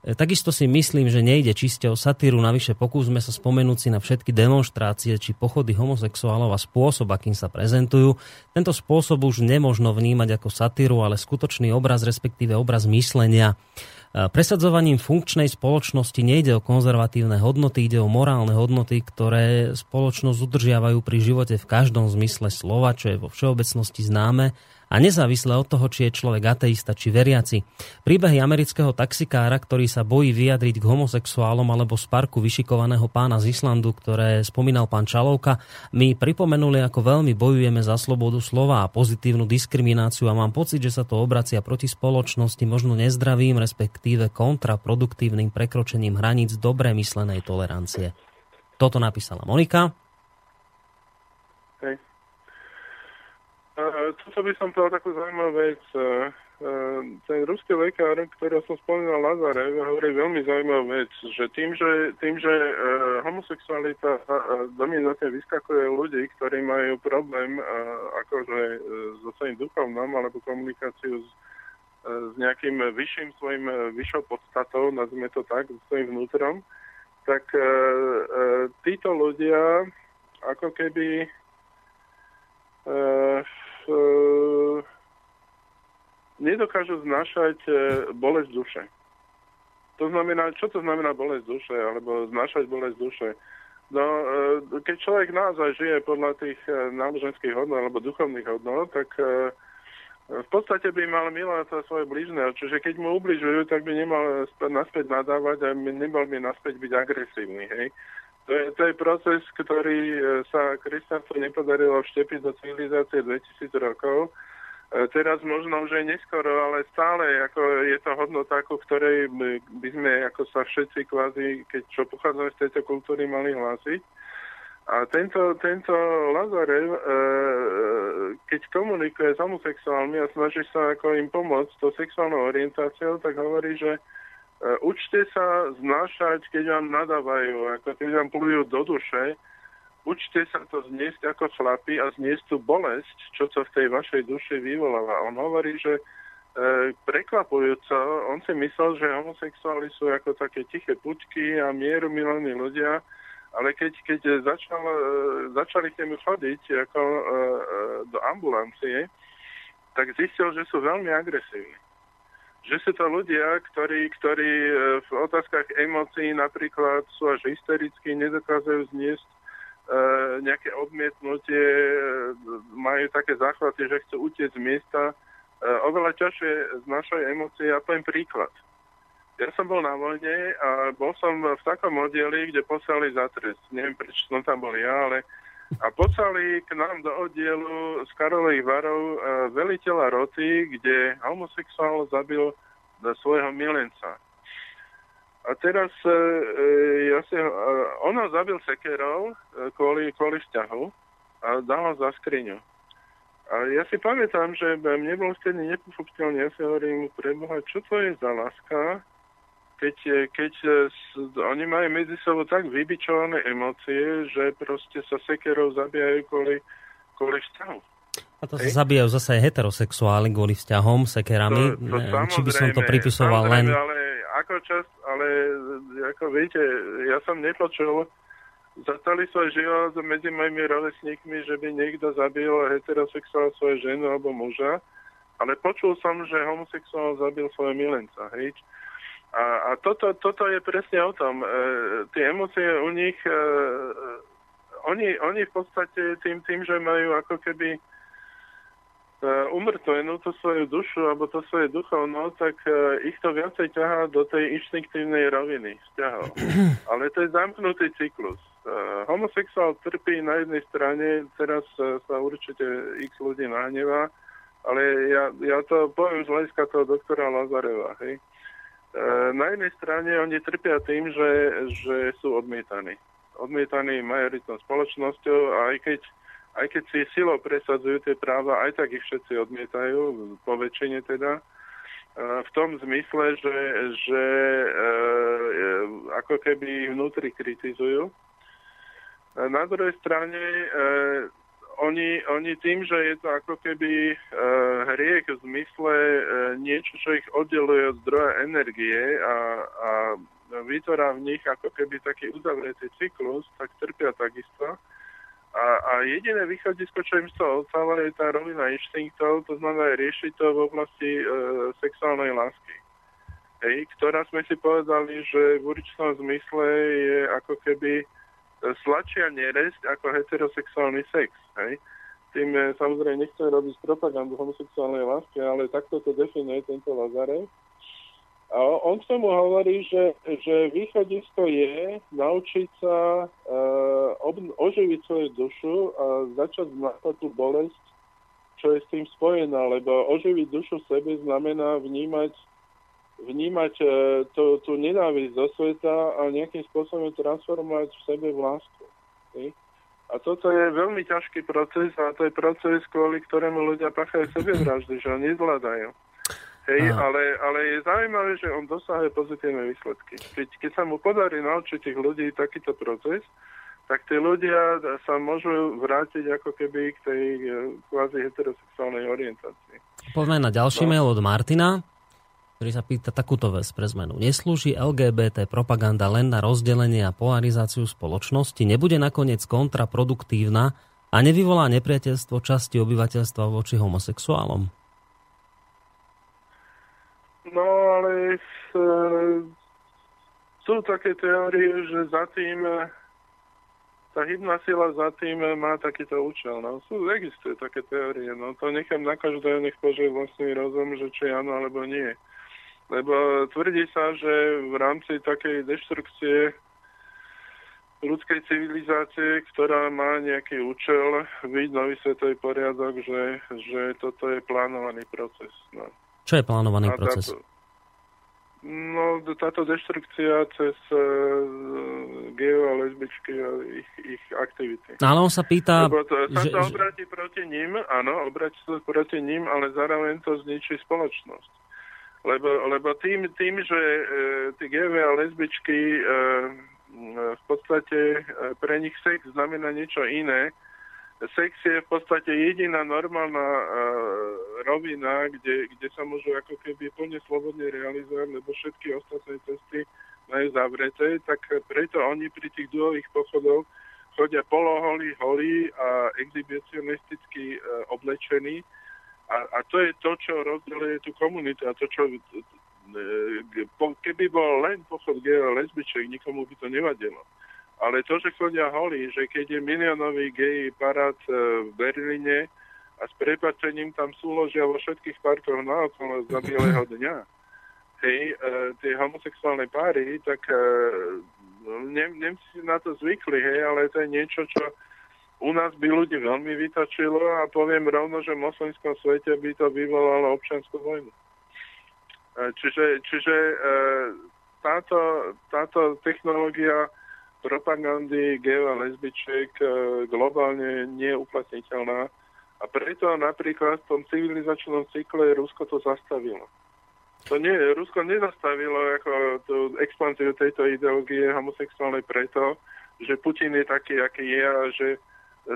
Speaker 1: E, takisto si myslím, že nejde čiste o satíru, navyše pokúsme sa spomenúť si na všetky demonstrácie či pochody homosexuálov a spôsob, akým sa prezentujú. Tento spôsob už nemožno vnímať ako satíru, ale skutočný obraz, respektíve obraz myslenia. E, presadzovaním funkčnej spoločnosti nejde o konzervatívne hodnoty, ide o morálne hodnoty, ktoré spoločnosť udržiavajú pri živote v každom zmysle slova, čo je vo všeobecnosti známe a nezávisle od toho, či je človek ateista či veriaci. Príbehy amerického taxikára, ktorý sa bojí vyjadriť k homosexuálom alebo z parku vyšikovaného pána z Islandu, ktoré spomínal pán Čalovka, mi pripomenuli, ako veľmi bojujeme za slobodu slova a pozitívnu diskrimináciu a mám pocit, že sa to obracia proti spoločnosti možno nezdravým, respektíve kontraproduktívnym prekročením hraníc dobre myslenej tolerancie. Toto napísala Monika.
Speaker 2: Hej. Toto by som povedal takú zaujímavú vec. Ten ruský lekár, ktorý som spomínal Lazarev, hovorí veľmi zaujímavú vec, že tým, že, tým, že homosexualita dominantne vyskakuje ľudí, ktorí majú problém akože so svojím duchovnom alebo komunikáciu s, s nejakým vyšším svojim, vyššou podstatou, nazvime to tak, s svojím vnútrom, tak títo ľudia ako keby E, nedokážu znášať e, bolesť duše. To znamená, čo to znamená bolesť duše, alebo znášať bolesť duše? No, e, keď človek naozaj žije podľa tých náboženských hodnot alebo duchovných hodnot, tak v podstate by mal milovať svoje blížne. Čiže keď mu ubližujú, tak by nemal naspäť nadávať a nemal by naspäť byť agresívny. Hej? To je, to je proces, ktorý e, sa kresťanstvu nepodarilo vštepiť do civilizácie 2000 rokov. E, teraz možno už je neskoro, ale stále ako je to hodnota, ako ktorej by sme ako sa všetci kvázi, keď čo pochádzame z tejto kultúry, mali hlásiť. A tento, tento Lazarev, e, keď komunikuje s homosexuálmi a snaží sa ako im pomôcť to sexuálnou orientáciou, tak hovorí, že učte sa znášať, keď vám nadávajú, ako keď vám plujú do duše, učte sa to zniesť ako chlapi a zniesť tú bolesť, čo sa v tej vašej duši vyvoláva. On hovorí, že e, prekvapujúco, on si myslel, že homosexuáli sú ako také tiché puťky a mieru milení ľudia, ale keď, keď začal, e, začali k nemu chodiť ako e, e, do ambulancie, tak zistil, že sú veľmi agresívni že sú to ľudia, ktorí, ktorí e, v otázkach emócií napríklad sú až hysterickí, nedokážu zniesť e, nejaké odmietnutie, e, majú také záchvaty, že chcú utiecť z miesta. Oveľa ťažšie znášajú emócie. Ja poviem príklad. Ja som bol na vojne a bol som v takom oddieli, kde poslali za trest. Neviem, prečo som tam bol ja, ale a poslali k nám do oddielu z Karolových varov e, veliteľa roty, kde homosexuál zabil svojho milenca. A teraz e, e ja si, e, on ho zabil sekerov e, kvôli, kvôli vzťahu a dal ho za skriňu. A ja si pamätám, že mne bolo vtedy nepochopiteľne, ja si hovorím, preboha, čo to je za láska, keď, keď oni majú medzi sebou tak vybičované emócie, že proste sa sekerov zabijajú kvôli, kvôli vzťahu.
Speaker 1: A to sa zabíjajú zase heterosexuáli kvôli vzťahom, sekerami. To, to Či by som to pripisoval len...
Speaker 2: Ale ako čas, ale ako viete, ja som nepočul za celý svoj život medzi mojimi rovesníkmi, že by niekto zabil heterosexuál svoju ženu alebo muža, ale počul som, že homosexuál zabil svojho milenca, hej. A, a toto, toto je presne o tom. E, tie emócie u nich, e, oni, oni v podstate tým, tým, že majú ako keby uh, umrtvenú tú svoju dušu alebo to svoje duchovno, tak uh, ich to viacej ťahá do tej inštinktívnej roviny vzťahov. Ale to je zamknutý cyklus. Uh, homosexuál trpí na jednej strane, teraz uh, sa určite x ľudí nahnevá, ale ja, ja to poviem z hľadiska toho doktora Lazareva. Hej. Uh, na jednej strane oni trpia tým, že, že sú odmietaní. Odmietaní majoritnou spoločnosťou a aj keď aj keď si silou presadzujú tie práva, aj tak ich všetci odmietajú, po väčšine teda, e, v tom zmysle, že, že e, ako keby vnútri kritizujú. Na druhej strane e, oni, oni tým, že je to ako keby hriek v zmysle niečo, čo ich oddeluje od zdroja energie a, a vytvára v nich ako keby taký uzavretý cyklus, tak trpia takisto. A, a jediné východisko, čo im z toho ostáva, je tá rovina inštinktov, to znamená riešiť to v oblasti e, sexuálnej lásky. Hej, ktorá sme si povedali, že v určitom zmysle je ako keby e, sladšia neresť ako heterosexuálny sex. Hej. Tým e, samozrejme nechcem robiť propagandu homosexuálnej lásky, ale takto to definuje tento Lazarev. A on k tomu hovorí, že, že východisko je naučiť sa uh, ob, oživiť svoju dušu a začať znať tú bolesť, čo je s tým spojená, lebo oživiť dušu v sebe znamená vnímať, vnímať uh, to, tú nenávisť zo sveta a nejakým spôsobom transformovať v sebe v lásku. Okay? A toto je veľmi ťažký proces a to je proces, kvôli ktorému ľudia pachajú sebevraždy, že ho nezvládajú. Hej, ale, ale je zaujímavé, že on dosahuje pozitívne výsledky. Keď, keď sa mu podarí naučiť tých ľudí takýto proces, tak tí ľudia sa môžu vrátiť ako keby k tej e, kvázi heterosexuálnej orientácii.
Speaker 1: Poďme na ďalší no. mail od Martina, ktorý sa pýta takúto vec pre zmenu. Neslúži LGBT propaganda len na rozdelenie a polarizáciu spoločnosti? Nebude nakoniec kontraproduktívna a nevyvolá nepriateľstvo časti obyvateľstva voči homosexuálom?
Speaker 2: No ale e, sú také teórie, že za tým e, tá hybná sila za tým má takýto účel. No. Sú, existuje také teórie. No. To nechám na každého, nech požije vlastný rozum, že či áno alebo nie. Lebo tvrdí sa, že v rámci takej deštrukcie ľudskej civilizácie, ktorá má nejaký účel, byť nový svetový poriadok, že, že toto je plánovaný proces. No.
Speaker 1: Čo je plánovaný a proces? Táto,
Speaker 2: no, táto deštrukcia cez uh, geo a lesbičky a ich, ich aktivity.
Speaker 1: No, ale on sa pýta...
Speaker 2: Lebo to, sa že, to obráti že... proti ním, áno, obráti sa proti ním, ale zároveň to zničí spoločnosť. Lebo, lebo tým, tým, že uh, tí geo a lesbičky uh, v podstate uh, pre nich sex znamená niečo iné, sex je v podstate jediná normálna uh, rovina, kde, kde sa môžu ako keby plne slobodne realizovať, lebo všetky ostatné cesty majú zavreté, tak preto oni pri tých duhových pochodoch chodia poloholí, holí a exhibicionisticky uh, oblečení. A, a to je to, čo rozdeluje tú komunitu a to, čo uh, keby bol len pochod geo lesbiček, nikomu by to nevadilo. Ale to, že chodia holí, že keď je miliónový gay parát e, v Berlíne a s prepačením tam súložia vo všetkých parkoch naokolo za bieleho dňa, hej, e, tie homosexuálne páry, tak e, ne, Nemci si na to zvykli, hej, ale to je niečo, čo u nás by ľudí veľmi vytačilo a poviem rovno, že v moslimskom svete by to vyvolalo občianskú vojnu. Čiže, čiže táto, táto technológia propagandy geo a lesbičiek e, globálne nie je uplatniteľná. A preto napríklad v tom civilizačnom cykle Rusko to zastavilo. To nie, Rusko nezastavilo ako tú expanziu tejto ideológie homosexuálnej preto, že Putin je taký, aký je a že,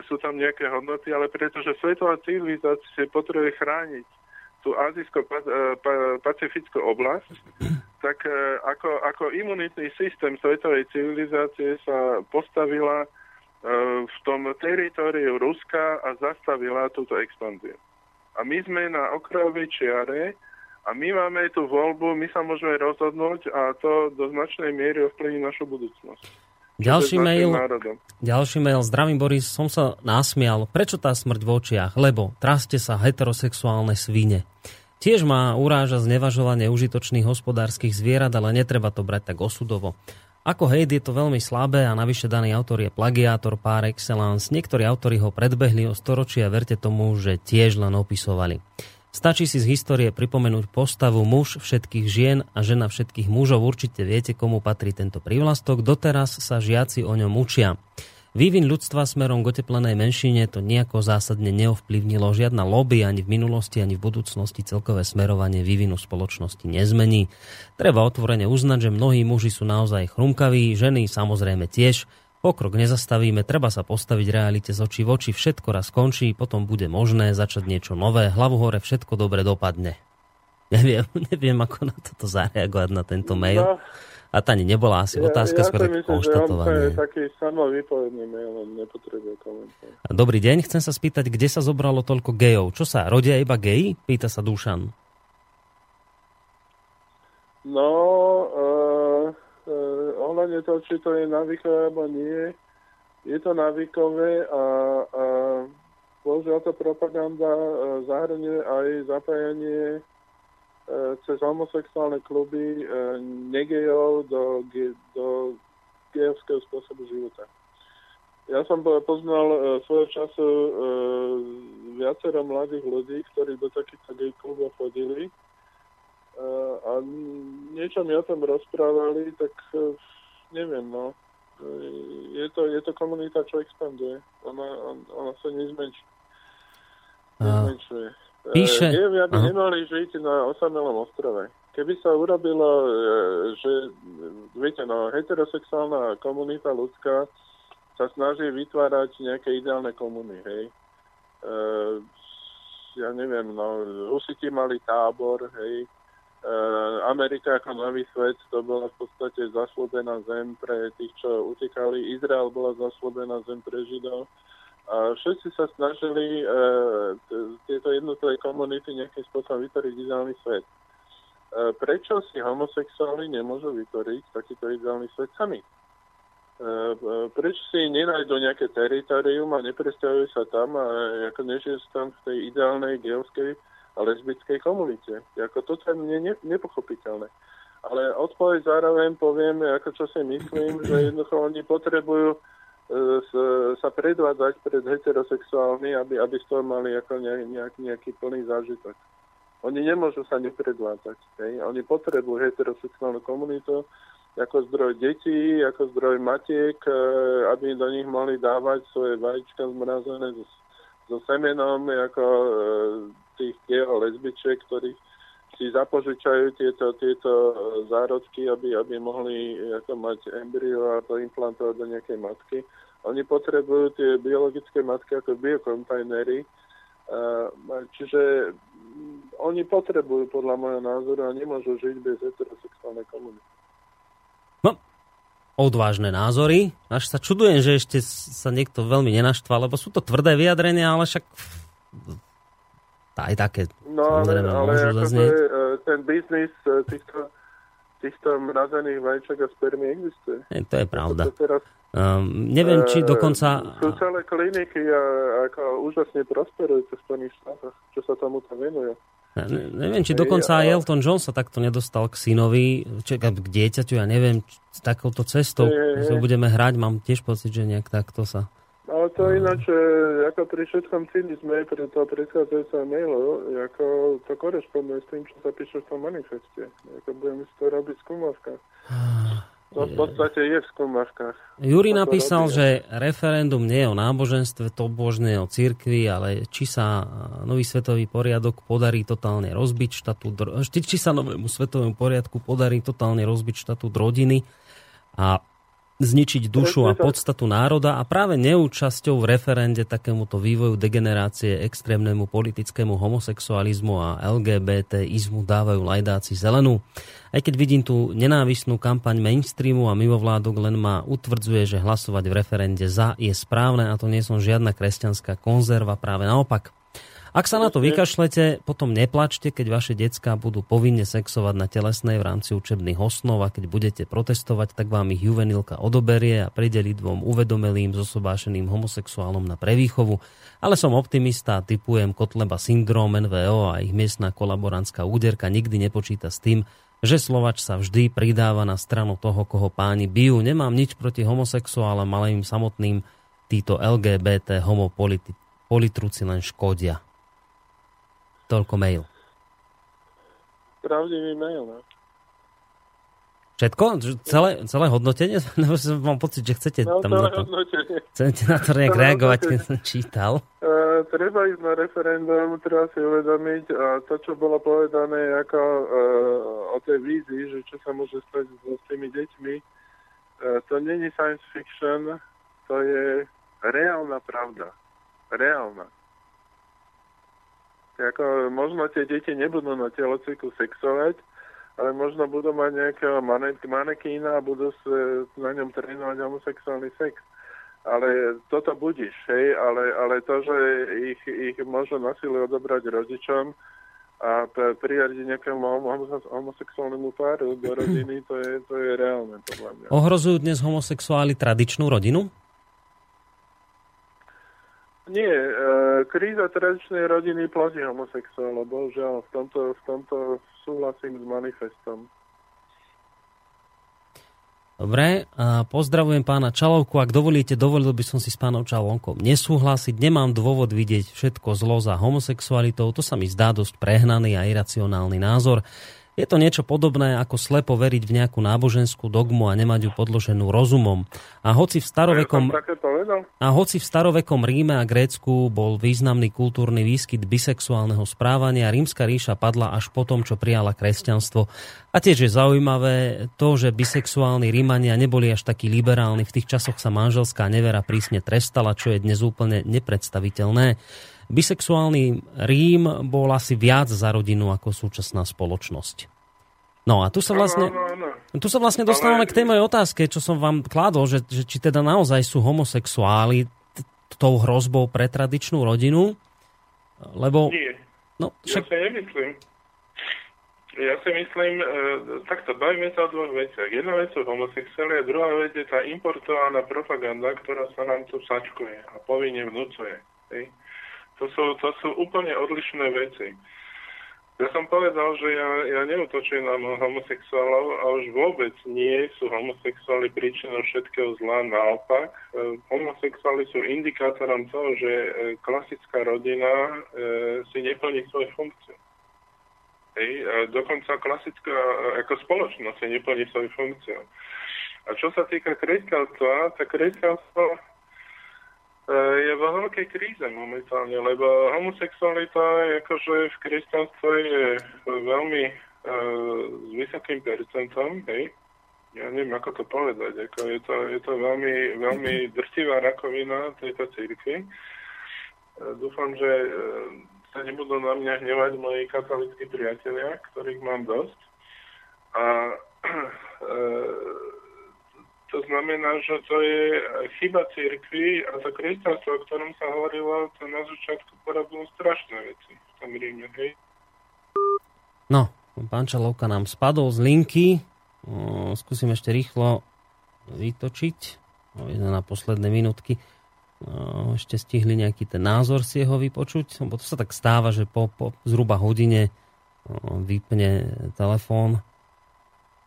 Speaker 2: sú tam nejaké hodnoty, ale pretože svetová civilizácia potrebuje chrániť tú azijsko-pacifickú oblasť, tak ako, ako imunitný systém svetovej civilizácie sa postavila v tom teritoriu Ruska a zastavila túto expanziu. A my sme na okrajovej čiare a my máme tú voľbu, my sa môžeme rozhodnúť a to do značnej miery ovplyvní našu budúcnosť.
Speaker 1: Ďalší mail, ďalší mail, zdravím Boris, som sa násmial. Prečo tá smrť v očiach? Lebo traste sa heterosexuálne svine. Tiež má uráža znevažovanie užitočných hospodárskych zvierat, ale netreba to brať tak osudovo. Ako hejt je to veľmi slabé a navyše daný autor je plagiátor par excellence. Niektorí autori ho predbehli o storočia a verte tomu, že tiež len opisovali. Stačí si z histórie pripomenúť postavu muž všetkých žien a žena všetkých mužov. Určite viete, komu patrí tento prívlastok. Doteraz sa žiaci o ňom učia. Vývin ľudstva smerom k oteplenej menšine to nejako zásadne neovplyvnilo. Žiadna lobby ani v minulosti, ani v budúcnosti celkové smerovanie vývinu spoločnosti nezmení. Treba otvorene uznať, že mnohí muži sú naozaj chrumkaví, ženy samozrejme tiež. Pokrok nezastavíme, treba sa postaviť realite z očí v oči, všetko raz skončí, potom bude možné začať niečo nové, hlavu hore všetko dobre dopadne. Neviem, neviem ako na toto zareagovať na tento mail. No. A tá ani nebola asi otázka, ja, ja skôr myslím, konštatovanie.
Speaker 2: Je taký samovýpovedný mail, nepotrebuje komentovať.
Speaker 1: Dobrý deň, chcem sa spýtať, kde sa zobralo toľko gejov? Čo sa, rodia iba geji? Pýta sa Dušan.
Speaker 2: No, uh, ohľadne toho, či to je návykové alebo nie, je to návykové a, a bohužiaľ to propaganda uh, zahrňuje aj zapájanie E, cez homosexuálne kluby e, negejov do, do gejovského spôsobu života. Ja som poznal e, svojho času viacero mladých ľudí, ktorí do takýchto gej klubov chodili a niečo mi o tom rozprávali, tak neviem, no. Je to, je to komunita, čo expanduje. Ona, ona sa nezmenší.
Speaker 1: Nezmenšuje. Píše...
Speaker 2: Neviem, aby nemali žiť na osamelom ostrove. Keby sa urobilo, e, že viete, no, heterosexuálna komunita ľudská sa snaží vytvárať nejaké ideálne komuny, hej. E, ja neviem, no, Husiti mali tábor, hej. E, Amerika ako nový svet, to bola v podstate zaslúbená zem pre tých, čo utekali. Izrael bola zaslúbená zem pre Židov. A všetci sa snažili e, tieto jednotlivé komunity nejakým spôsobom vytvoriť ideálny svet. E, prečo si homosexuáli nemôžu vytvoriť takýto ideálny svet sami? Prečo si nenajdu nejaké teritorium a nepresťahujú sa tam a ako nežijú tam v tej ideálnej geovskej lesbickej komunite? Ako toto je mne ne, nepochopiteľné. Ale odpoveď zároveň poviem, ako čo si myslím, že jednoducho oni potrebujú sa predvádzať pred heterosexuálmi, aby, aby z toho mali ako nejak, nejaký plný zážitok. Oni nemôžu sa nepredvádzať. Hej? Oni potrebujú heterosexuálnu komunitu ako zdroj detí, ako zdroj matiek, e, aby do nich mohli dávať svoje vajíčka zmrazené so, so semenom, ako tých geo lesbičiek, ktorých si zapožičajú tieto, tieto e, zárodky, aby, aby mohli ako mať embryo a to implantovať do nejakej matky. Oni potrebujú tie biologické matky ako biokontajnery, čiže oni potrebujú podľa môjho názoru a nemôžu žiť bez heterosexuálnej komunity.
Speaker 1: No, odvážne názory. Až sa čudujem, že ešte sa niekto veľmi nenaštval, lebo sú to tvrdé vyjadrenia, ale však aj také
Speaker 2: no, samozrejme ale, môžu ale zaznieť. Je, ten biznis e, týchto, týchto mrazených vajíčok a spermí existuje.
Speaker 1: Je, to je pravda. To teraz, um, neviem, či e, dokonca...
Speaker 2: Sú celé kliniky a, ako úžasne prosperujú v Spojených štátoch, čo sa tomu tam venuje.
Speaker 1: Ne, neviem, či dokonca aj Elton John sa takto nedostal k synovi, či k dieťaťu, ja neviem, s takouto cestou, že budeme hrať, mám tiež pocit, že nejak takto sa
Speaker 2: ale to ináč, ako pri všetkom cynizme, pri toho predchádzajúceho mailu, ako to koresponduje s tým, čo sa píše v tom manifeste. Ako budeme si to robiť v skúmavkách. To v podstate je v skúmavkách.
Speaker 1: Juri napísal, že referendum nie je o náboženstve, to božné o cirkvi, ale či sa nový svetový poriadok podarí totálne rozbiť štatút, či sa novému svetovému poriadku podarí totálne rozbiť štatút rodiny. A zničiť dušu a podstatu národa a práve neúčasťou v referende takémuto vývoju degenerácie extrémnemu politickému homosexualizmu a LGBT izmu dávajú lajdáci zelenú. Aj keď vidím tú nenávisnú kampaň mainstreamu a mimovládok len ma utvrdzuje, že hlasovať v referende za je správne a to nie som žiadna kresťanská konzerva, práve naopak. Ak sa na to vykašlete, potom neplačte, keď vaše decká budú povinne sexovať na telesnej v rámci učebných osnov a keď budete protestovať, tak vám ich juvenilka odoberie a prideli dvom uvedomelým zosobášeným homosexuálom na prevýchovu. Ale som optimista a typujem Kotleba syndrom NVO a ich miestna kolaborantská úderka nikdy nepočíta s tým, že Slovač sa vždy pridáva na stranu toho, koho páni bijú. Nemám nič proti homosexuálom, ale im samotným títo LGBT homopolitruci len škodia. Toľko mail.
Speaker 2: Pravdivý mail, no.
Speaker 1: Všetko? Celé, celé hodnotenie? Mám pocit, že chcete
Speaker 2: no,
Speaker 1: tam na to, chcete na to nejak reagovať, keď som čítal.
Speaker 2: Uh, treba ísť na referendum, treba si uvedomiť a to, čo bolo povedané ako uh, o tej vízii, že čo sa môže stať s tými deťmi, uh, to není science fiction, to je reálna pravda. Reálna. Ako, možno tie deti nebudú na telocviku sexovať, ale možno budú mať nejakého manekína a budú na ňom trénovať homosexuálny sex. Ale toto budíš, hej, ale, ale to, že ich, ich môžu nasily odobrať rodičom a prijať nejakému homosexuálnemu páru do rodiny, to je, to je reálne podľa mňa.
Speaker 1: Ohrozujú dnes homosexuáli tradičnú rodinu?
Speaker 2: Nie, e, kríza tradičnej rodiny platí homosexuálov, bohužiaľ, v tomto, v tomto súhlasím s manifestom.
Speaker 1: Dobre, a pozdravujem pána Čalovku. Ak dovolíte, dovolil by som si s pánom Čalovkom nesúhlasiť. Nemám dôvod vidieť všetko zlo za homosexualitou. To sa mi zdá dosť prehnaný a iracionálny názor. Je to niečo podobné ako slepo veriť v nejakú náboženskú dogmu a nemať ju podloženú rozumom. A hoci v starovekom, a hoci v starovekom Ríme a Grécku bol významný kultúrny výskyt bisexuálneho správania, rímska ríša padla až po tom, čo prijala kresťanstvo. A tiež je zaujímavé to, že bisexuálni Rímania neboli až takí liberálni. V tých časoch sa manželská nevera prísne trestala, čo je dnes úplne nepredstaviteľné bisexuálny Rím bol asi viac za rodinu ako súčasná spoločnosť. No a tu sa vlastne, tu sa vlastne dostávame k tej mojej otázke, čo som vám kládol, že, že či teda naozaj sú homosexuáli tou hrozbou pre tradičnú rodinu, lebo...
Speaker 2: Nie, no, však... ja si nemyslím. Ja si myslím, e, takto bavíme sa o dvoch veciach. Jedna vec sú homosexuáli a druhá vec je tá importovaná propaganda, ktorá sa nám tu sačkuje a povinne vnúcuje. Hej? To sú, to sú úplne odlišné veci. Ja som povedal, že ja, ja neutočujem na homosexuálov a už vôbec nie sú homosexuáli príčinou všetkého zla. Naopak, e, homosexuáli sú indikátorom toho, že e, klasická rodina e, si neplní svoju funkciu. Hej, dokonca klasická ako spoločnosť si neplní svoju funkciu. A čo sa týka kresťanstva, tak kresťanstvo je vo veľkej kríze momentálne, lebo homosexualita akože v kresťanstve je veľmi uh, s vysokým percentom, hej. Ja neviem, ako to povedať. Ako je, to, je to veľmi, veľmi drtivá rakovina tejto církvy. Uh, dúfam, že uh, sa nebudú na mňa hnevať moji katolickí priatelia, ktorých mám dosť. A uh, to znamená, že to je chyba církvy a to kresťanstvo, o ktorom sa hovorilo, to na začiatku porobilo strašné veci v tom Ríme, hej?
Speaker 1: No, pán Čalovka nám spadol z linky. Skúsim ešte rýchlo vytočiť. O, na posledné minútky. Ešte stihli nejaký ten názor si jeho vypočuť. Lebo to sa tak stáva, že po, po zhruba hodine vypne telefón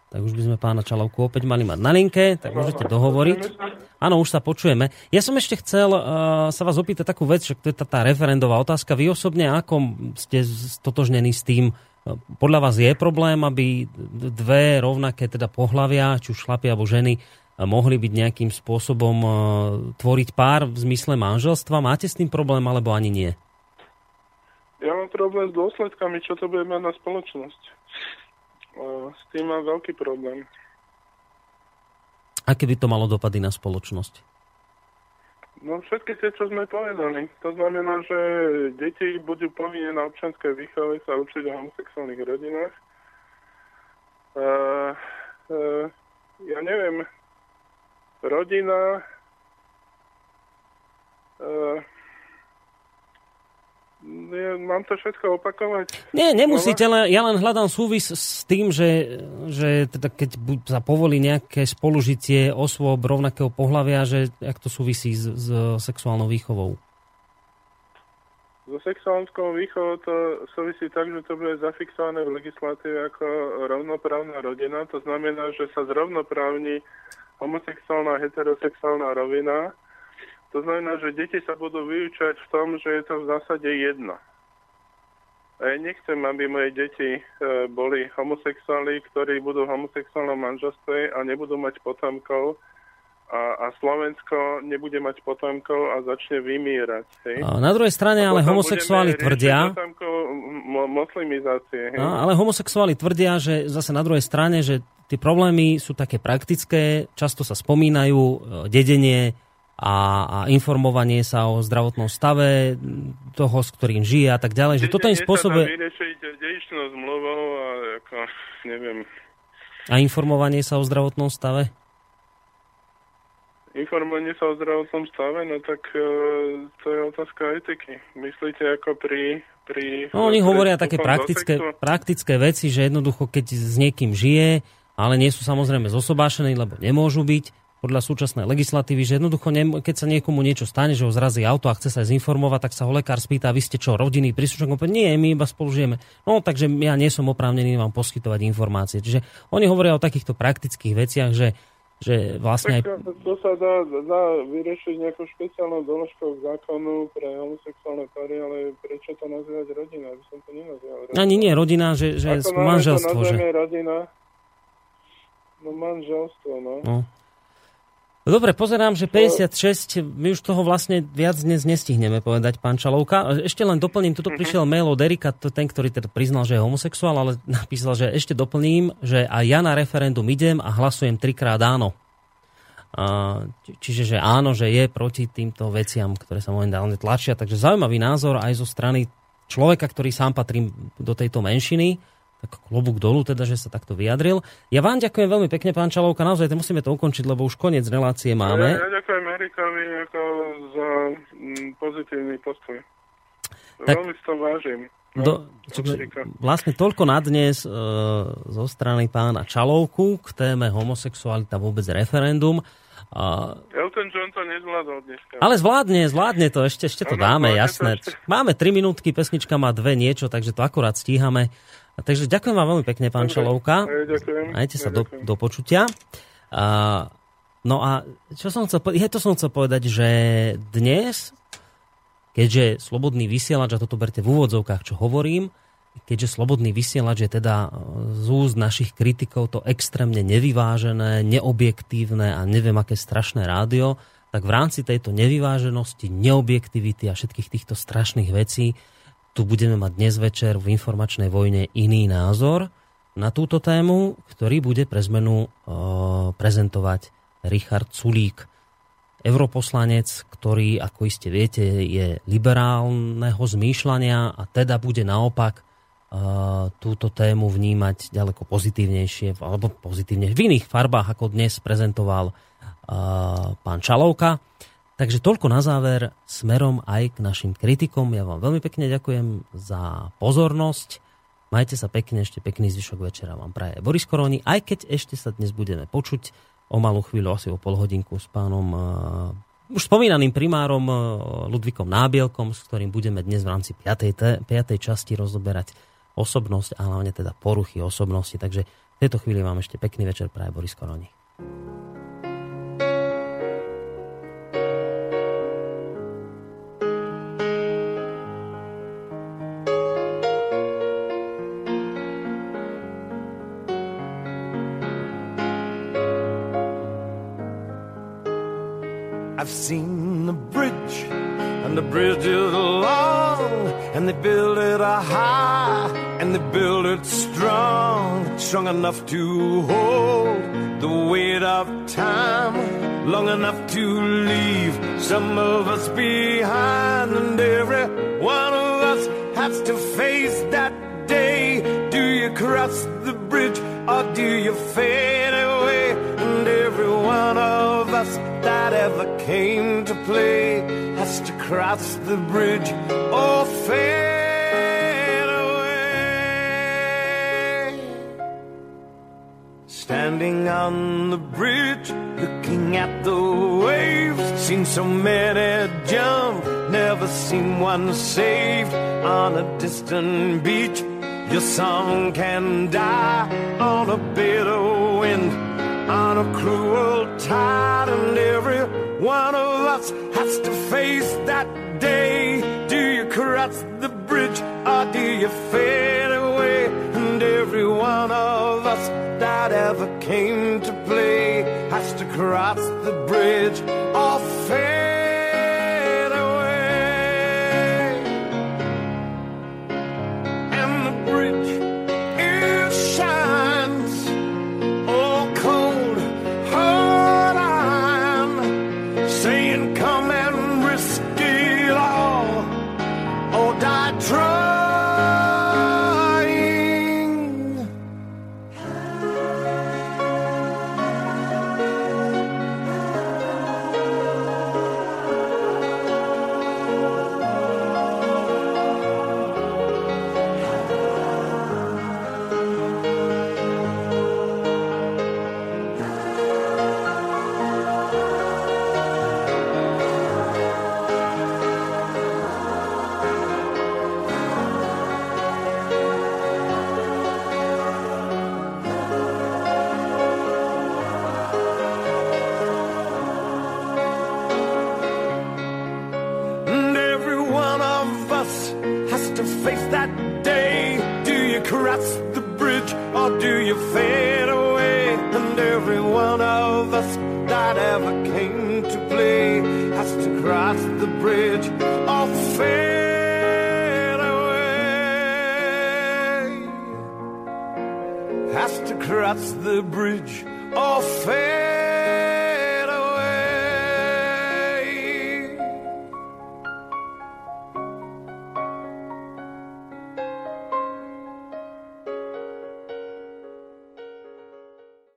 Speaker 1: tak už by sme pána Čalovku opäť mali mať na linke, tak môžete dohovoriť. Áno, už sa počujeme. Ja som ešte chcel uh, sa vás opýtať takú vec, že to je tá, tá referendová otázka. Vy osobne ako ste stotožnení s tým, uh, podľa vás je problém, aby dve rovnaké teda pohlavia, či už chlapi alebo ženy, uh, mohli byť nejakým spôsobom tvoriť pár v zmysle manželstva? Máte s tým problém alebo ani nie?
Speaker 2: Ja mám problém s dôsledkami, čo to bude mať na spoločnosť. S tým mám veľký problém.
Speaker 1: Aké by to malo dopady na spoločnosť?
Speaker 2: No všetky tie, čo sme povedali. To znamená, že deti budú povinné na občanskej výchove sa učiť o homosexuálnych rodinách. Uh, uh, ja neviem, rodina uh, ja mám to všetko opakovať?
Speaker 1: Nie, nemusíte, ale ja len hľadám súvis s tým, že, že teda keď sa povolí nejaké spolužitie osôb rovnakého pohľavia, že jak to súvisí s, s sexuálnou výchovou.
Speaker 2: So sexuálnou výchovou to súvisí tak, že to bude zafixované v legislatíve ako rovnoprávna rodina. To znamená, že sa zrovnoprávni homosexuálna a heterosexuálna rovina to znamená, že deti sa budú vyučať v tom, že je to v zásade jedno. A ja nechcem, aby moje deti e, boli homosexuáli, ktorí budú v homosexuálnom manželstve a nebudú mať potomkov a, a Slovensko nebude mať potomkov a začne vymírať. Hej?
Speaker 1: A na druhej strane ale homosexuáli tvrdia...
Speaker 2: Mo- moslimizácie. Hej?
Speaker 1: No, ale homosexuáli tvrdia, že zase na druhej strane, že tie problémy sú také praktické, často sa spomínajú, e, dedenie, a, a informovanie sa o zdravotnom stave toho, s ktorým žije a tak ďalej. Že toto im spôsobuje...
Speaker 2: zmluvou a ako, neviem.
Speaker 1: A informovanie sa o zdravotnom stave?
Speaker 2: Informovanie sa o zdravotnom stave, no tak uh, to je otázka etiky. Myslíte ako pri... pri
Speaker 1: no oni hovoria také praktické, praktické veci, že jednoducho keď s niekým žije, ale nie sú samozrejme zosobášení, lebo nemôžu byť, podľa súčasnej legislatívy, že jednoducho, ne, keď sa niekomu niečo stane, že ho zrazí auto a chce sa zinformovať, tak sa ho lekár spýta, vy ste čo, rodiny, príslušník? Nie, my iba spolu žijeme. No, takže ja nie som oprávnený vám poskytovať informácie. Čiže oni hovoria o takýchto praktických veciach, že že vlastne
Speaker 2: aj... To sa dá, dá vyriešiť nejakou špeciálnou doložkou zákonu pre homosexuálne pary, ale prečo to nazývať rodina? Aby som to nenazýval rodina.
Speaker 1: Ani nie rodina, že, že manželstvo.
Speaker 2: Že... rodina? No manželstvo, no. no.
Speaker 1: No dobre, pozerám, že 56, my už toho vlastne viac dnes nestihneme povedať, pán Čalovka. Ešte len doplním, tuto mhm. prišiel mail od Erika, ten, ktorý teda priznal, že je homosexuál, ale napísal, že ešte doplním, že aj ja na referendum idem a hlasujem trikrát áno. Čiže, že áno, že je proti týmto veciam, ktoré sa momentálne tlačia. Takže zaujímavý názor aj zo strany človeka, ktorý sám patrí do tejto menšiny tak klobúk dolu, teda, že sa takto vyjadril. Ja vám ďakujem veľmi pekne, pán Čalovka, naozaj to musíme to ukončiť, lebo už koniec relácie máme.
Speaker 2: Ja, ja ďakujem Erikovi ako za mm, pozitívny postoj. Tak, veľmi si to vážim. No, do, čo,
Speaker 1: vlastne toľko na dnes e, zo strany pána Čalovku k téme homosexualita vôbec referendum.
Speaker 2: A... Elton John to nezvládol dneska.
Speaker 1: Ale zvládne, zvládne to, ešte, ešte to dáme, jasné. ešte... Máme 3 minútky, pesnička má dve niečo, takže to akurát stíhame. Takže ďakujem vám veľmi pekne, pán Dobre, Čalovka.
Speaker 2: Ďakujem.
Speaker 1: Majte sa do, do počutia. A, no a čo som chcel povedať? Ja to som chcel povedať, že dnes, keďže slobodný vysielač, a toto berte v úvodzovkách, čo hovorím, keďže slobodný vysielač je teda e, z úst našich kritikov to extrémne nevyvážené, neobjektívne a neviem aké strašné rádio, tak v rámci tejto nevyváženosti, neobjektivity a všetkých týchto strašných vecí tu budeme mať dnes večer v informačnej vojne iný názor na túto tému, ktorý bude pre zmenu e, prezentovať Richard Sulík, europoslanec, ktorý, ako iste viete, je liberálneho zmýšľania a teda bude naopak e, túto tému vnímať ďaleko pozitívnejšie, alebo pozitívne v iných farbách, ako dnes prezentoval e, pán Čalovka. Takže toľko na záver smerom aj k našim kritikom. Ja vám veľmi pekne ďakujem za pozornosť. Majte sa pekne, ešte pekný zvyšok večera vám praje Boris Koroni, aj keď ešte sa dnes budeme počuť o malú chvíľu, asi o pol hodinku s pánom uh, už spomínaným primárom uh, Ludvikom Nábielkom, s ktorým budeme dnes v rámci 5. 5. časti rozoberať osobnosť a hlavne teda poruchy osobnosti. Takže v tejto chvíli vám ešte pekný večer praje Boris Koroni. I've seen the bridge, and the bridge is long, and they build it high, and they build it strong, strong enough to hold
Speaker 3: the weight of time long enough to leave some of us behind, and every one of us has to face that day. Do you cross the bridge or do you fade that ever came to play has to cross the bridge or fade away. Standing on the bridge, looking at the waves, seen so many jump, never seen one saved on a distant beach. Your song can die on a bitter wind, on a cruel tide, and every one of us has to face that day. Do you cross the bridge or do you fade away? And every one of us that ever came to play has to cross the bridge or fade that's the